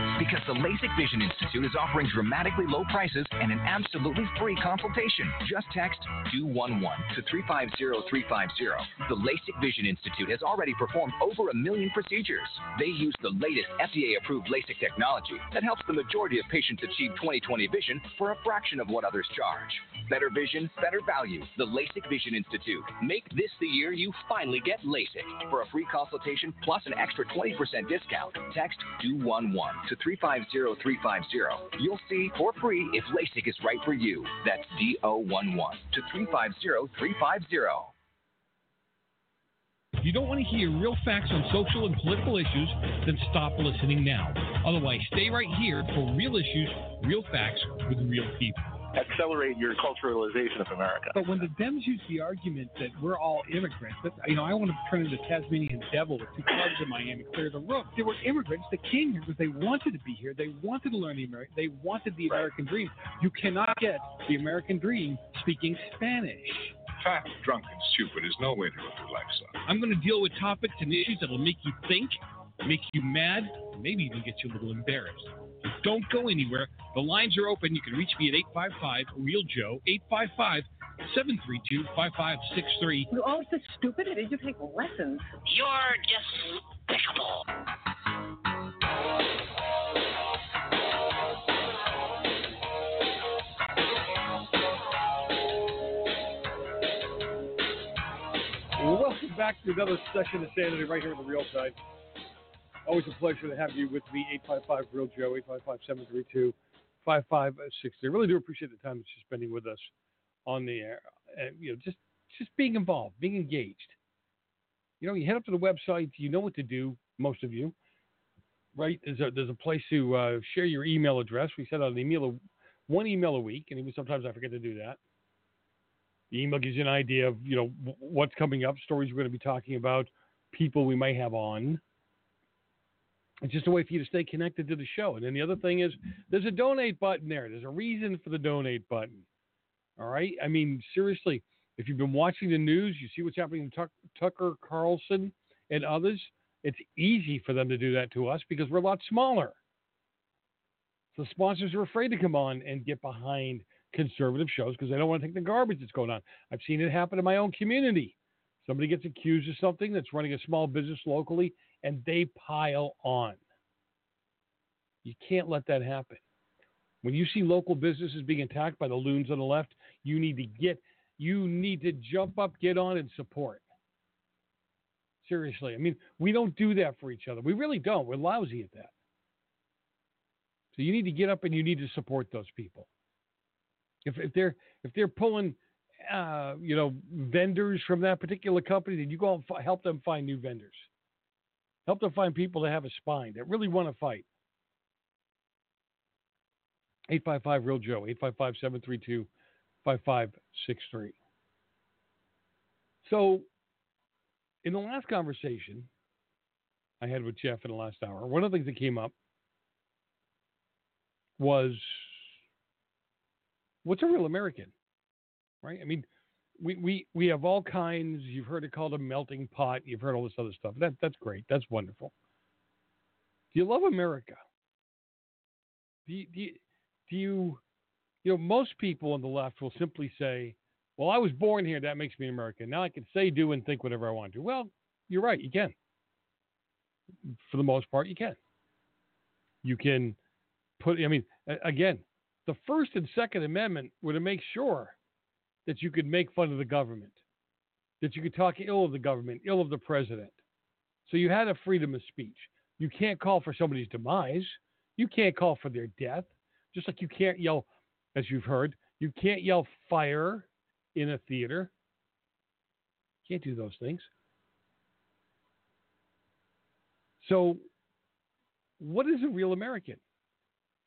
because the LASIK Vision Institute is offering dramatically low prices and an absolutely free consultation. Just text 211 to 350350. The LASIK Vision Institute has already performed over a million procedures. They use the latest FDA approved LASIK technology that helps the majority of patients achieve 20/20 vision for a fraction of what others charge. Better vision, better value. The LASIK Vision Institute. Make this the year you finally get LASIK. For a free consultation plus an extra 20% discount, text 211 to 350350. 350350. You'll see for free if LASIK is right for you. That's D011 to 350350. If you don't want to hear real facts on social and political issues, then stop listening now. Otherwise, stay right here for real issues, real facts with real people accelerate your culturalization of America. But when the Dems use the argument that we're all immigrants, that, you know, I want to turn into Tasmanian devil with two clubs in Miami, clear the room. They were immigrants that came here because they wanted to be here. They wanted to learn the American. They wanted the American dream. You cannot get the American dream speaking Spanish. Fat, drunk, and stupid is no way to live your lifestyle. I'm going to deal with topics and issues that will make you think, make you mad, maybe even get you a little embarrassed. Don't go anywhere. The lines are open. You can reach me at 855 Real Joe, 855 732 5563. You're all so stupid. I did you take lessons? You're despicable. Welcome back to another session of Sanity right here on the Real Side. Always a pleasure to have you with me, 855 Real Joe, 855 732 5560. I really do appreciate the time that you're spending with us on the air. And, you know, just, just being involved, being engaged. You know, you head up to the website, you know what to do, most of you, right? There's a, there's a place to uh, share your email address. We send out an email, one email a week, and even sometimes I forget to do that. The email gives you an idea of, you know, what's coming up, stories we're going to be talking about, people we might have on. It's just a way for you to stay connected to the show. And then the other thing is there's a donate button there. There's a reason for the donate button. All right. I mean, seriously, if you've been watching the news, you see what's happening to Tuck- Tucker Carlson and others. It's easy for them to do that to us because we're a lot smaller. So sponsors are afraid to come on and get behind conservative shows because they don't want to take the garbage that's going on. I've seen it happen in my own community. Somebody gets accused of something that's running a small business locally and they pile on. You can't let that happen. When you see local businesses being attacked by the loons on the left, you need to get you need to jump up, get on and support. Seriously. I mean, we don't do that for each other. We really don't. We're lousy at that. So you need to get up and you need to support those people. If, if they're if they're pulling uh, you know vendors from that particular company, then you go out and f- help them find new vendors. Help them find people that have a spine that really want to fight. 855 Real Joe, 855 732 5563. So, in the last conversation I had with Jeff in the last hour, one of the things that came up was what's a real American? Right? I mean, we, we, we have all kinds. You've heard it called a melting pot. You've heard all this other stuff. That, that's great. That's wonderful. Do you love America? Do you, do you, do you, you know, most people on the left will simply say, well, I was born here. That makes me American. Now I can say, do, and think whatever I want to. Well, you're right. You can. For the most part, you can. You can put, I mean, again, the First and Second Amendment were to make sure that you could make fun of the government, that you could talk ill of the government, ill of the president. So you had a freedom of speech. You can't call for somebody's demise. You can't call for their death. Just like you can't yell, as you've heard, you can't yell fire in a theater. You Can't do those things. So, what is a real American?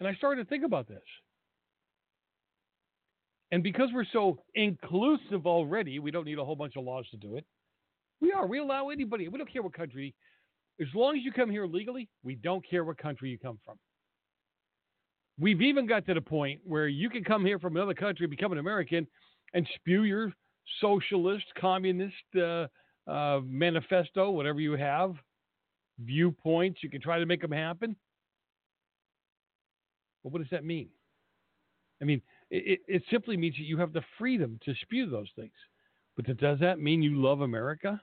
And I started to think about this. And because we're so inclusive already, we don't need a whole bunch of laws to do it. We are. We allow anybody. We don't care what country. As long as you come here legally, we don't care what country you come from. We've even got to the point where you can come here from another country, become an American, and spew your socialist, communist uh, uh, manifesto, whatever you have, viewpoints. You can try to make them happen. But what does that mean? I mean, it, it simply means that you have the freedom to spew those things. But does that mean you love America?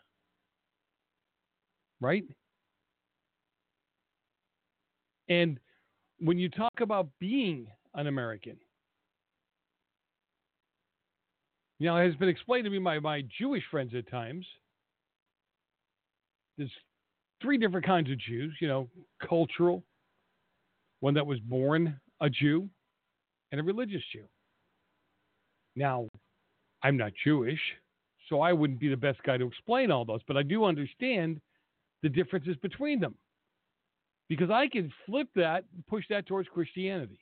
Right? And when you talk about being an American, you know, it has been explained to me by my Jewish friends at times. There's three different kinds of Jews, you know, cultural, one that was born a Jew, and a religious Jew. Now, I'm not Jewish, so I wouldn't be the best guy to explain all those, but I do understand the differences between them. Because I can flip that push that towards Christianity.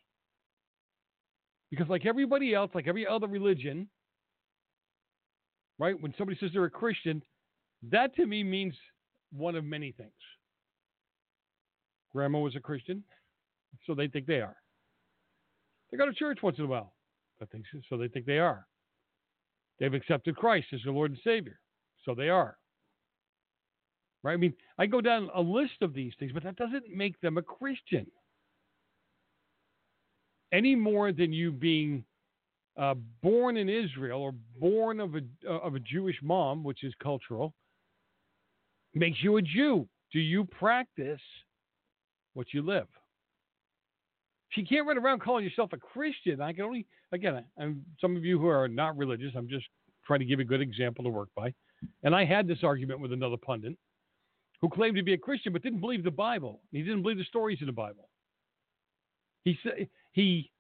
Because, like everybody else, like every other religion, right, when somebody says they're a Christian, that to me means one of many things. Grandma was a Christian, so they think they are. They go to church once in a while, so they think they are. They've accepted Christ as their Lord and Savior, so they are. Right? I mean, I go down a list of these things, but that doesn't make them a Christian any more than you being uh, born in Israel or born of a uh, of a Jewish mom, which is cultural, makes you a Jew. Do you practice what you live? You can't run around calling yourself a Christian, I can only again, I'm some of you who are not religious. I'm just trying to give a good example to work by. And I had this argument with another pundit who claimed to be a Christian but didn't believe the Bible. He didn't believe the stories in the Bible. He said he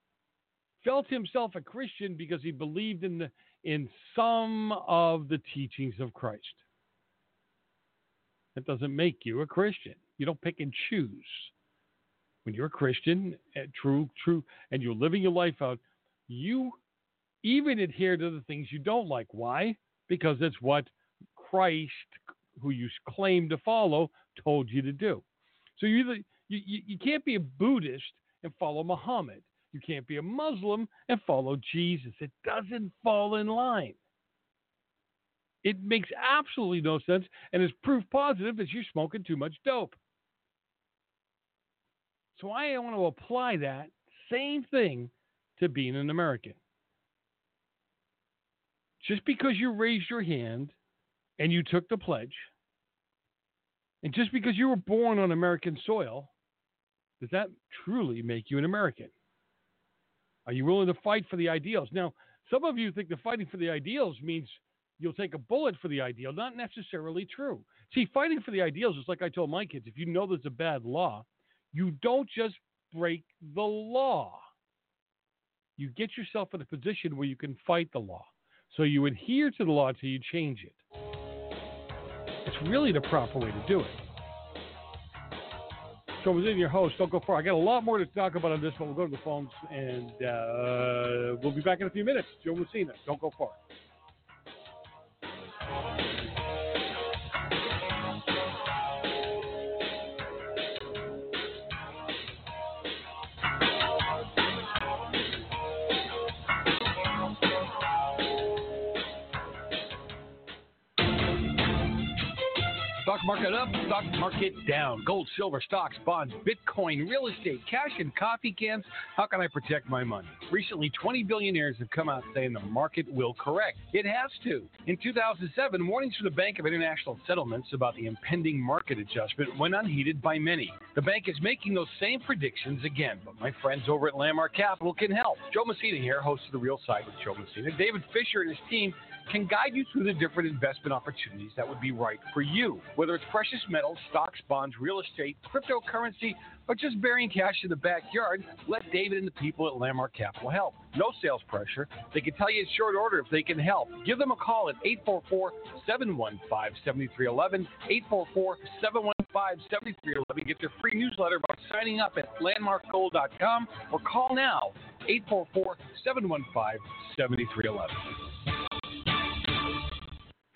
felt himself a Christian because he believed in the in some of the teachings of Christ. That doesn't make you a Christian. You don't pick and choose. When you're a Christian, eh, true, true, and you're living your life out, you even adhere to the things you don't like. Why? Because it's what Christ, who you claim to follow, told you to do. So you you, you, you can't be a Buddhist and follow Muhammad. You can't be a Muslim and follow Jesus. It doesn't fall in line. It makes absolutely no sense and is proof positive that you're smoking too much dope. So I want to apply that same thing to being an American. Just because you raised your hand and you took the pledge, and just because you were born on American soil, does that truly make you an American? Are you willing to fight for the ideals? Now, some of you think the fighting for the ideals means you'll take a bullet for the ideal. Not necessarily true. See, fighting for the ideals is like I told my kids if you know there's a bad law, you don't just break the law. You get yourself in a position where you can fight the law. So you adhere to the law until you change it. It's really the proper way to do it. Joe Messina, your host. Don't go far. I got a lot more to talk about on this, but we'll go to the phones and uh, we'll be back in a few minutes. Joe Messina, don't go far. Market up, stock market down. Gold, silver, stocks, bonds, Bitcoin, real estate, cash, and coffee cans. How can I protect my money? Recently, 20 billionaires have come out saying the market will correct. It has to. In 2007, warnings from the Bank of International Settlements about the impending market adjustment went unheeded by many. The bank is making those same predictions again, but my friends over at Landmark Capital can help. Joe Messina here, host of The Real Side with Joe Messina. David Fisher and his team can guide you through the different investment opportunities that would be right for you. Whether it's precious metals, stocks, bonds, real estate, cryptocurrency, or just burying cash in the backyard, let David and the people at Landmark Capital help. No sales pressure. They can tell you in short order if they can help. Give them a call at 844 715 7311. 844 715 7311. Get their free newsletter by signing up at landmarkgold.com or call now 844 715 7311.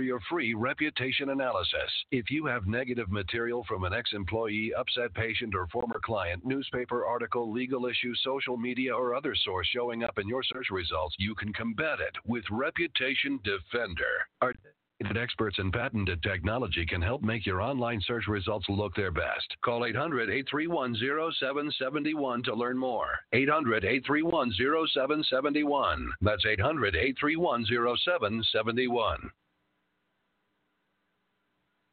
for your free reputation analysis. If you have negative material from an ex employee, upset patient, or former client, newspaper article, legal issue, social media, or other source showing up in your search results, you can combat it with Reputation Defender. Our experts in patented technology can help make your online search results look their best. Call 800 831 0771 to learn more. 800 831 0771. That's 800 831 0771.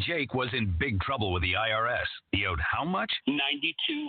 Jake was in big trouble with the IRS. He owed how much? Ninety-two.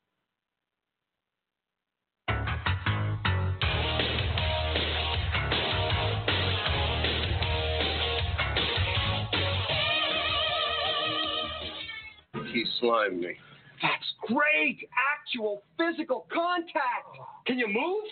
He slimed me. That's great! Actual physical contact! Can you move?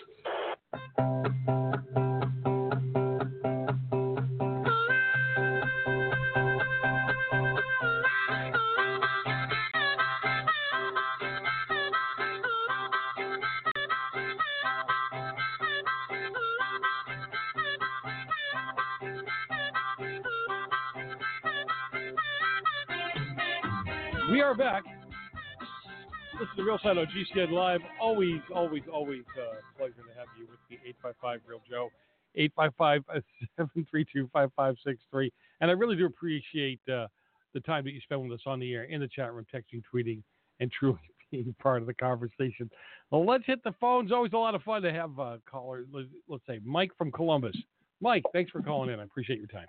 Are back. This is the Real Side on GCN Live. Always, always, always uh, pleasure to have you with me. 855 Real Joe. 855-732-5563. And I really do appreciate uh, the time that you spend with us on the air, in the chat room, texting, tweeting, and truly being part of the conversation. Well, let's hit the phones. Always a lot of fun to have uh, callers. Let's say Mike from Columbus. Mike, thanks for calling in. I appreciate your time.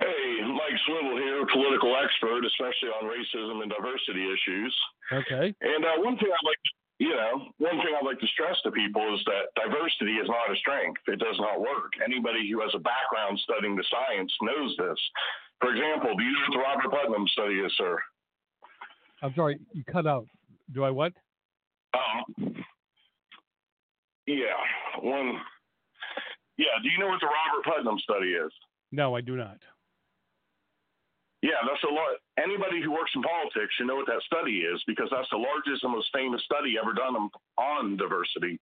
Hey, Mike Swivel here, political expert, especially on racism and diversity issues. Okay. And uh, one thing I'd like, to, you know, one thing I'd like to stress to people is that diversity is not a strength. It does not work. Anybody who has a background studying the science knows this. For example, do you know what the Robert Putnam study is, sir? I'm sorry, you cut out. Do I what? Um, yeah, one. Yeah, do you know what the Robert Putnam study is? No, I do not. Yeah, that's a lot. Anybody who works in politics should know what that study is because that's the largest and most famous study ever done on, diversity.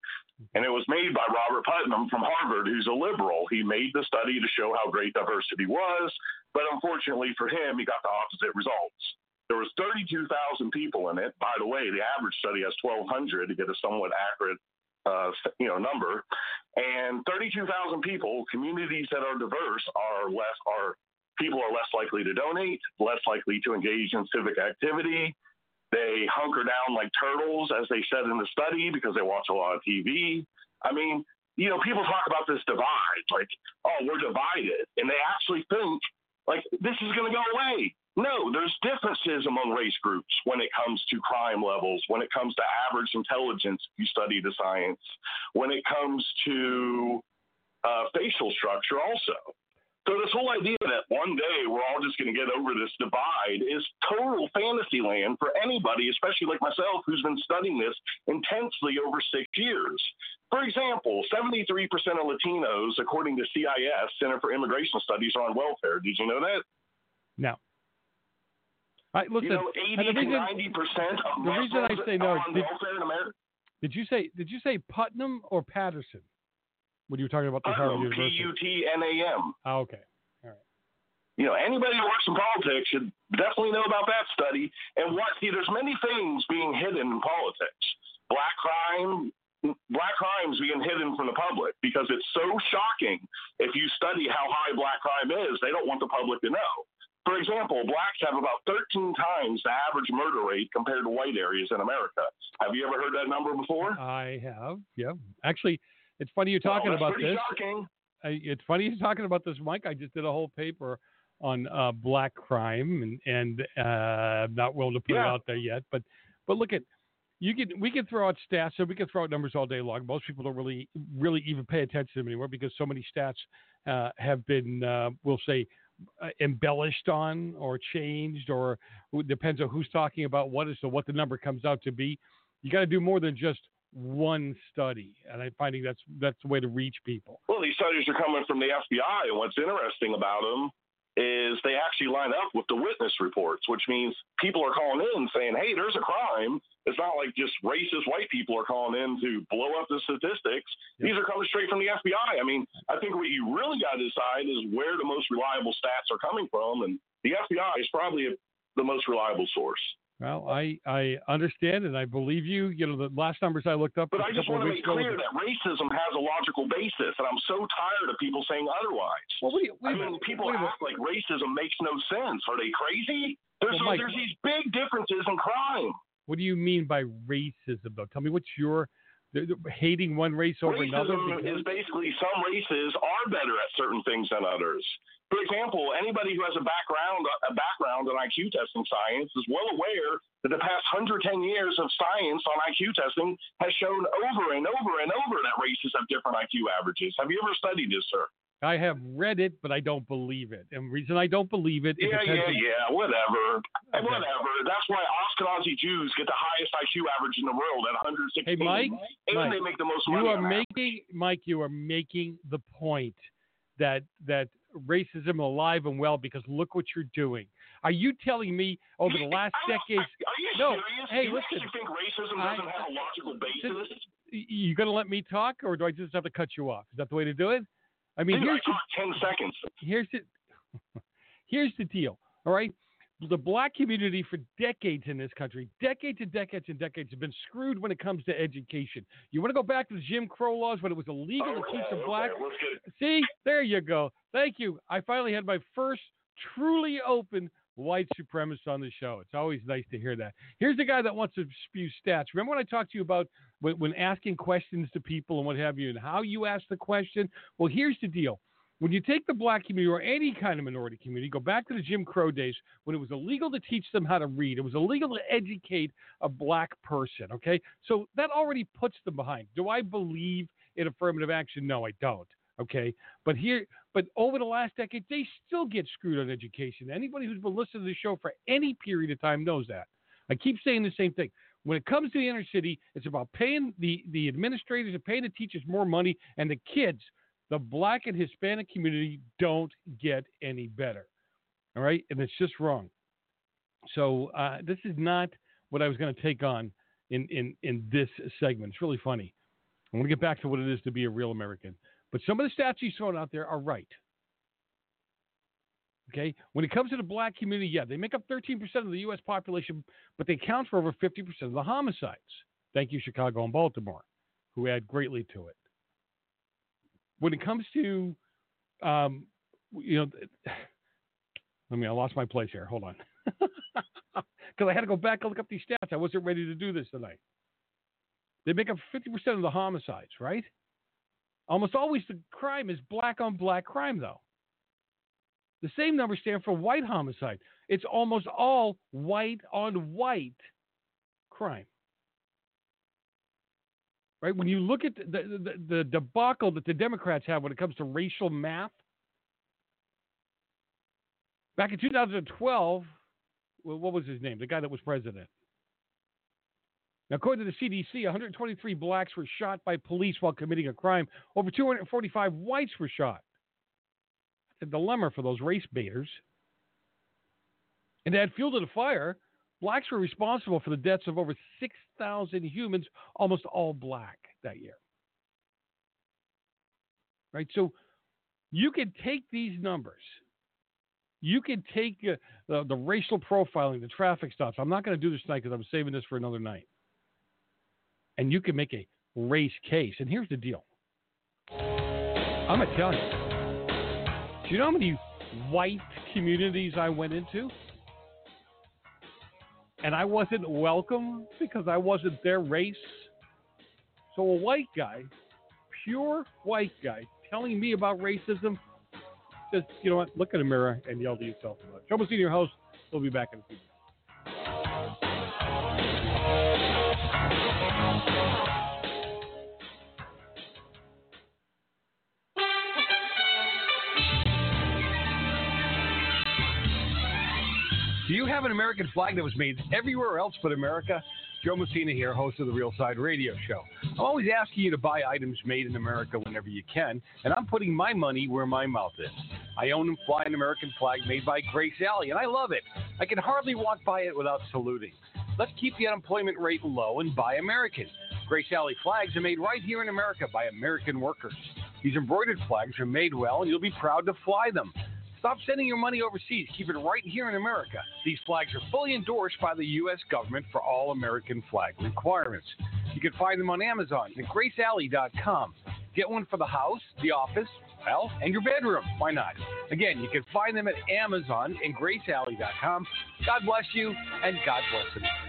And it was made by Robert Putnam from Harvard, who's a liberal. He made the study to show how great diversity was, but unfortunately for him, he got the opposite results. There was 32,000 people in it. By the way, the average study has 1,200 to get a somewhat accurate uh, you know number and 32,000 people communities that are diverse are less are people are less likely to donate less likely to engage in civic activity. They hunker down like turtles as they said in the study because they watch a lot of TV I mean you know people talk about this divide like oh we're divided. And they actually think like this is going to go away. No, there's differences among race groups when it comes to crime levels, when it comes to average intelligence, if you study the science, when it comes to uh, facial structure, also. So, this whole idea that one day we're all just going to get over this divide is total fantasy land for anybody, especially like myself, who's been studying this intensely over six years. For example, 73% of Latinos, according to CIS, Center for Immigration Studies, are on welfare. Did you know that? No. I, listen, you know, 80 to 90 percent of the reason I say no are is on did, welfare in America. did you say did you say Putnam or Patterson when you were talking about the Harvard Putnam, University? U T N A M. Oh, okay. All right. You know, anybody who works in politics should definitely know about that study. And what? See, there's many things being hidden in politics. Black crime, black crimes being hidden from the public because it's so shocking. If you study how high black crime is, they don't want the public to know. For example, blacks have about 13 times the average murder rate compared to white areas in America. Have you ever heard that number before? I have. Yeah. Actually, it's funny you're talking that's about this. shocking. I, it's funny you're talking about this, Mike. I just did a whole paper on uh, black crime, and and uh, I'm not willing to put it out there yet. But but look at you can we can throw out stats, so we can throw out numbers all day long. Most people don't really really even pay attention to them anymore because so many stats uh, have been, uh, we'll say, uh, embellished on or changed, or depends on who's talking about what is as to what the number comes out to be. You got to do more than just one study, and I'm finding that's that's the way to reach people. Well, these studies are coming from the FBI, and what's interesting about them is they actually line up with the witness reports, which means people are calling in saying, "Hey, there's a crime." It's not like just racist white people are calling in to blow up the statistics. These are coming straight from the FBI. I mean, I think what you really got to decide is where the most reliable stats are coming from, and the FBI is probably the most reliable source. Well, I I understand and I believe you. You know, the last numbers I looked up. But I just want to make clear that racism has a logical basis, and I'm so tired of people saying otherwise. Well, what do you, I mean, people wait act like racism makes no sense. Are they crazy? There's, Well, Mike- there's these big differences in crime. What do you mean by racism, though? Tell me what's your hating one race over another? Racism because- is basically some races are better at certain things than others. For example, anybody who has a background a background in IQ testing science is well aware that the past 110 years of science on IQ testing has shown over and over and over that races have different IQ averages. Have you ever studied this, sir? I have read it, but I don't believe it. And the reason I don't believe it, it Yeah, yeah, on- yeah, whatever. Whatever. That's why Ashkenazi Jews get the highest IQ average in the world at 116. Hey, Mike, and Mike, they make the most you are making, Mike, you are making the point that that racism is alive and well because look what you're doing. Are you telling me over the last decades? Are you no, serious? hey, Do you listen. think racism doesn't have a logical basis? You going to let me talk, or do I just have to cut you off? Is that the way to do it? I mean, Dude, I here's the, 10 seconds. here's the here's the deal. All right, the black community for decades in this country, decades and decades and decades, have been screwed when it comes to education. You want to go back to the Jim Crow laws when it was illegal to teach the oh, black? Okay, let's See, there you go. Thank you. I finally had my first truly open white supremacist on the show. It's always nice to hear that. Here's the guy that wants to spew stats. Remember when I talked to you about when asking questions to people and what have you, and how you ask the question? Well, here's the deal. When you take the black community or any kind of minority community, go back to the Jim Crow days when it was illegal to teach them how to read. It was illegal to educate a black person. Okay, so that already puts them behind. Do I believe in affirmative action? No, I don't. Okay, but here, but over the last decade, they still get screwed on education. Anybody who's been listening to the show for any period of time knows that. I keep saying the same thing. When it comes to the inner city, it's about paying the the administrators and paying the teachers more money, and the kids, the black and Hispanic community, don't get any better. All right, and it's just wrong. So uh, this is not what I was going to take on in, in in this segment. It's really funny. I want to get back to what it is to be a real American. But some of the stats he's thrown out there are right. Okay? When it comes to the black community, yeah, they make up 13% of the U.S. population, but they account for over 50% of the homicides. Thank you, Chicago and Baltimore, who add greatly to it. When it comes to, um, you know, I mean, I lost my place here. Hold on. Because I had to go back and look up these stats. I wasn't ready to do this tonight. They make up 50% of the homicides, right? Almost always the crime is black on black crime, though. The same numbers stand for white homicide. It's almost all white on white crime. Right? When you look at the, the, the debacle that the Democrats have when it comes to racial math, back in 2012, well, what was his name? The guy that was president. Now, according to the CDC, 123 blacks were shot by police while committing a crime. Over 245 whites were shot. That's a dilemma for those race baiters. And to add fuel to the fire, blacks were responsible for the deaths of over 6,000 humans, almost all black that year. Right? So you can take these numbers. You can take uh, the, the racial profiling, the traffic stops. I'm not going to do this tonight because I'm saving this for another night. And you can make a race case. And here's the deal I'm going to tell you. Do you know how many white communities I went into? And I wasn't welcome because I wasn't their race. So a white guy, pure white guy, telling me about racism, just, you know what, look in the mirror and yell to yourself. Trouble Senior host, we'll be back in a few minutes. You have an American flag that was made everywhere else but America? Joe Messina here, host of the Real Side Radio Show. I'm always asking you to buy items made in America whenever you can, and I'm putting my money where my mouth is. I own and fly an American flag made by Grace Alley, and I love it. I can hardly walk by it without saluting. Let's keep the unemployment rate low and buy American. Grace Alley flags are made right here in America by American workers. These embroidered flags are made well, and you'll be proud to fly them. Stop sending your money overseas. Keep it right here in America. These flags are fully endorsed by the U.S. government for all American flag requirements. You can find them on Amazon and GraceAlley.com. Get one for the house, the office, well, and your bedroom. Why not? Again, you can find them at Amazon and GraceAlley.com. God bless you, and God bless America.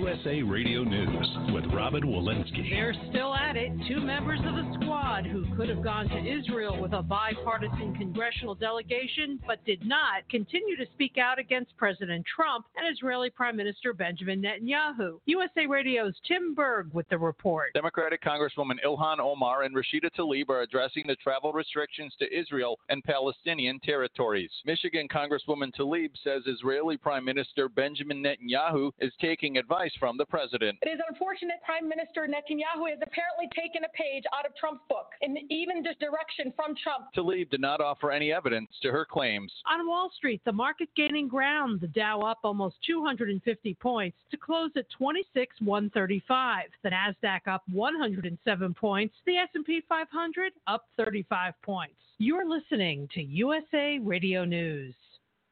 USA Radio News with Robin Walensky. They're still at it. Two members of the squad who could have gone to Israel with a bipartisan congressional delegation but did not continue to speak out against President Trump and Israeli Prime Minister Benjamin Netanyahu. USA Radio's Tim Berg with the report. Democratic Congresswoman Ilhan Omar and Rashida Tlaib are addressing the travel restrictions to Israel and Palestinian territories. Michigan Congresswoman Tlaib says Israeli Prime Minister Benjamin Netanyahu is taking advice from the president. It is unfortunate Prime Minister Netanyahu has apparently taken a page out of Trump's book, and even this direction from Trump. Tlaib did not offer any evidence to her claims. On Wall Street, the market gaining ground, the Dow up almost 250 points to close at 26,135. The Nasdaq up 107 points, the S&P 500 up 35 points. You're listening to USA Radio News.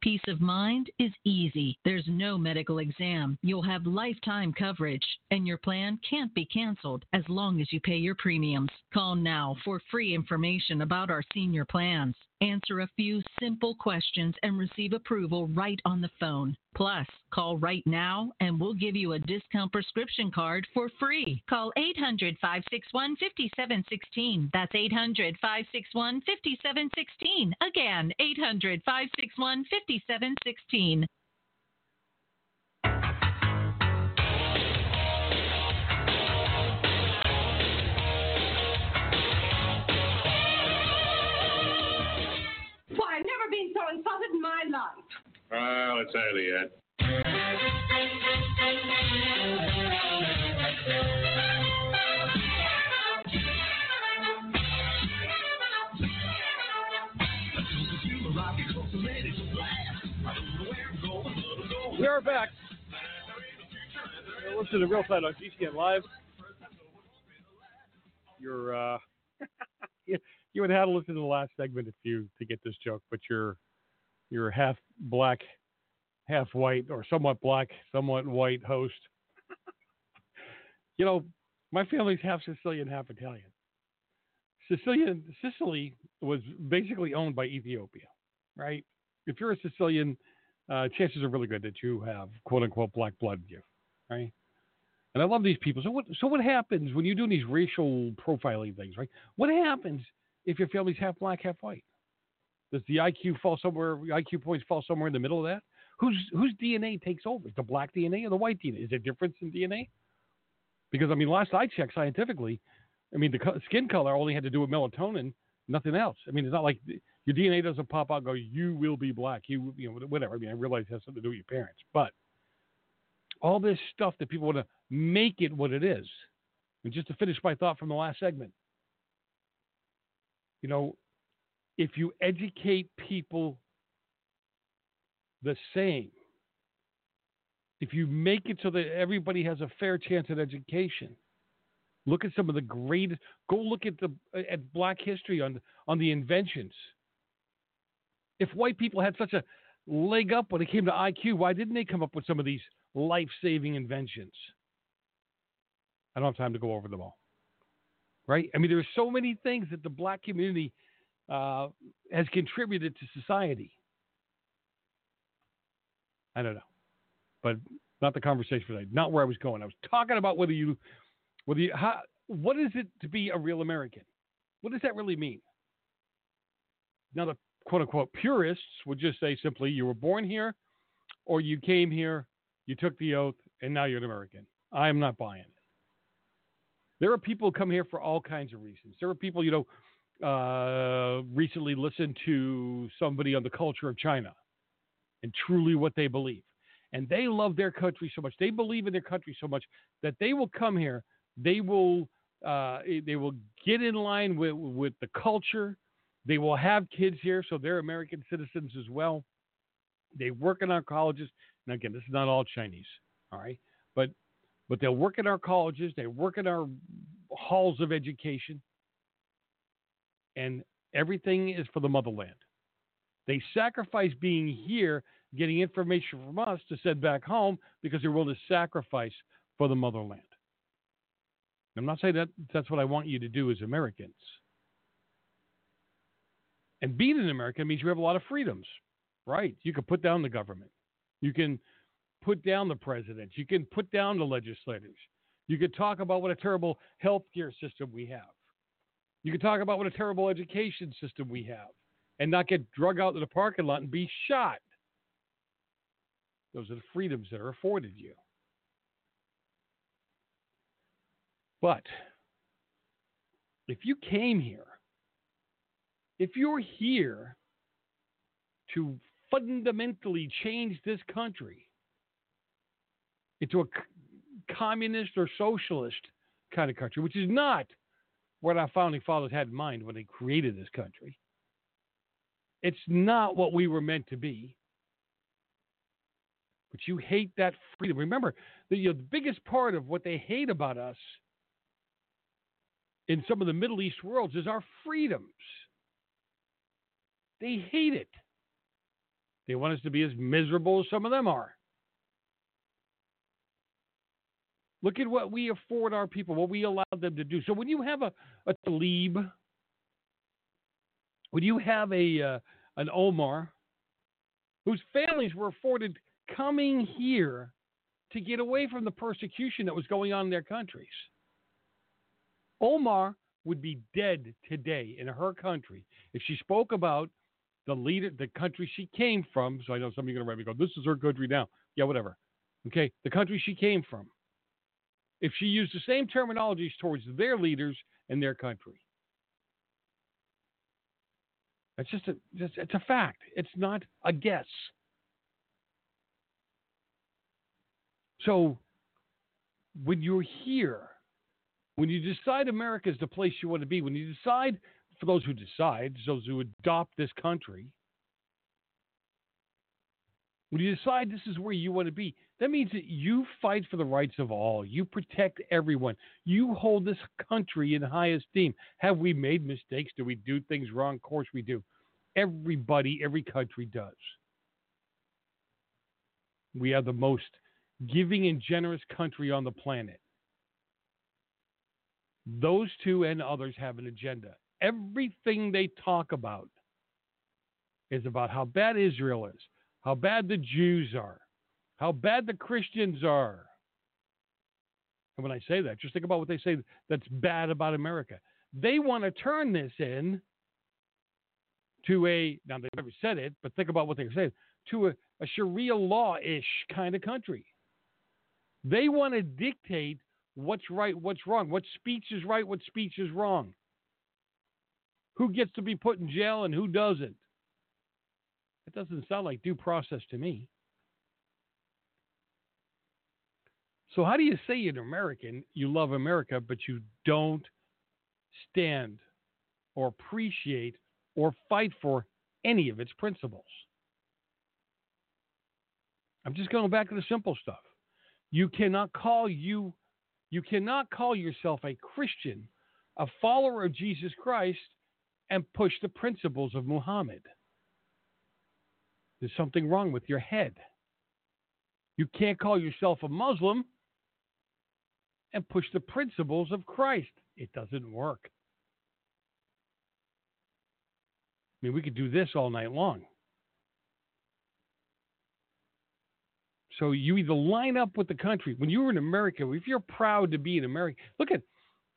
Peace of mind is easy. There's no medical exam. You'll have lifetime coverage, and your plan can't be canceled as long as you pay your premiums. Call now for free information about our senior plans. Answer a few simple questions and receive approval right on the phone. Plus, call right now and we'll give you a discount prescription card for free. Call 800 561 5716. That's 800 561 5716. Again, 800 561 5716. Why, I've never been so insulted in my life. Well, it's early yet. We are back. You're listening to Real Side on GCN Live. You're uh, you, would have to listen to the last segment if you to get this joke, but you're you're half black, half white, or somewhat black, somewhat white host. you know, my family's half Sicilian, half Italian. Sicilian Sicily was basically owned by Ethiopia, right? If you're a Sicilian, uh, chances are really good that you have quote unquote black blood in you, right? And I love these people. So what? So what happens when you're doing these racial profiling things, right? What happens if your family's half black, half white? Does the IQ fall somewhere? IQ points fall somewhere in the middle of that? Whose whose DNA takes over? The black DNA or the white DNA? Is there a difference in DNA? Because I mean, last I checked, scientifically, I mean, the skin color only had to do with melatonin, nothing else. I mean, it's not like your DNA doesn't pop out and go, you will be black. You, you know, whatever. I mean, I realize it has something to do with your parents, but all this stuff that people want to make it what it is. And just to finish my thought from the last segment, you know, if you educate people the same, if you make it so that everybody has a fair chance at education, look at some of the greatest. Go look at the at Black history on on the inventions. If white people had such a leg up when it came to IQ, why didn't they come up with some of these life saving inventions? I don't have time to go over them all. Right? I mean, there are so many things that the black community uh, has contributed to society. I don't know, but not the conversation for today. Not where I was going. I was talking about whether you, whether you, how, what is it to be a real American? What does that really mean? Now, the quote unquote purists would just say simply, you were born here, or you came here, you took the oath, and now you're an American. I am not buying it. There are people who come here for all kinds of reasons. There are people, you know, uh, recently listened to somebody on the culture of China and truly what they believe. And they love their country so much. They believe in their country so much that they will come here. They will uh, they will get in line with with the culture. They will have kids here, so they're American citizens as well. They work in our colleges. And again, this is not all Chinese, all right, but but they'll work in our colleges. They work in our halls of education, and everything is for the motherland. They sacrifice being here, getting information from us to send back home because they're willing to sacrifice for the motherland. I'm not saying that that's what I want you to do as Americans. And being an American means you have a lot of freedoms, right? You can put down the government. You can put down the president. You can put down the legislators. You can talk about what a terrible health care system we have. You can talk about what a terrible education system we have and not get drug out to the parking lot and be shot. Those are the freedoms that are afforded you. But if you came here, if you're here to fundamentally change this country into a communist or socialist kind of country, which is not what our founding fathers had in mind when they created this country. It's not what we were meant to be. But you hate that freedom. Remember, the, you know, the biggest part of what they hate about us in some of the Middle East worlds is our freedoms. They hate it. They want us to be as miserable as some of them are. Look at what we afford our people, what we allow them to do. So when you have a, a Tlaib, when you have a uh, an Omar, whose families were afforded coming here to get away from the persecution that was going on in their countries, Omar would be dead today in her country if she spoke about the leader, the country she came from. So I know some of you are going to write me go, "This is her country now." Yeah, whatever. Okay, the country she came from if she used the same terminologies towards their leaders and their country. That's just a, just, it's a fact. It's not a guess. So when you're here, when you decide America is the place you want to be, when you decide, for those who decide, those who adopt this country, when you decide this is where you want to be, that means that you fight for the rights of all. You protect everyone. You hold this country in high esteem. Have we made mistakes? Do we do things wrong? Of course we do. Everybody, every country does. We are the most giving and generous country on the planet. Those two and others have an agenda. Everything they talk about is about how bad Israel is, how bad the Jews are, how bad the Christians are. And when I say that, just think about what they say that's bad about America. They want to turn this in to a, now they've never said it, but think about what they're saying, to a, a Sharia law ish kind of country. They want to dictate what's right, what's wrong, what speech is right, what speech is wrong, who gets to be put in jail and who doesn't. It doesn't sound like due process to me. So, how do you say you're an American, you love America, but you don't stand or appreciate or fight for any of its principles? I'm just going back to the simple stuff. You cannot call you you cannot call yourself a Christian, a follower of Jesus Christ, and push the principles of Muhammad. There's something wrong with your head. You can't call yourself a Muslim and push the principles of Christ. It doesn't work. I mean, we could do this all night long. So you either line up with the country. When you're in America, if you're proud to be an American, look at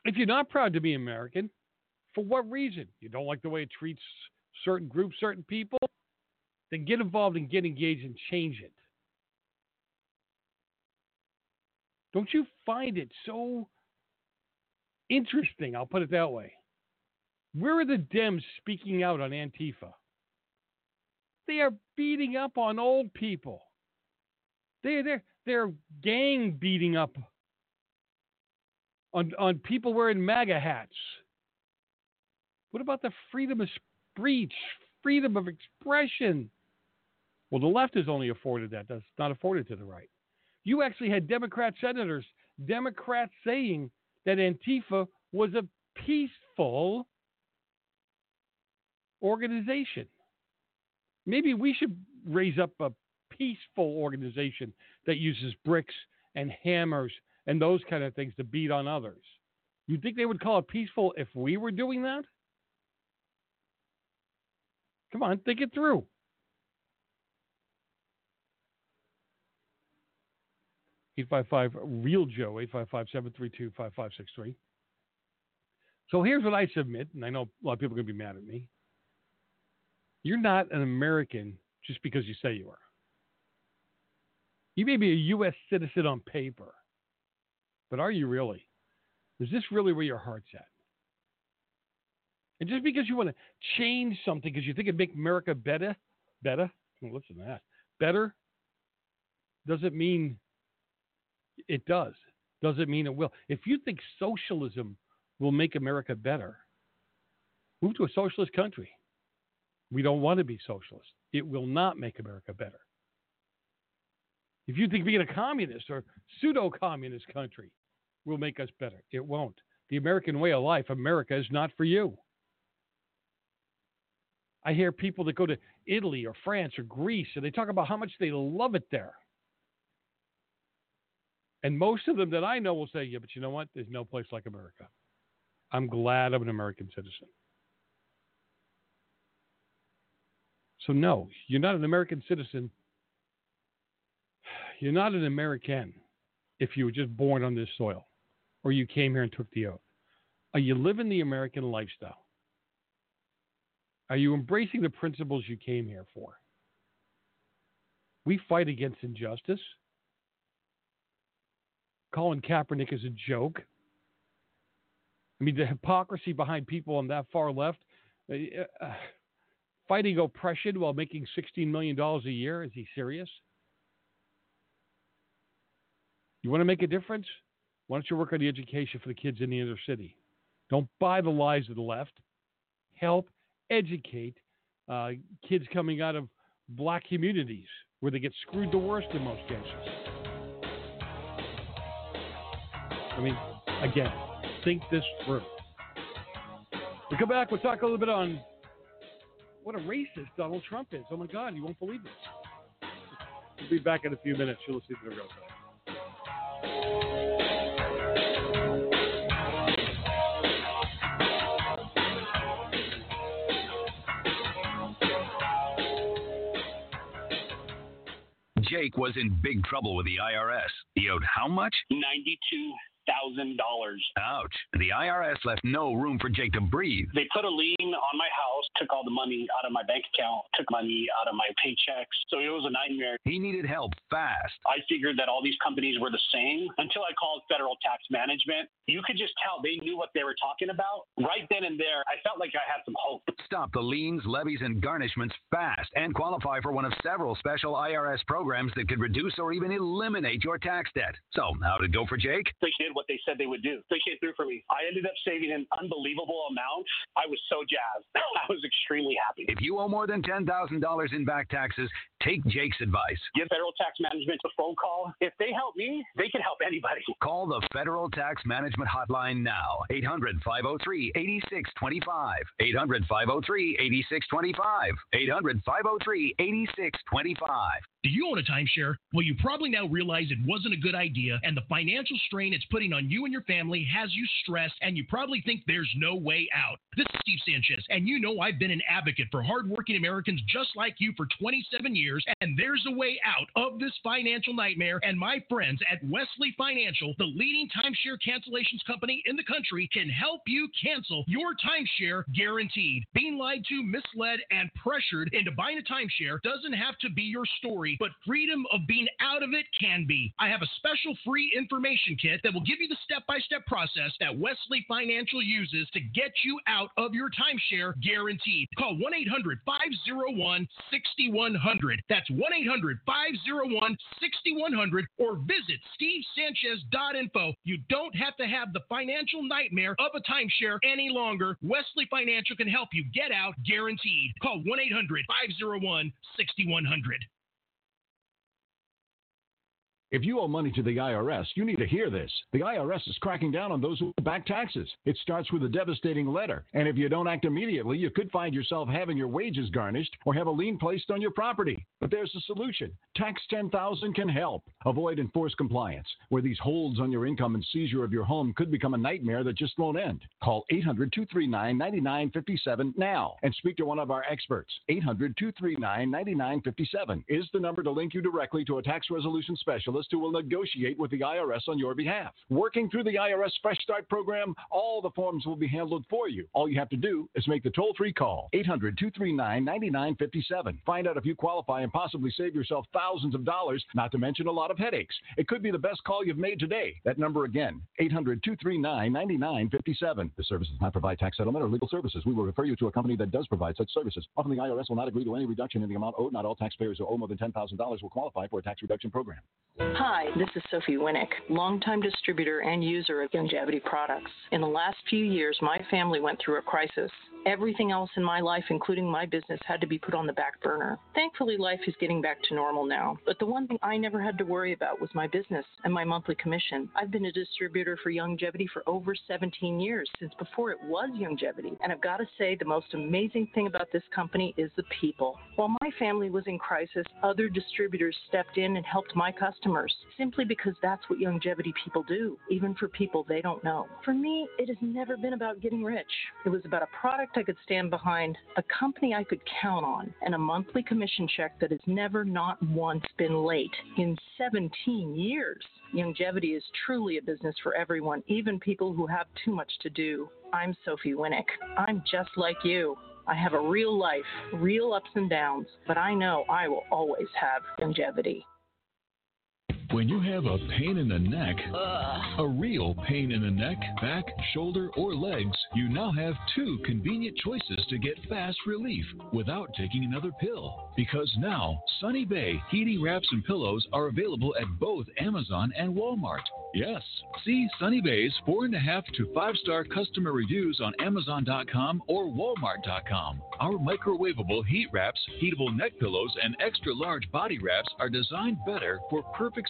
if you're not proud to be American, for what reason? You don't like the way it treats certain groups, certain people? Then get involved and get engaged and change it. Don't you find it so interesting? I'll put it that way. Where are the Dems speaking out on Antifa? They are beating up on old people. They they're they're gang beating up on on people wearing MAGA hats. What about the freedom of speech, freedom of expression? Well, the left is only afforded that. That's not afforded to the right. You actually had Democrat senators, Democrats saying that Antifa was a peaceful organization. Maybe we should raise up a peaceful organization that uses bricks and hammers and those kind of things to beat on others. You think they would call it peaceful if we were doing that? Come on, think it through. Eight five five real Joe eight five five seven three two five five six three. So here's what I submit, and I know a lot of people are going to be mad at me. You're not an American just because you say you are. You may be a U.S. citizen on paper, but are you really? Is this really where your heart's at? And just because you want to change something because you think it make America better, better, listen to that, better, doesn't mean it does. Doesn't mean it will. If you think socialism will make America better, move to a socialist country. We don't want to be socialist. It will not make America better. If you think being a communist or pseudo communist country will make us better, it won't. The American way of life, America, is not for you. I hear people that go to Italy or France or Greece and they talk about how much they love it there. And most of them that I know will say, yeah, but you know what? There's no place like America. I'm glad I'm an American citizen. So, no, you're not an American citizen. You're not an American if you were just born on this soil or you came here and took the oath. Are you living the American lifestyle? Are you embracing the principles you came here for? We fight against injustice. Colin Kaepernick is a joke. I mean, the hypocrisy behind people on that far left. Uh, uh, fighting oppression while making $16 million a year? Is he serious? You want to make a difference? Why don't you work on the education for the kids in the inner city? Don't buy the lies of the left. Help educate uh, kids coming out of black communities where they get screwed the worst in most cases. I mean, again, think this through. We come back, we'll talk a little bit on what a racist Donald Trump is. Oh my God, you won't believe this. We'll be back in a few minutes. You'll listen to the real time. Jake was in big trouble with the IRS. He owed how much? 92 Ouch. The IRS left no room for Jake to breathe. They put a lien on my house, took all the money out of my bank account, took money out of my paychecks. So it was a nightmare. He needed help fast. I figured that all these companies were the same until I called Federal Tax Management. You could just tell they knew what they were talking about. Right then and there, I felt like I had some hope. Stop the liens, levies, and garnishments fast and qualify for one of several special IRS programs that could reduce or even eliminate your tax debt. So, how did it go for Jake? They did what they said they would do. They came through for me. I ended up saving an unbelievable amount. I was so jazzed. I was extremely happy. If you owe more than $10,000 in back taxes, take Jake's advice. Give Federal Tax Management a phone call. If they help me, they can help anybody. Call the Federal Tax Management Hotline now. 800 503 8625. 800 503 8625. 800 503 8625. Do you own a timeshare? Well, you probably now realize it wasn't a good idea, and the financial strain it's putting on you and your family has you stressed, and you probably think there's no way out. This is Steve Sanchez, and you know I've been an advocate for hardworking Americans just like you for 27 years, and there's a way out of this financial nightmare. And my friends at Wesley Financial, the leading timeshare cancellations company in the country, can help you cancel your timeshare guaranteed. Being lied to, misled, and pressured into buying a timeshare doesn't have to be your story, but freedom of being out of it can be. I have a special free information kit that will give you the step by step process that Wesley Financial uses to get you out of your timeshare guaranteed. Call 1 800 501 6100. That's 1 800 501 6100 or visit stevesanchez.info. You don't have to have the financial nightmare of a timeshare any longer. Wesley Financial can help you get out guaranteed. Call 1 800 501 6100. If you owe money to the IRS, you need to hear this. The IRS is cracking down on those who back taxes. It starts with a devastating letter. And if you don't act immediately, you could find yourself having your wages garnished or have a lien placed on your property. But there's a solution. Tax 10000 can help. Avoid enforced compliance, where these holds on your income and seizure of your home could become a nightmare that just won't end. Call 800 239 9957 now and speak to one of our experts. 800 239 9957 is the number to link you directly to a tax resolution specialist who will negotiate with the IRS on your behalf. Working through the IRS Fresh Start program, all the forms will be handled for you. All you have to do is make the toll free call 800 239 9957. Find out if you qualify and possibly save yourself thousands of dollars, not to mention a lot of headaches. It could be the best call you've made today. That number again 800 239 9957. The service does not provide tax settlement or legal services. We will refer you to a company that does provide such services. Often the IRS will not agree to any reduction in the amount owed. Not all taxpayers who owe more than $10,000 will qualify for a tax reduction program. Hi, this is Sophie Winnick, longtime distributor and user of Youngevity products. In the last few years, my family went through a crisis. Everything else in my life, including my business, had to be put on the back burner. Thankfully, life is getting back to normal now. But the one thing I never had to worry about was my business and my monthly commission. I've been a distributor for Youngevity for over 17 years, since before it was Youngevity. And I've got to say, the most amazing thing about this company is the people. While my family was in crisis, other distributors stepped in and helped my customers, simply because that's what Youngevity people do, even for people they don't know. For me, it has never been about getting rich. It was about a product I could stand behind, a company I could count on, and a monthly commission check that has never, not once, been late in 17 years. Youngevity is truly a business for everyone, even people who have too much to do. I'm Sophie Winnick. I'm just like you. I have a real life, real ups and downs, but I know I will always have longevity. When you have a pain in the neck, a real pain in the neck, back, shoulder, or legs, you now have two convenient choices to get fast relief without taking another pill. Because now, Sunny Bay heating wraps and pillows are available at both Amazon and Walmart. Yes, see Sunny Bay's four and a half to five star customer reviews on Amazon.com or Walmart.com. Our microwavable heat wraps, heatable neck pillows, and extra large body wraps are designed better for perfect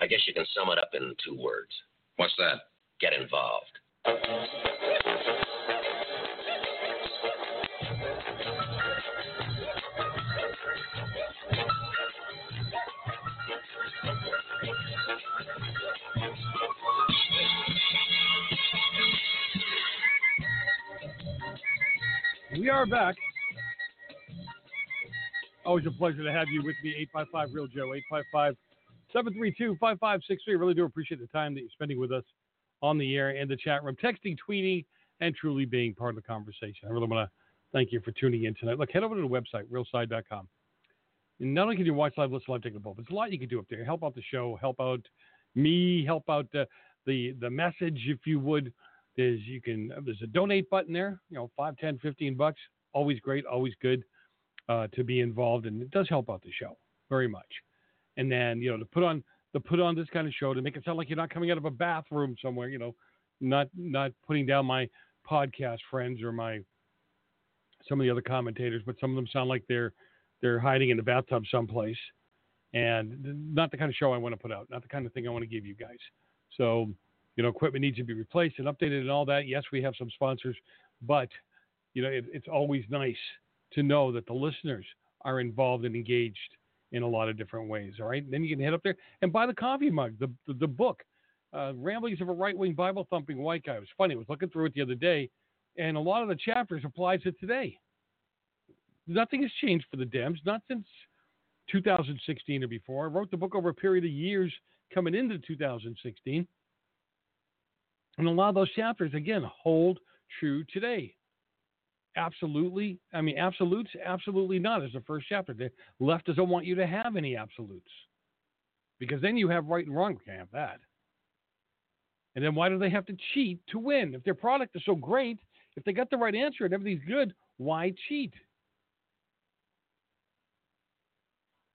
I guess you can sum it up in two words. What's that? Get involved. We are back. Always a pleasure to have you with me. 855 Real Joe, 855 732 5563. Really do appreciate the time that you're spending with us on the air and the chat room, texting, tweeting, and truly being part of the conversation. I really want to thank you for tuning in tonight. Look, head over to the website, realside.com. And not only can you watch live, listen live, take a poll, but there's a lot you can do up there. Help out the show, help out me, help out the the, the message, if you would. There's you can there's a donate button there, you know, 5, 10, 15 bucks. Always great, always good uh, to be involved, and it does help out the show very much. And then you know to put on to put on this kind of show to make it sound like you're not coming out of a bathroom somewhere, you know, not not putting down my podcast friends or my some of the other commentators, but some of them sound like they're they're hiding in the bathtub someplace, and not the kind of show I want to put out, not the kind of thing I want to give you guys. So, you know, equipment needs to be replaced and updated and all that. Yes, we have some sponsors, but you know, it, it's always nice to know that the listeners are involved and engaged in a lot of different ways. All right, then you can head up there and buy the coffee mug, the the, the book, uh, Ramblings of a Right Wing Bible Thumping White Guy. It was funny. I was looking through it the other day, and a lot of the chapters apply to today. Nothing has changed for the Dems, not since 2016 or before. I wrote the book over a period of years coming into 2016. And a lot of those chapters, again, hold true today. Absolutely. I mean, absolutes, absolutely not, as the first chapter. The left doesn't want you to have any absolutes because then you have right and wrong. Can't have that. And then why do they have to cheat to win? If their product is so great, if they got the right answer and everything's good, why cheat?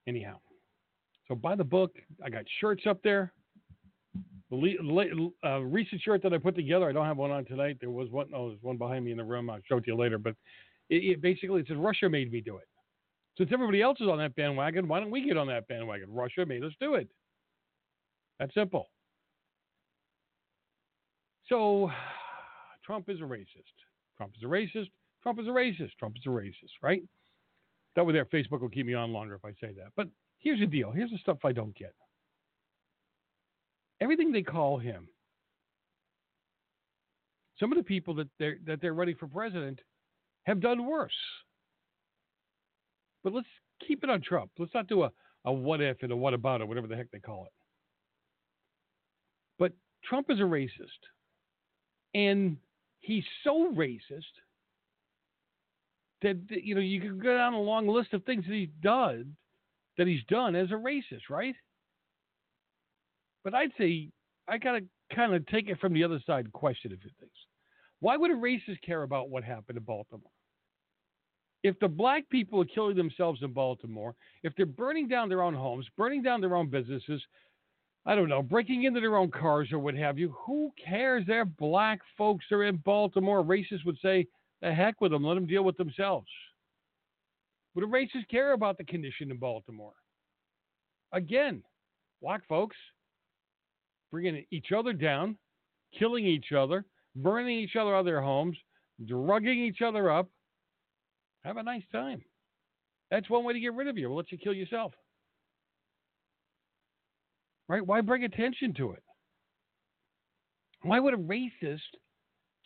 Anyhow, so buy the book. I got shirts up there. The uh, recent shirt that I put together, I don't have one on tonight. There was one. Oh, there's one behind me in the room. I'll show it to you later. But it, it basically it says Russia made me do it. Since everybody else is on that bandwagon, why don't we get on that bandwagon? Russia made us do it. That's simple. So, Trump is a racist. Trump is a racist. Trump is a racist. Trump is a racist, right? That way there, Facebook will keep me on longer if I say that. But here's the deal. Here's the stuff I don't get everything they call him. Some of the people that they're that they're running for president have done worse. But let's keep it on Trump. Let's not do a, a what if and a what about or whatever the heck they call it. But Trump is a racist. And he's so racist that you know you can go down a long list of things that he's done that he's done as a racist, right? But I'd say I got to kind of take it from the other side and question a few things. Why would a racist care about what happened in Baltimore? If the black people are killing themselves in Baltimore, if they're burning down their own homes, burning down their own businesses, I don't know, breaking into their own cars or what have you, who cares? They're black folks. They're in Baltimore. Racists would say, the heck with them. Let them deal with themselves. Would a racist care about the condition in Baltimore? Again, black folks, bringing each other down, killing each other, burning each other out of their homes, drugging each other up. Have a nice time. That's one way to get rid of you. We'll let you kill yourself. Right? Why bring attention to it? Why would a racist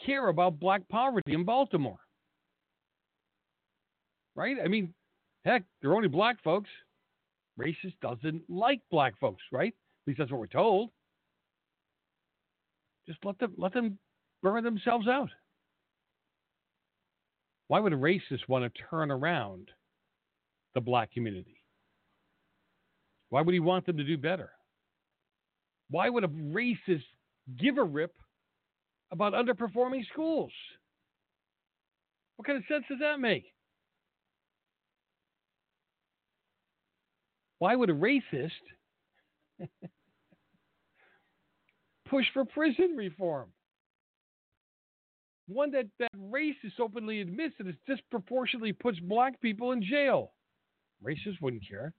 care about black poverty in Baltimore? Right? I mean, heck, they're only black folks. Racist doesn't like black folks, right? At least that's what we're told. Just let them let them burn themselves out. Why would a racist want to turn around the black community? Why would he want them to do better? Why would a racist give a rip about underperforming schools? What kind of sense does that make? Why would a racist push for prison reform. One that, that racist openly admits that it disproportionately puts black people in jail. Racists wouldn't care.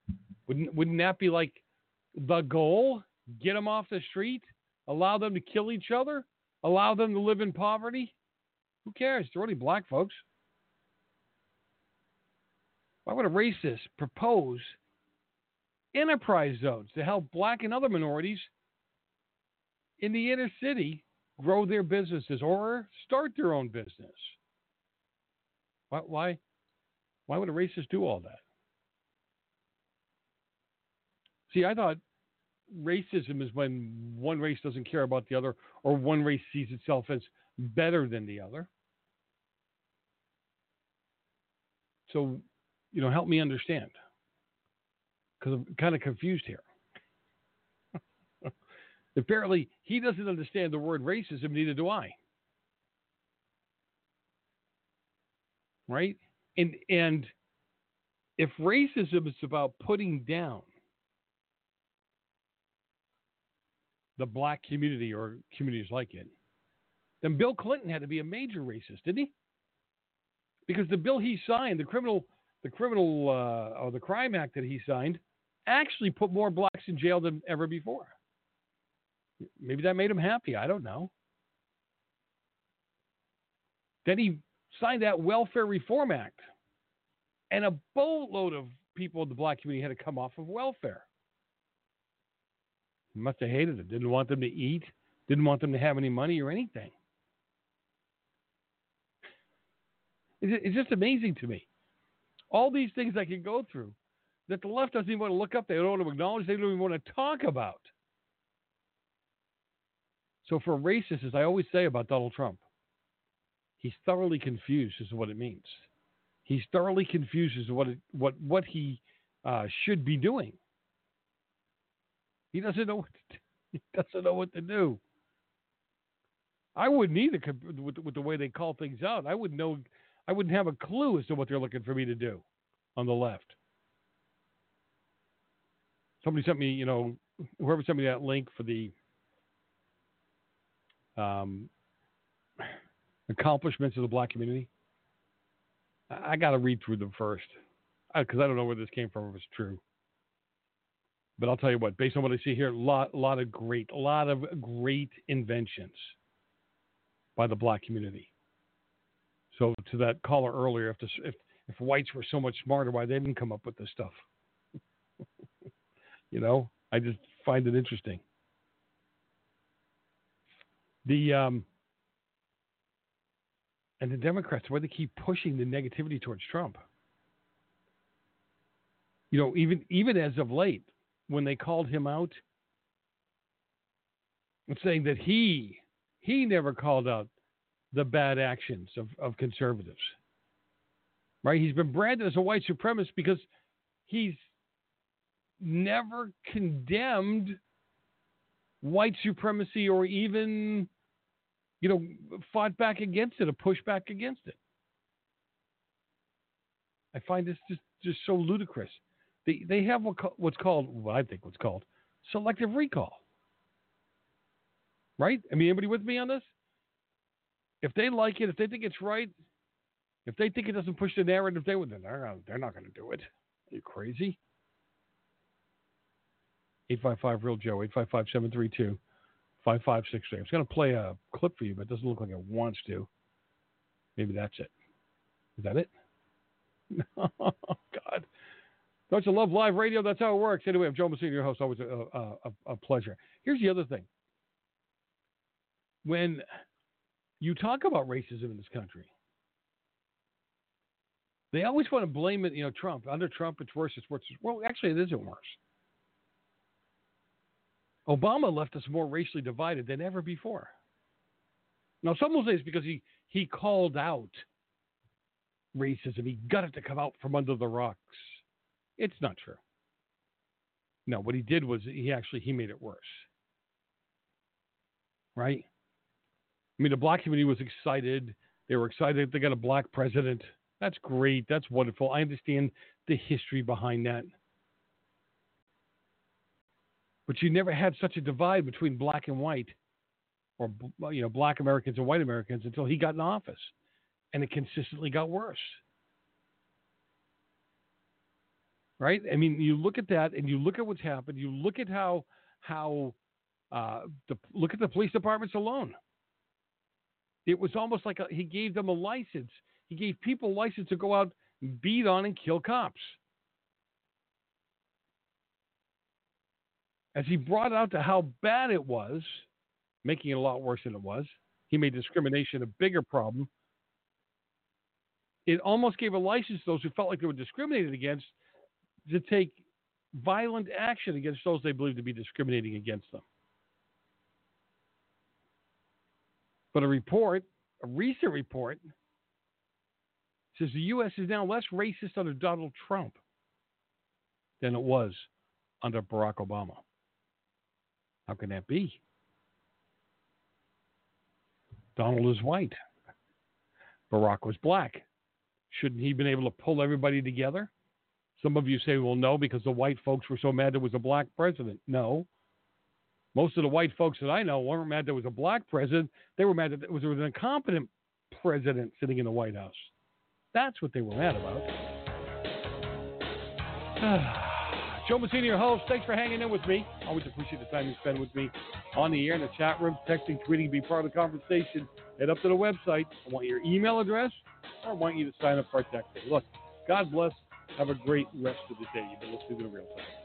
Wouldn't wouldn't that be like the goal? Get them off the street? Allow them to kill each other? Allow them to live in poverty? Who cares? They're only black folks. Why would a racist propose enterprise zones to help black and other minorities in the inner city grow their businesses or start their own business? Why, why, why would a racist do all that? See, I thought racism is when one race doesn't care about the other or one race sees itself as better than the other. So, you know, help me understand because I'm kind of confused here. Apparently, he doesn't understand the word racism, neither do I. Right? And and if racism is about putting down the black community or communities like it, then Bill Clinton had to be a major racist, didn't he? Because the bill he signed, the criminal, the criminal uh, or the crime act that he signed, actually put more blacks in jail than ever before. Maybe that made him happy. I don't know. Then he signed that Welfare Reform Act, and a boatload of people in the black community had to come off of welfare. He must have hated it. Didn't want them to eat. Didn't want them to have any money or anything. It's just amazing to me. All these things I can go through that the left doesn't even want to look up. They don't want to acknowledge. They don't even want to talk about. So for racists, as I always say about Donald Trump, he's thoroughly confused as to what it means. He's thoroughly confused as to what it, what what he uh, should be doing. He doesn't know what to, he doesn't know what to do. I wouldn't either with, with the way they call things out. I wouldn't know. I wouldn't have a clue as to what they're looking for me to do on the left. Somebody sent me, you know, whoever sent me that link for the um, accomplishments of the black community. I got to read through them first because I don't know where this came from if it's true. But I'll tell you what, based on what I see here, a lot, lot of great, a lot of great inventions by the black community. So to that caller earlier, if, this, if if whites were so much smarter, why they didn't come up with this stuff? you know, I just find it interesting. The um, and the Democrats, why they keep pushing the negativity towards Trump. You know, even even as of late, when they called him out and saying that he he never called out the bad actions of, of conservatives. Right? He's been branded as a white supremacist because he's never condemned white supremacy or even you know, fought back against it or pushed back against it. I find this just, just so ludicrous. They, they have what, what's called, what I think what's called, selective recall. Right? I mean, anybody with me on this? If they like it, if they think it's right, if they think it doesn't push the narrative, they would. They're, they're not going to do it. Are you crazy? 855 Real Joe, 855 732 5563. I was going to play a clip for you, but it doesn't look like it wants to. Maybe that's it. Is that it? oh, God. Don't you love live radio? That's how it works. Anyway, I'm Joe Messina, your host. Always a, a, a pleasure. Here's the other thing. When you talk about racism in this country, they always want to blame it, you know, Trump. Under Trump, it's worse, it's worse. Well, actually, it isn't worse. Obama left us more racially divided than ever before. Now, some will say it's because he, he called out racism. He got it to come out from under the rocks. It's not true. No, what he did was he actually he made it worse. Right? I mean, the black community was excited. They were excited they got a black president. That's great. That's wonderful. I understand the history behind that. But you never had such a divide between black and white, or you know, black Americans and white Americans until he got in office, and it consistently got worse. Right? I mean, you look at that, and you look at what's happened. You look at how how uh, the look at the police departments alone. It was almost like a, he gave them a license. He gave people license to go out, beat on, and kill cops. As he brought out to how bad it was, making it a lot worse than it was, he made discrimination a bigger problem. It almost gave a license to those who felt like they were discriminated against to take violent action against those they believed to be discriminating against them. But a report, a recent report, says the U.S. is now less racist under Donald Trump than it was under Barack Obama. How can that be? Donald is white. Barack was black. Shouldn't he have been able to pull everybody together? Some of you say, well, no, because the white folks were so mad there was a black president. No. Most of the white folks that I know weren't mad there was a black president. They were mad that there was an incompetent president sitting in the White House. That's what they were mad about. Joe Messina, your host. Thanks for hanging in with me. Always appreciate the time you spend with me on the air, in the chat room, texting, tweeting, be part of the conversation. Head up to the website. I want your email address, or I want you to sign up for our text. Look, God bless. Have a great rest of the day. You've been listening to the real time.